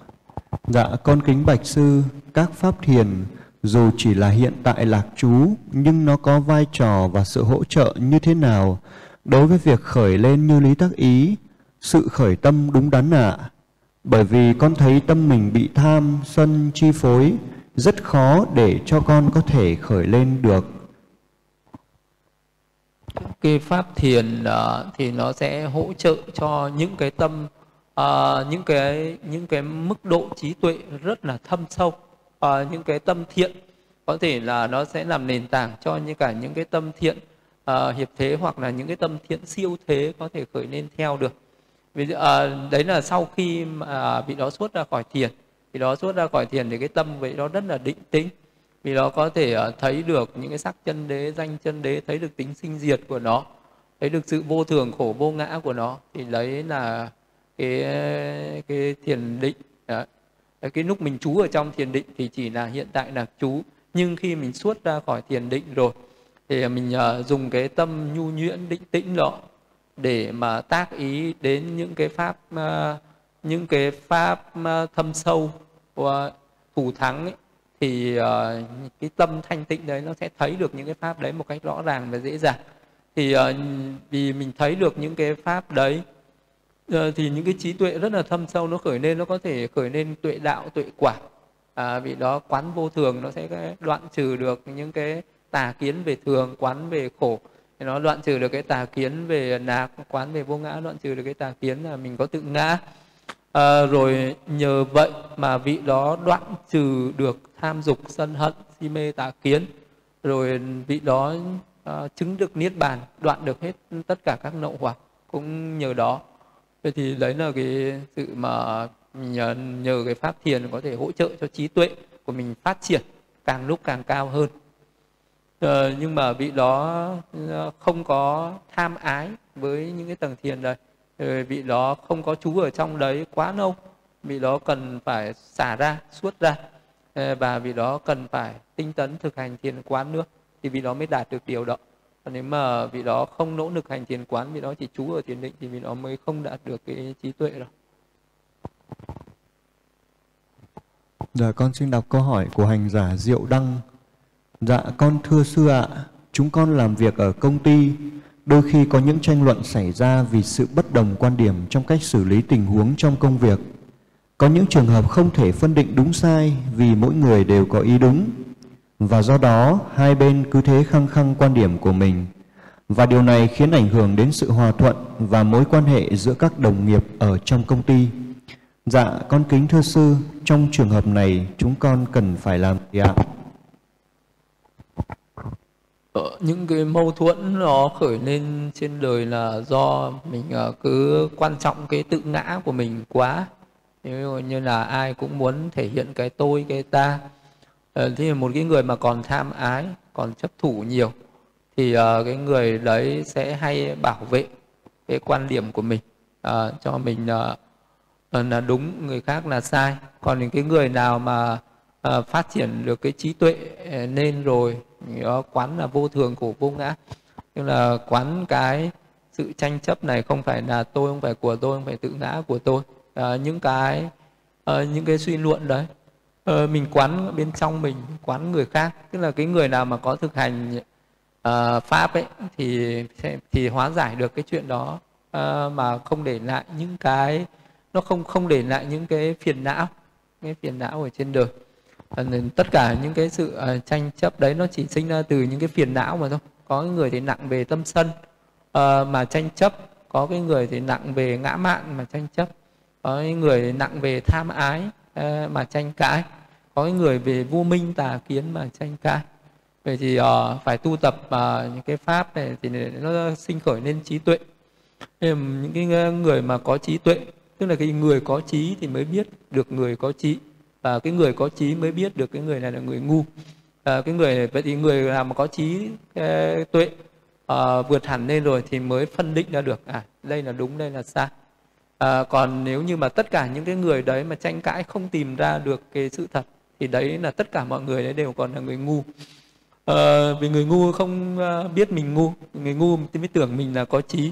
Dạ, con kính bạch sư, các pháp thiền dù chỉ là hiện tại lạc trú, nhưng nó có vai trò và sự hỗ trợ như thế nào đối với việc khởi lên như lý tác ý, sự khởi tâm đúng đắn ạ? À? Bởi vì con thấy tâm mình bị tham, sân chi phối, rất khó để cho con có thể khởi lên được. Cái pháp thiền uh, thì nó sẽ hỗ trợ cho những cái tâm uh, những cái những cái mức độ trí tuệ rất là thâm sâu. Uh, những cái tâm thiện có thể là nó sẽ làm nền tảng cho như cả những cái tâm thiện uh, hiệp thế hoặc là những cái tâm thiện siêu thế có thể khởi lên theo được. Vì uh, đấy là sau khi mà vị đó xuất ra khỏi thiền vì đó xuất ra khỏi thiền thì cái tâm vậy đó rất là định tĩnh. Vì nó có thể ờ, thấy được những cái sắc chân đế danh chân đế thấy được tính sinh diệt của nó thấy được sự vô thường khổ vô ngã của nó thì đấy là cái cái thiền định. Đó. cái lúc mình trú ở trong thiền định thì chỉ là hiện tại là trú. Nhưng khi mình xuất ra khỏi thiền định rồi thì mình uh, dùng cái tâm nhu nhuyễn định tĩnh đó để mà tác ý đến những cái pháp uh, những cái pháp ờ, thâm sâu của thủ thắng ấy, thì uh, cái tâm thanh tịnh đấy nó sẽ thấy được những cái pháp đấy một cách rõ ràng và dễ dàng. Thì uh, vì mình thấy được những cái pháp đấy uh, thì những cái trí tuệ rất là thâm sâu nó khởi lên nó có thể khởi lên tuệ đạo tuệ quả. À, vì đó quán vô thường nó sẽ đoạn trừ được những cái tà kiến về thường quán về khổ. Thì nó đoạn trừ được cái tà kiến về nạc quán về vô ngã đoạn trừ được cái tà kiến là mình có tự ngã à, rồi nhờ vậy mà vị đó đoạn trừ được tham dục sân hận si mê tà kiến. Rồi vị đó à, chứng được niết bàn đoạn được hết tất cả các nậu hoặc cũng nhờ đó. Vậy thì đấy là cái sự mà nhờ, nhờ cái pháp thiền có thể hỗ trợ cho trí tuệ của mình phát triển càng lúc càng cao hơn. À, nhưng mà vị đó không có tham ái với những cái tầng thiền đấy rồi vị đó không có chú ở trong đấy quá lâu. Vị đó cần phải xả ra suốt ra. Ờ, và vị đó cần phải tinh tấn thực hành thiền quán nữa thì vị đó mới đạt được điều đó. Còn nếu mà vị đó không nỗ lực hành thiền quán vị đó chỉ chú ở thiền định thì vị đó mới không đạt được cái trí tuệ đâu. Dạ con xin đọc câu hỏi của hành giả Diệu Đăng. Dạ con thưa sư ạ, chúng con làm việc ở công ty, đôi khi có những tranh luận xảy ra vì sự bất đồng quan điểm trong cách xử lý tình huống trong công việc. Có những trường hợp không thể phân định đúng sai vì mỗi người đều có ý đúng. Và do đó hai bên cứ thế khăng khăng quan điểm của mình. Và điều này khiến ảnh hưởng đến sự hòa thuận và mối quan hệ giữa các đồng nghiệp ở trong công ty. Dạ, con kính thưa sư, trong trường hợp này chúng con cần phải làm gì ạ? À? Ờ, những cái mâu thuẫn nó khởi lên trên đời là do mình ờ, cứ quan trọng cái tự ngã của mình quá. Như, như là ai cũng muốn thể hiện cái tôi cái ta. Ờ, thì một cái người mà còn tham ái còn chấp thủ nhiều thì cái người đấy sẽ hay bảo vệ cái quan điểm của mình cho mình là đúng người khác là sai. Còn những cái người nào mà Ờ, phát triển được cái trí tuệ ờ, nên rồi đó quán là vô thường của vô ngã. Tức là quán cái sự tranh chấp này không phải là tôi không phải của tôi không phải tự ngã của tôi. À, những cái à, những cái suy luận đấy. À, mình quán bên trong mình quán người khác. Tức là cái người nào mà có thực hành à, pháp ấy thì thì hóa giải được cái chuyện đó à, mà không để lại những cái nó không không để lại những cái phiền não cái phiền não ở trên đời. Ờ, nên tất cả những cái sự uh, tranh chấp đấy nó chỉ sinh ra từ những cái phiền não mà thôi. Có người thì nặng về tâm sân uh, mà tranh chấp. Có cái người thì nặng về ngã mạn mà tranh chấp. Có cái người thì nặng về tham ái uh, mà tranh cãi. Có cái người về vô minh tà kiến mà tranh cãi. Vậy thì uh, phải tu tập uh, những cái pháp này thì nó sinh khởi nên trí tuệ. Những cái người mà có trí tuệ tức là cái người có trí thì mới biết được người có trí và cái người có trí mới biết được cái người này là người ngu. À, cái người vậy thì người nào mà có trí cái tuệ à, vượt hẳn lên rồi thì mới phân định ra được. À đây là đúng đây là sai. À, còn nếu như mà tất cả những cái người đấy mà tranh cãi không tìm ra được cái sự thật thì đấy là tất cả mọi người đấy đều còn là người ngu. À, vì người ngu không biết mình ngu người ngu thì mới tưởng mình là có trí.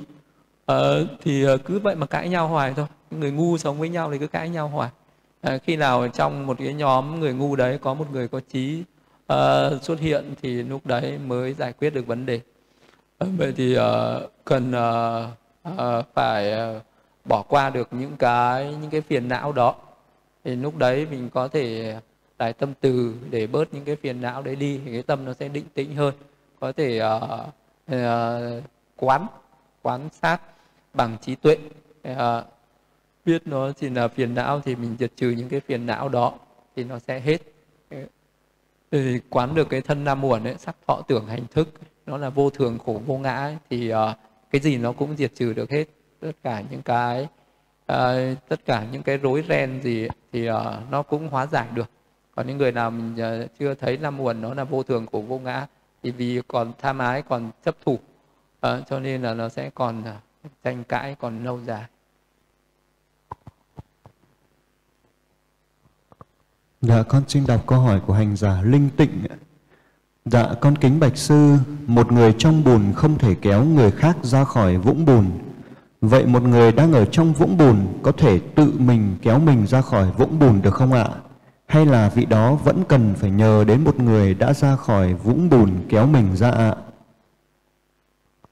À, thì cứ vậy mà cãi nhau hoài thôi. Người ngu sống với nhau thì cứ cãi nhau hoài à, khi nào trong một cái nhóm người ngu đấy có một người có trí uh, xuất hiện thì lúc đấy mới giải quyết được vấn đề. Ờ, vậy thì uh, cần uh, uh, phải uh, bỏ qua được những cái những cái phiền não đó. Thì lúc đấy mình có thể đại tâm từ để bớt những cái phiền não đấy đi thì cái tâm nó sẽ định tĩnh hơn. Có thể uh, uh, quán quán sát bằng trí tuệ. Uh, biết nó thì là phiền não thì mình diệt trừ những cái phiền não đó thì nó sẽ hết. Thì quán được cái thân nam muộn ấy sắc thọ tưởng hành thức nó là vô thường khổ vô ngã ấy, thì uh, cái gì nó cũng diệt trừ được hết. Tất cả những cái uh, tất cả những cái rối ren gì thì uh, nó cũng hóa giải được. Còn những người nào mình uh, chưa thấy năm uẩn nó là vô thường khổ vô ngã thì vì còn tham ái còn chấp thủ uh, cho nên là nó sẽ còn uh, tranh cãi còn lâu dài. Dạ con xin đọc câu hỏi của hành giả Linh Tịnh. Dạ con kính bạch sư, một người trong bùn không thể kéo người khác ra khỏi vũng bùn. Vậy một người đang ở trong vũng bùn có thể tự mình kéo mình ra khỏi vũng bùn được không ạ? Hay là vị đó vẫn cần phải nhờ đến một người đã ra khỏi vũng bùn kéo mình ra ạ?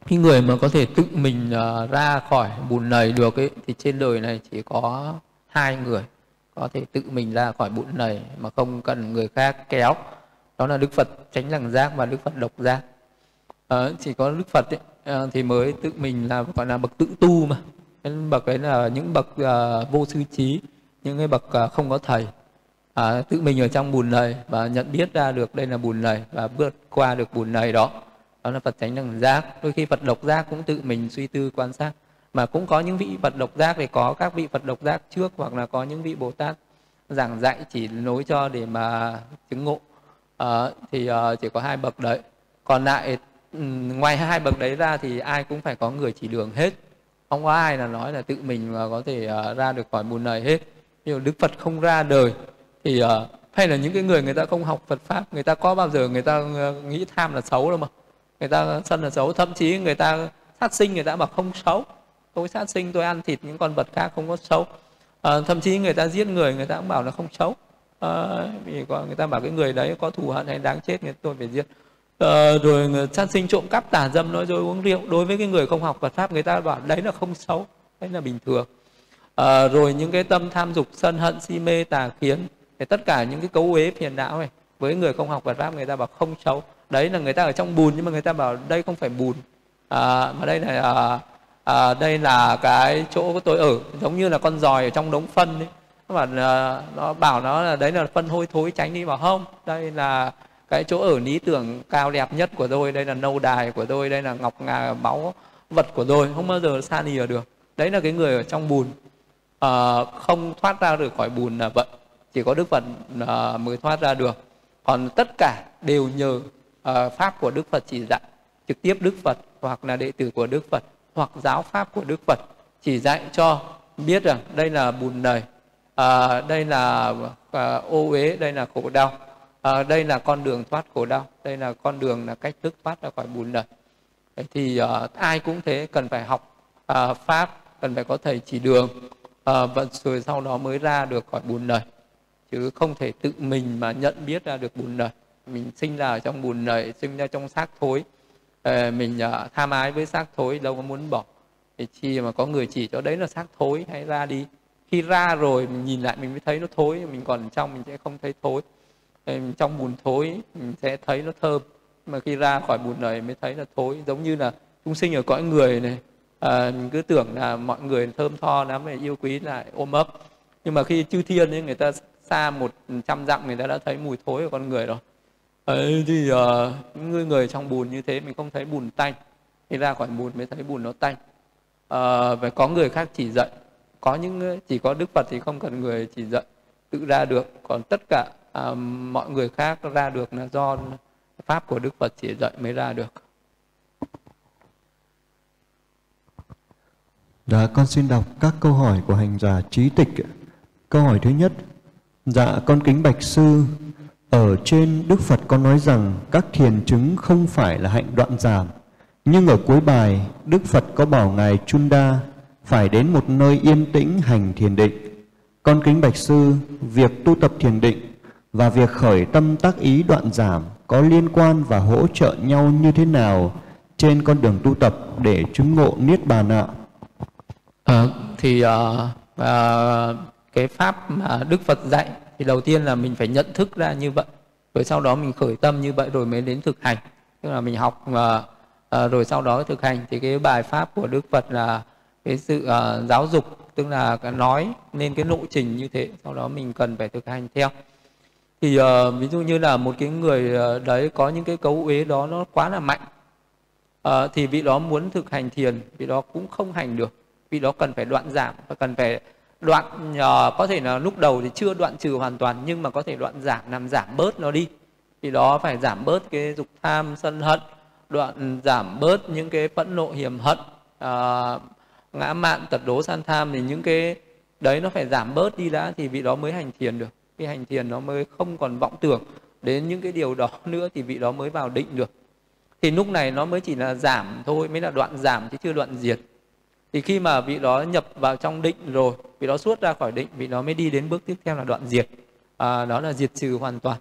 Khi người mà có thể tự mình à, ra khỏi bùn này được ấy thì trên đời này chỉ có hai người có thể tự mình ra khỏi bụi này mà không cần người khác kéo. Đó là đức phật tránh lằng giác và đức phật độc giác. À, chỉ có đức phật ấy, à, thì mới tự mình là gọi là bậc tự tu mà. Cái bậc ấy là những bậc à, vô sư trí những cái bậc à, không có thầy. À, tự mình ở trong bùn này và nhận biết ra được đây là bùn này và vượt qua được bùn này đó. Đó là phật tránh lằng giác. Đôi khi phật độc giác cũng tự mình suy tư quan sát mà cũng có những vị Phật độc giác thì có các vị Phật độc giác trước hoặc là có những vị Bồ Tát giảng dạy chỉ nối cho để mà chứng ngộ. À, thì uh, chỉ có hai bậc đấy. Còn lại ừ, ngoài hai bậc đấy ra thì ai cũng phải có người chỉ đường hết. Không có ai là nói là tự mình mà có thể uh, ra được khỏi bùn này hết. Nhưng Đức Phật không ra đời thì uh, hay là những cái người người ta không học Phật pháp người ta có bao giờ người ta nghĩ tham là xấu đâu mà. Người ta sân là xấu thậm chí người ta sát sinh người ta mà không xấu tôi sát sinh tôi ăn thịt những con vật khác không có xấu. À, thậm chí người ta giết người người ta cũng bảo là không xấu. À, vì có người ta bảo cái người đấy có thù hận hay đáng chết người tôi phải giết. À, rồi người sát sinh trộm cắp tà dâm nói rồi uống rượu. Đối với cái người không học Phật pháp người ta bảo đấy là không xấu đấy là bình thường. À, rồi những cái tâm tham dục sân hận si mê tà kiến thì tất cả những cái cấu uế phiền não này với người không học Phật pháp người ta bảo không xấu. Đấy là người ta ở trong bùn nhưng mà người ta bảo đây không phải bùn. À, mà đây là à, à, đây là cái chỗ của tôi ở giống như là con giòi ở trong đống phân ấy. Mà nó bảo nó là đấy là phân hôi thối tránh đi bảo không. Đây là cái chỗ ở lý tưởng cao đẹp nhất của tôi. Đây là nâu đài của tôi đây là ngọc ngà báu vật của tôi. Không bao giờ xa lìa được. Đấy là cái người ở trong bùn. À, không thoát ra được khỏi bùn là vậy chỉ có đức phật à, mới thoát ra được. Còn tất cả đều nhờ à, pháp của đức phật chỉ dạy. Trực tiếp đức phật hoặc là đệ tử của đức phật hoặc giáo pháp của Đức Phật chỉ dạy cho biết rằng đây là bùn đời, à, đây là à, ô uế, đây là khổ đau, à, đây là con đường thoát khổ đau, đây là con đường là cách thức thoát ra khỏi bùn đời. thì à, ai cũng thế cần phải học à, pháp, cần phải có thầy chỉ đường, à, và rồi sau đó mới ra được khỏi bùn đời chứ không thể tự mình mà nhận biết ra được bùn đời mình sinh ra ở trong bùn đời sinh ra trong xác thối Ờ, mình ờ, tham ái với xác thối đâu có muốn bỏ thì chi mà có người chỉ cho đấy là xác thối hãy ra đi. Khi ra rồi mình nhìn lại mình mới thấy nó thối. Mình còn trong mình sẽ không thấy thối. Ờ, trong bùn thối mình sẽ thấy nó thơm. Mà khi ra khỏi bùn này mới thấy là thối. Giống như là chúng sinh ở cõi người này. À, mình cứ tưởng là mọi người thơm tho lắm này yêu quý lại ôm ấp. Nhưng mà khi chư thiên ấy người ta xa một trăm dặm người ta đã thấy mùi thối của con người rồi ấy thì uh, những người, người trong bùn như thế mình không thấy bùn tanh. Thì ra khỏi bùn mới thấy bùn nó tanh. Ờ, uh, phải có người khác chỉ dạy. Có những ờ, chỉ có đức phật thì không cần người chỉ dạy tự ra được. Còn tất cả uh, mọi người khác ra được là do pháp của đức phật chỉ dạy mới ra được. Dạ, con xin đọc các câu hỏi của hành giả trí tịch. Câu hỏi thứ nhất. Dạ, con kính bạch sư, ở trên Đức Phật có nói rằng các thiền chứng không phải là hạnh đoạn giảm. Nhưng ở cuối bài, Đức Phật có bảo Ngài Chunda phải đến một nơi yên tĩnh hành thiền định. Con kính bạch sư, việc tu tập thiền định và việc khởi tâm tác ý đoạn giảm có liên quan và hỗ trợ nhau như thế nào trên con đường tu tập để chứng ngộ niết bàn ạ? À, thì uh, uh, cái pháp mà Đức Phật dạy thì đầu tiên là mình phải nhận thức ra như vậy. Rồi sau đó mình khởi tâm như vậy rồi mới đến thực hành. Tức là mình học và uh, rồi sau đó thực hành. Thì cái bài pháp của Đức Phật là cái sự uh, giáo dục tức là cái nói nên cái lộ trình như thế. Sau đó mình cần phải thực hành theo. Thì uh, ví dụ như là một cái người uh, đấy có những cái cấu uế đó nó quá là mạnh. Uh, thì vị đó muốn thực hành thiền vị đó cũng không hành được. Vị đó cần phải đoạn giảm và cần phải đoạn uh, có thể là lúc đầu thì chưa đoạn trừ hoàn toàn nhưng mà có thể đoạn giảm làm giảm bớt nó đi. Thì đó phải giảm bớt cái dục tham sân hận đoạn giảm bớt những cái phẫn nộ hiểm hận uh, ngã mạn tật đố san tham thì những cái đấy nó phải giảm bớt đi đã thì vị đó mới hành thiền được. Cái hành thiền nó mới không còn vọng tưởng đến những cái điều đó (laughs) nữa thì vị đó mới vào định được. Thì lúc này nó mới chỉ là giảm thôi mới là đoạn giảm chứ chưa đoạn diệt thì khi mà vị đó nhập vào trong định rồi vị đó xuất ra khỏi định vị đó mới đi đến bước tiếp theo là đoạn diệt. À, đó là diệt trừ hoàn toàn.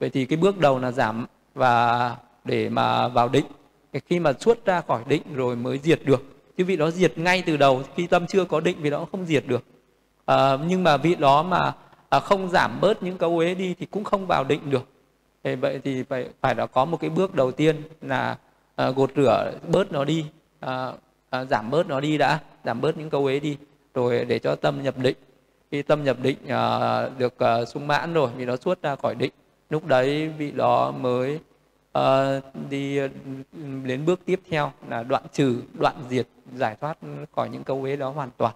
Vậy thì cái bước đầu là giảm và để mà vào định. Cái khi mà xuất ra khỏi định rồi mới diệt được. Chứ vị đó diệt ngay từ đầu khi tâm chưa có định vị đó không diệt được. À, nhưng mà vị đó mà à, không giảm bớt những câu ế đi thì cũng không vào định được. Thì vậy thì phải phải là có một cái bước đầu tiên là à, gột rửa bớt nó đi. À, à, giảm bớt nó đi đã giảm bớt những câu ấy đi. Rồi để cho tâm nhập định. Khi tâm nhập định à, được à, sung mãn rồi vì nó xuất ra khỏi định. Lúc đấy vị đó mới à, đi đến bước tiếp theo là đoạn trừ đoạn diệt giải thoát khỏi những câu ấy đó hoàn toàn.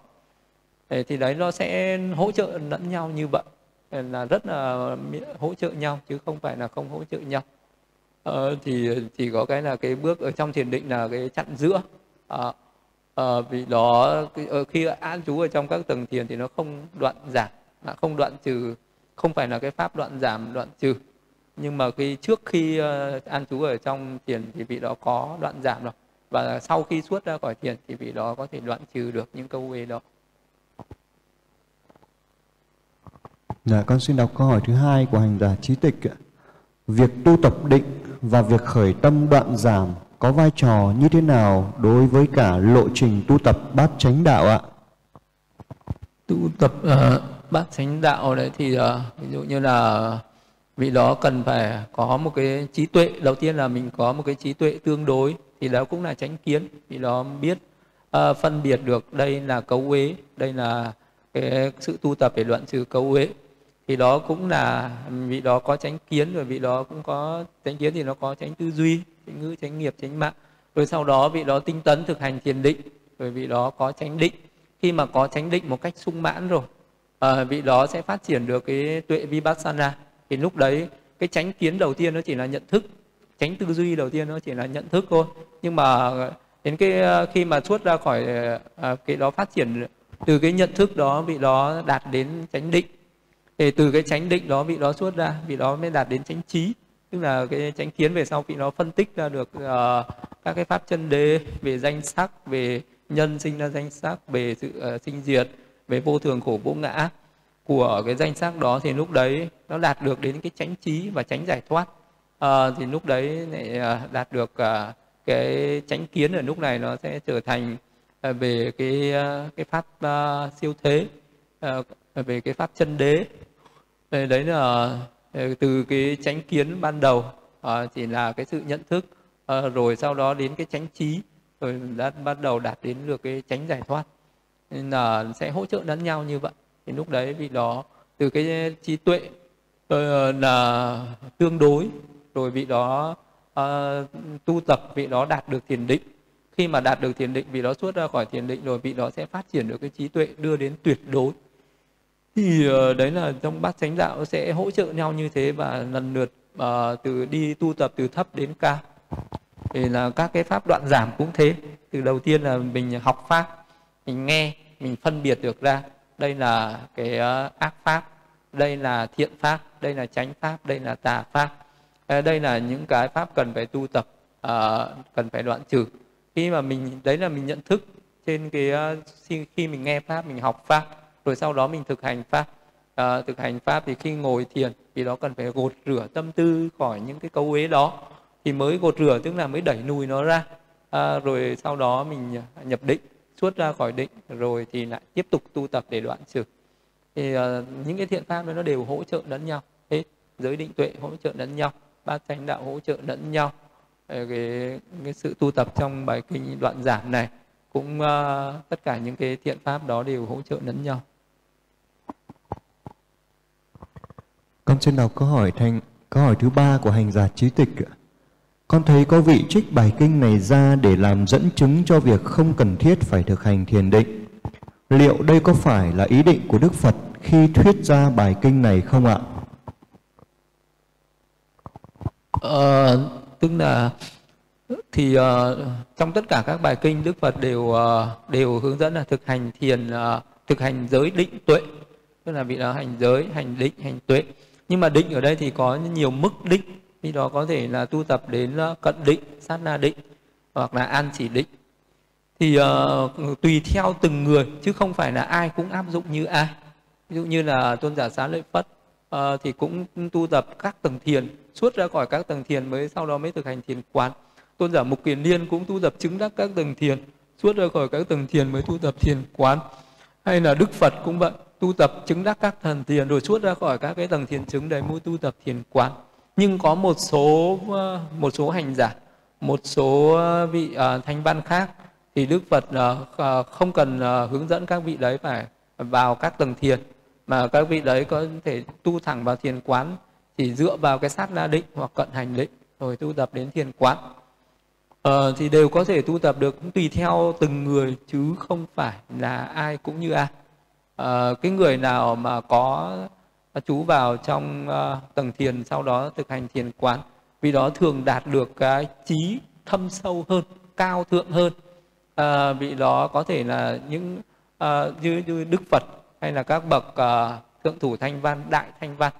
Thì đấy nó sẽ hỗ trợ lẫn nhau như vậy. Là rất là hỗ trợ nhau chứ không phải là không hỗ trợ nhau. Ờ, thì chỉ có cái là cái bước ở trong thiền định là cái chặn giữa. À, à, vì đó ờ, khi an trú ở trong các tầng thiền thì nó không đoạn giảm không đoạn trừ không phải là cái pháp đoạn giảm đoạn trừ. Nhưng mà khi trước khi uh, an trú ở trong thiền thì vị đó có đoạn giảm rồi. Và sau khi xuất ra khỏi thiền thì vị đó có thể đoạn trừ được những câu uế đó. Dạ, con xin đọc câu hỏi thứ hai của hành giả trí tịch. Việc tu tập định và việc khởi tâm đoạn giảm có vai trò như thế nào đối với cả lộ trình tu tập bát chánh đạo ạ? Tu tập uh, bát chánh đạo đấy thì uh, ví dụ như là vị đó cần phải có một cái trí tuệ. Đầu tiên là mình có một cái trí tuệ tương đối thì đó cũng là chánh kiến. Vì đó biết uh, phân biệt được đây là cấu uế đây là cái sự tu tập để đoạn trừ cấu uế. Thì đó cũng là vị đó có chánh kiến rồi vị đó cũng có chánh kiến thì nó có chánh tư duy chánh ngữ chánh nghiệp chánh mạng. Rồi sau đó vị đó tinh tấn thực hành thiền định rồi vị đó có chánh định. Khi mà có chánh định một cách sung mãn rồi à, vị đó sẽ phát triển được cái tuệ vipassana. Thì lúc đấy cái chánh kiến đầu tiên nó chỉ là nhận thức chánh tư duy đầu tiên nó chỉ là nhận thức thôi. Nhưng mà ờ, đến cái ờ, khi mà xuất ra khỏi à, cái đó phát triển từ cái nhận thức đó vị đó đạt đến chánh định. Thì từ cái chánh định đó vị đó xuất ra vị đó mới đạt đến chánh trí tức là cái chánh kiến về sau khi nó phân tích ra được uh, các cái pháp chân đế về danh sắc về nhân sinh ra danh sắc về sự uh, sinh diệt về vô thường khổ vô ngã của cái danh sắc đó thì lúc đấy nó đạt được đến cái chánh trí và chánh giải thoát. Uh, thì lúc đấy lại uh, đạt được uh, cái chánh kiến ở lúc này nó sẽ trở thành uh, về cái uh, cái pháp uh, siêu thế uh, về cái pháp chân đế. Đấy là Ờ, từ cái chánh kiến ban đầu à, chỉ là cái sự nhận thức à, rồi sau đó đến cái chánh trí rồi đã bắt đầu đạt đến được cái chánh giải thoát. Nên là sẽ hỗ trợ lẫn nhau như vậy. Thì lúc đấy vì đó từ cái trí tuệ uh, là tương đối rồi vị đó uh, tu tập vị đó đạt được thiền định. Khi mà đạt được thiền định vị đó xuất ra khỏi thiền định rồi vị đó sẽ phát triển được cái trí tuệ đưa đến tuyệt đối thì uh, đấy là trong bát chánh đạo sẽ hỗ trợ nhau như thế và lần lượt uh, từ đi tu tập từ thấp đến cao. Thì là các cái pháp đoạn giảm cũng thế. Từ đầu tiên là mình học pháp mình nghe mình phân biệt được ra. Đây là cái uh, ác pháp đây là thiện pháp đây là chánh pháp đây là tà pháp. Đây là những cái pháp cần phải tu tập uh, cần phải đoạn trừ. Khi mà mình đấy là mình nhận thức trên cái uh, khi mình nghe pháp mình học pháp rồi sau đó mình thực hành pháp. À, thực hành pháp thì khi ngồi thiền thì đó cần phải gột rửa tâm tư khỏi những cái cấu uế đó. Thì mới gột rửa tức là mới đẩy nùi nó ra. À, rồi sau đó mình à, nhập định xuất ra khỏi định rồi thì lại tiếp tục tu tập để đoạn trừ. Thì à, những cái thiện pháp đó nó đều hỗ trợ lẫn nhau. Hết. Giới định tuệ hỗ trợ lẫn nhau. Ba chánh đạo hỗ trợ lẫn nhau. Ờ, cái, cái sự tu tập trong bài kinh đoạn giảm này cũng uh, tất cả những cái thiện pháp đó đều hỗ trợ lẫn nhau. Con xin đọc câu hỏi thành câu hỏi thứ ba của hành giả trí tịch con thấy có vị trích bài kinh này ra để làm dẫn chứng cho việc không cần thiết phải thực hành thiền định. Liệu đây có phải là ý định của Đức Phật khi thuyết ra bài kinh này không ạ? Ờ, tức là thì uh, trong tất cả các bài kinh Đức Phật đều uh, đều hướng dẫn là thực hành thiền uh, thực hành giới định tuệ tức là vị là hành giới hành định hành tuệ nhưng mà định ở đây thì có nhiều mức định. Khi đó có thể là tu tập đến ờ, cận định sát na định hoặc là an chỉ định. Thì uh, tùy theo từng người chứ không phải là ai cũng áp dụng như ai. Ví dụ như là tôn giả xá lợi phất uh, thì cũng tu tập các tầng thiền suốt ra khỏi các tầng thiền mới sau đó mới thực hành thiền quán. Tôn giả mục kiền liên cũng tu tập chứng đắc các tầng thiền suốt ra khỏi các tầng thiền mới tu tập thiền quán. Hay là đức phật cũng vậy tu tập chứng đắc các thần thiền rồi suốt ra khỏi các cái tầng thiền chứng đấy mới tu tập thiền quán. Nhưng có một số ờ, một số hành giả một số ờ, vị uh, thanh văn khác thì đức phật uh, không cần uh, hướng dẫn các vị đấy phải vào các tầng thiền. Mà các vị đấy có thể tu thẳng vào thiền quán chỉ dựa vào cái sát la định hoặc cận hành định rồi tu tập đến thiền quán. Ờ, thì đều có thể tu tập được cũng tùy theo từng người chứ không phải là ai cũng như ai uh, cái người nào mà có chú vào trong uh, tầng thiền sau đó thực hành thiền quán vì đó thường đạt được cái trí thâm sâu hơn cao thượng hơn. Ờ, à, vị đó có thể là những à, như, như đức phật hay là các bậc à, thượng thủ thanh văn đại thanh văn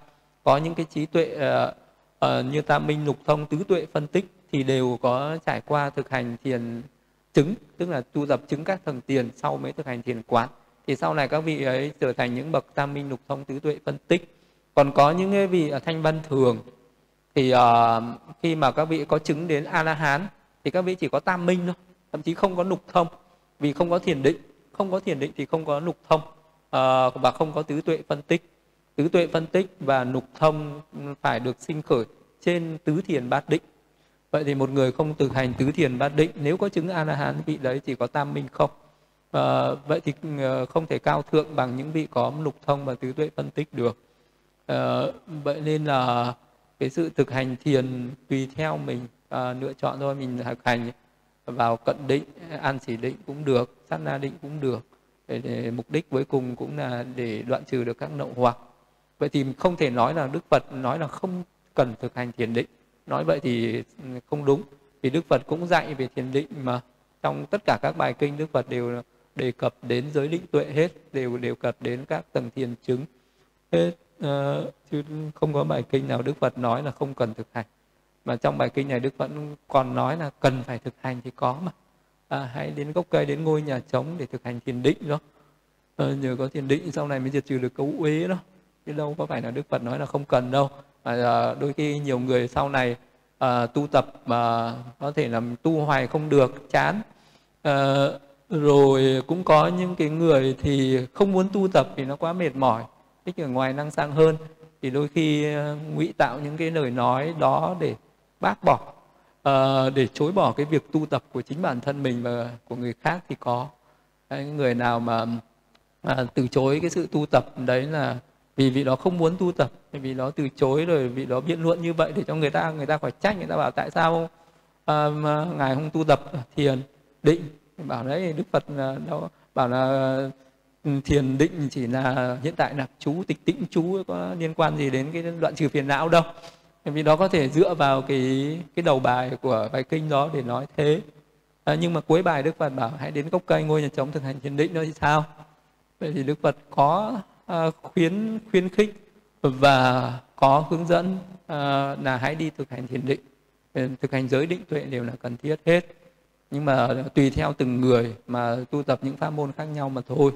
có những cái trí tuệ à, à, như tam minh lục thông tứ tuệ phân tích thì đều có trải qua thực hành thiền chứng tức là tu tập chứng các thần tiền sau mới thực hành thiền quán thì sau này các vị ấy trở thành những bậc tam minh lục thông tứ tuệ phân tích. Còn có những cái vị ở thanh văn thường. Thì uh, khi mà các vị có chứng đến a la hán thì các vị chỉ có tam minh thôi thậm chí không có lục thông. Vì không có thiền định không có thiền định thì không có lục thông uh, và không có tứ tuệ phân tích. Tứ tuệ phân tích và lục thông phải được sinh khởi trên tứ thiền bát định. Vậy thì một người không thực hành tứ thiền bát định nếu có chứng a la hán vị đấy chỉ có tam minh không à, vậy thì ờ, không thể cao thượng bằng những vị có lục thông và tứ tuệ phân tích được. À, vậy nên là cái sự thực hành thiền tùy theo mình à, lựa chọn thôi mình thực hành vào cận định an chỉ định cũng được sát na định cũng được để, để mục đích cuối cùng cũng là để đoạn trừ được các nậu hoặc. Vậy thì không thể nói là đức phật nói là không cần thực hành thiền định. Nói vậy thì ừ, không đúng. Vì đức phật cũng dạy về thiền định mà trong tất cả các bài kinh đức phật đều đề cập đến giới định tuệ hết đều đều cập đến các tầng thiền chứng hết. À, chứ không có bài kinh nào đức phật nói là không cần thực hành. Mà trong bài kinh này đức phật còn nói là cần phải thực hành thì có mà. À, hãy đến gốc cây đến ngôi nhà trống để thực hành thiền định đó. À, nhờ có thiền định sau này mới diệt trừ được cấu uế đó. Chứ đâu có phải là đức phật nói là không cần đâu. À, đôi khi nhiều người sau này à, tu tập mà có thể là tu hoài không được chán. À, rồi ờ, cũng có những cái người thì không muốn tu tập vì nó quá mệt mỏi thích ở ngoài năng sang hơn. Thì đôi khi ờ, ngụy tạo những cái lời nói đó để bác bỏ à, để chối bỏ cái việc tu tập của chính bản thân mình và của người khác thì có. Những người nào mà à, từ chối cái sự tu tập đấy là vì vị đó không muốn tu tập vì nó từ chối rồi vị đó biện luận như vậy để cho người ta người ta phải trách người ta bảo tại sao à, ngài không tu tập thiền định bảo đấy đức phật à, đâu bảo là ừ, thiền định chỉ là hiện tại là chú tịch tĩnh chú có liên quan gì đến cái đoạn trừ phiền não đâu. Vì đó có thể dựa vào cái cái đầu bài của bài kinh đó để nói thế. À, nhưng mà cuối bài đức phật bảo hãy đến gốc cây ngôi nhà trống thực hành thiền định đó thì sao? Vậy thì đức phật có uh, khuyến khuyến khích và có hướng dẫn uh, là hãy đi thực hành thiền định. Ờ, thực hành giới định tuệ đều là cần thiết hết nhưng mà tùy theo từng người mà tu tập những pháp môn khác nhau mà thôi.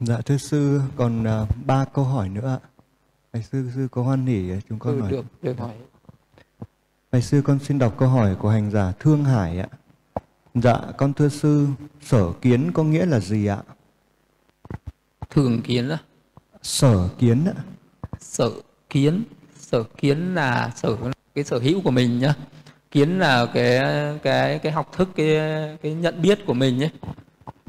Dạ thưa sư còn uh, ba câu hỏi nữa ạ. Bạch sư sư có hoan hỉ chúng con ừ, hỏi. được được hỏi. Bạch sư con xin đọc câu hỏi của hành giả Thương Hải ạ. Dạ con thưa sư sở kiến có nghĩa là gì ạ? Thường kiến á? Sở kiến ạ. Sở kiến sở kiến là sở cái sở hữu của mình nhá kiến là cái cái cái học thức cái cái nhận biết của mình nhé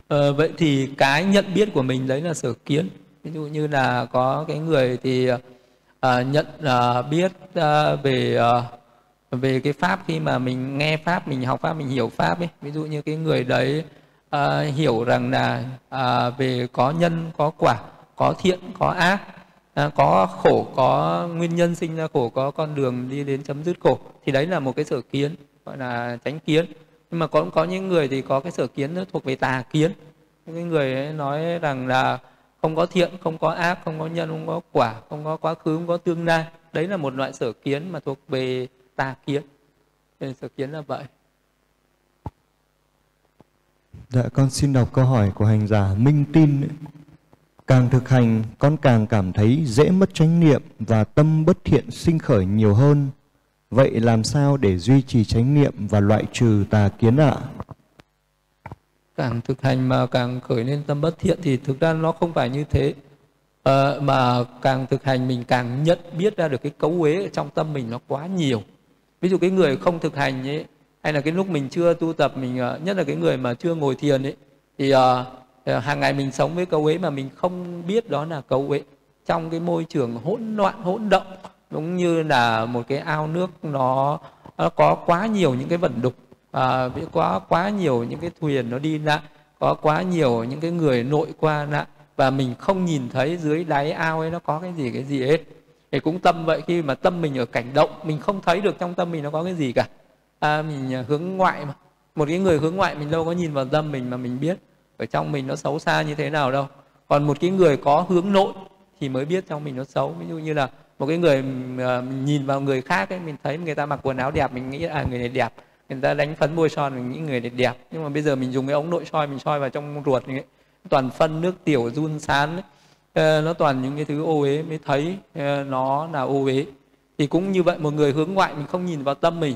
ờ, vậy thì cái nhận biết của mình đấy là sở kiến. Ví dụ như là có cái người thì uh, nhận uh, biết uh, về uh, về cái pháp khi mà mình nghe pháp mình học pháp mình hiểu pháp ấy. Ví dụ như cái người đấy uh, hiểu rằng là uh, về có nhân có quả có thiện có ác à, có khổ có nguyên nhân sinh ra khổ có con đường đi đến chấm dứt khổ. Thì đấy là một cái sở kiến gọi là tránh kiến. Nhưng mà có có những người thì có cái sở kiến nó thuộc về tà kiến. Những người ấy nói rằng là không có thiện không có ác không có nhân không có quả không có quá khứ không có tương lai. Đấy là một loại sở kiến mà thuộc về tà kiến. Nên sở kiến là vậy. Dạ con xin đọc câu hỏi của hành giả minh tin Càng thực hành, con càng cảm thấy dễ mất chánh niệm và tâm bất thiện sinh khởi nhiều hơn. Vậy làm sao để duy trì chánh niệm và loại trừ tà kiến ạ? Càng thực hành mà càng khởi lên tâm bất thiện thì thực ra nó không phải như thế. À, mà càng thực hành mình càng nhận biết ra được cái cấu uế trong tâm mình nó quá nhiều. Ví dụ cái người không thực hành ấy, hay là cái lúc mình chưa tu tập mình ờ, nhất là cái người mà chưa ngồi thiền ấy thì uh, Ờ, hàng ngày mình sống với câu ấy mà mình không biết đó là câu ấy. Trong cái môi trường hỗn loạn hỗn động giống như là một cái ao nước nó, nó có quá nhiều những cái vận đục à, quá quá nhiều những cái thuyền nó đi lại có quá nhiều những cái người nội qua lại và mình không nhìn thấy dưới đáy ao ấy nó có cái gì cái gì hết. Thì cũng tâm vậy khi mà tâm mình ở cảnh động mình không thấy được trong tâm mình nó có cái gì cả. À, mình à, hướng ngoại mà. Một cái người hướng ngoại mình đâu có nhìn vào tâm mình mà mình biết ở trong mình nó xấu xa như thế nào đâu. Còn một cái người có hướng nội thì mới biết trong mình nó xấu. Ví dụ như là một cái người uh, nhìn vào người khác ấy mình thấy người ta mặc quần áo đẹp mình nghĩ à người này đẹp. Người ta đánh phấn môi son mình nghĩ người này đẹp. Nhưng mà bây giờ mình dùng cái ống nội soi mình soi vào trong ruột ấy, toàn phân nước tiểu run sán ấy. Uh, nó toàn những cái thứ ô uế mới thấy uh, nó là ô uế. Thì cũng như vậy một người hướng ngoại mình không nhìn vào tâm mình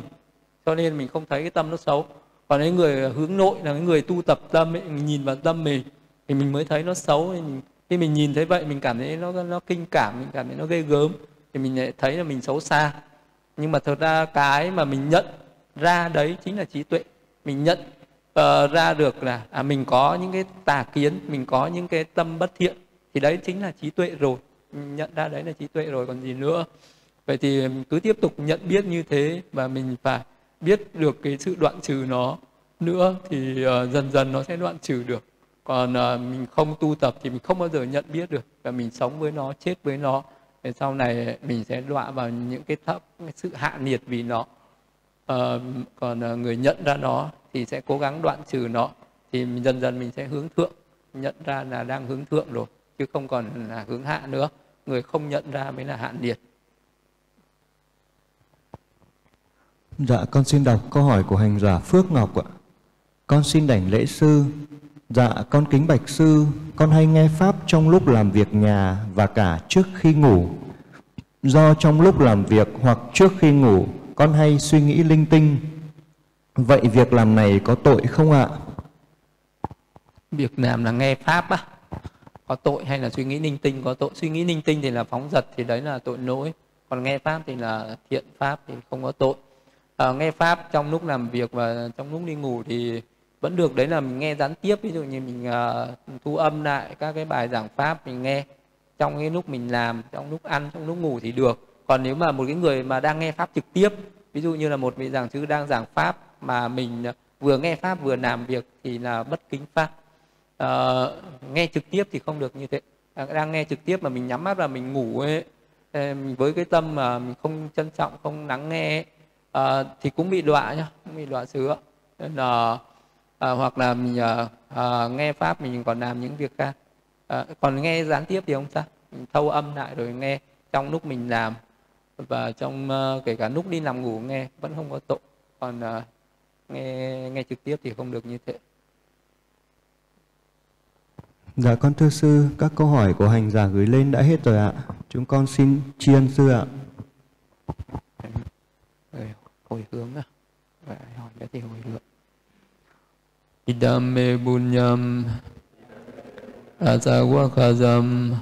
cho nên mình không thấy cái tâm nó xấu còn cái người hướng nội là cái người tu tập tâm ấy mình nhìn vào tâm mình thì mình mới thấy nó xấu. Mình, khi mình nhìn thấy vậy mình cảm thấy nó nó kinh cảm mình cảm thấy nó ghê gớm thì mình lại thấy là mình xấu xa. Nhưng mà thật ra cái mà mình nhận ra đấy chính là trí tuệ. Mình nhận uh, ra được là à, mình có những cái tà kiến mình có những cái tâm bất thiện thì đấy chính là trí tuệ rồi. Mình nhận ra đấy là trí tuệ rồi còn gì nữa. Vậy thì cứ tiếp tục nhận biết như thế và mình phải biết được cái sự đoạn trừ nó nữa thì uh, dần dần nó sẽ đoạn trừ được. Còn uh, mình không tu tập thì mình không bao giờ nhận biết được và mình sống với nó chết với nó. Thì sau này mình sẽ đọa vào những cái thấp cái sự hạ nhiệt vì nó. Uh, còn uh, người nhận ra nó thì sẽ cố gắng đoạn trừ nó. Thì mình dần dần mình sẽ hướng thượng nhận ra là đang hướng thượng rồi chứ không còn là hướng hạ nữa. Người không nhận ra mới là hạ nhiệt. Dạ, con xin đọc câu hỏi của hành giả Phước Ngọc ạ. Con xin đảnh lễ sư. Dạ, con kính bạch sư, con hay nghe Pháp trong lúc làm việc nhà và cả trước khi ngủ. Do trong lúc làm việc hoặc trước khi ngủ, con hay suy nghĩ linh tinh. Vậy việc làm này có tội không ạ? Việc làm là nghe pháp á có tội hay là suy nghĩ linh tinh có tội suy nghĩ linh tinh thì là phóng dật thì đấy là tội lỗi còn nghe pháp thì là thiện pháp thì không có tội à, nghe pháp trong lúc làm việc và trong lúc đi ngủ thì vẫn được đấy là mình nghe gián tiếp. Ví dụ như mình uh, thu âm lại các cái bài giảng pháp mình nghe trong cái lúc mình làm trong lúc ăn trong lúc ngủ thì được. Còn nếu mà một cái người mà đang nghe pháp trực tiếp ví dụ như là một vị giảng sư đang giảng pháp mà mình vừa nghe pháp vừa làm việc thì là bất kính pháp. Uh, nghe trực tiếp thì không được như thế. À, đang nghe trực tiếp mà mình nhắm mắt và mình ngủ ấy với cái tâm mà mình không trân trọng không lắng nghe à, thì cũng bị đọa nhá cũng bị đọa xứ. Nên là à, hoặc là mình à, nghe pháp mình còn làm những việc khác. À, còn nghe gián tiếp thì không sao. Mình thâu âm lại rồi nghe trong lúc mình làm. Và trong uh, kể cả lúc đi nằm ngủ nghe vẫn không có tội. Còn uh, nghe nghe trực tiếp thì không được như thế. Dạ con thưa sư, các câu hỏi của hành giả gửi lên đã hết rồi ạ. Chúng con xin tri ân sư ạ. Hồi hướng à? Vậy hỏi cái gì hồi hướng. Idame bunyam asawakazam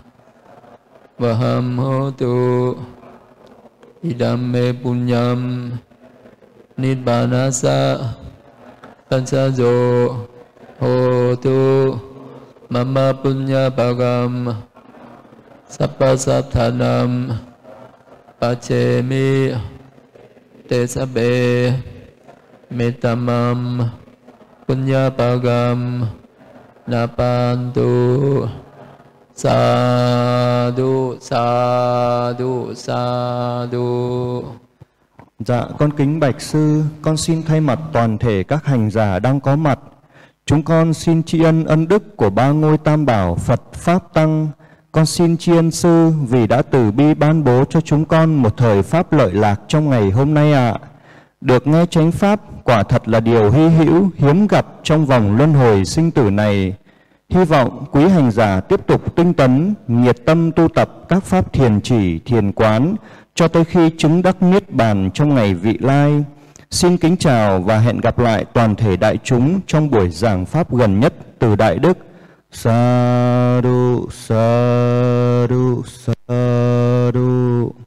vaham hotu idame bunyam nidbanasa sansajo hotu mama punya bagam sapasathanam sathanam pachemi te sabbe metamam punya pagam napantu sadhu sadhu sadhu Dạ, con kính bạch sư, con xin thay mặt toàn thể các hành giả đang có mặt Chúng con xin tri ân ân đức của ba ngôi tam bảo Phật Pháp Tăng. Con xin tri ân sư vì đã từ bi ban bố cho chúng con một thời Pháp lợi lạc trong ngày hôm nay ạ. À. Được nghe chánh Pháp quả thật là điều hy hữu, hiếm gặp trong vòng luân hồi sinh tử này. Hy vọng quý hành giả tiếp tục tinh tấn, nhiệt tâm tu tập các Pháp thiền chỉ, thiền quán, cho tới khi chứng đắc Niết Bàn trong ngày vị lai. Xin kính chào và hẹn gặp lại toàn thể đại chúng trong buổi giảng pháp gần nhất từ Đại Đức. Saru, Saru, Saru.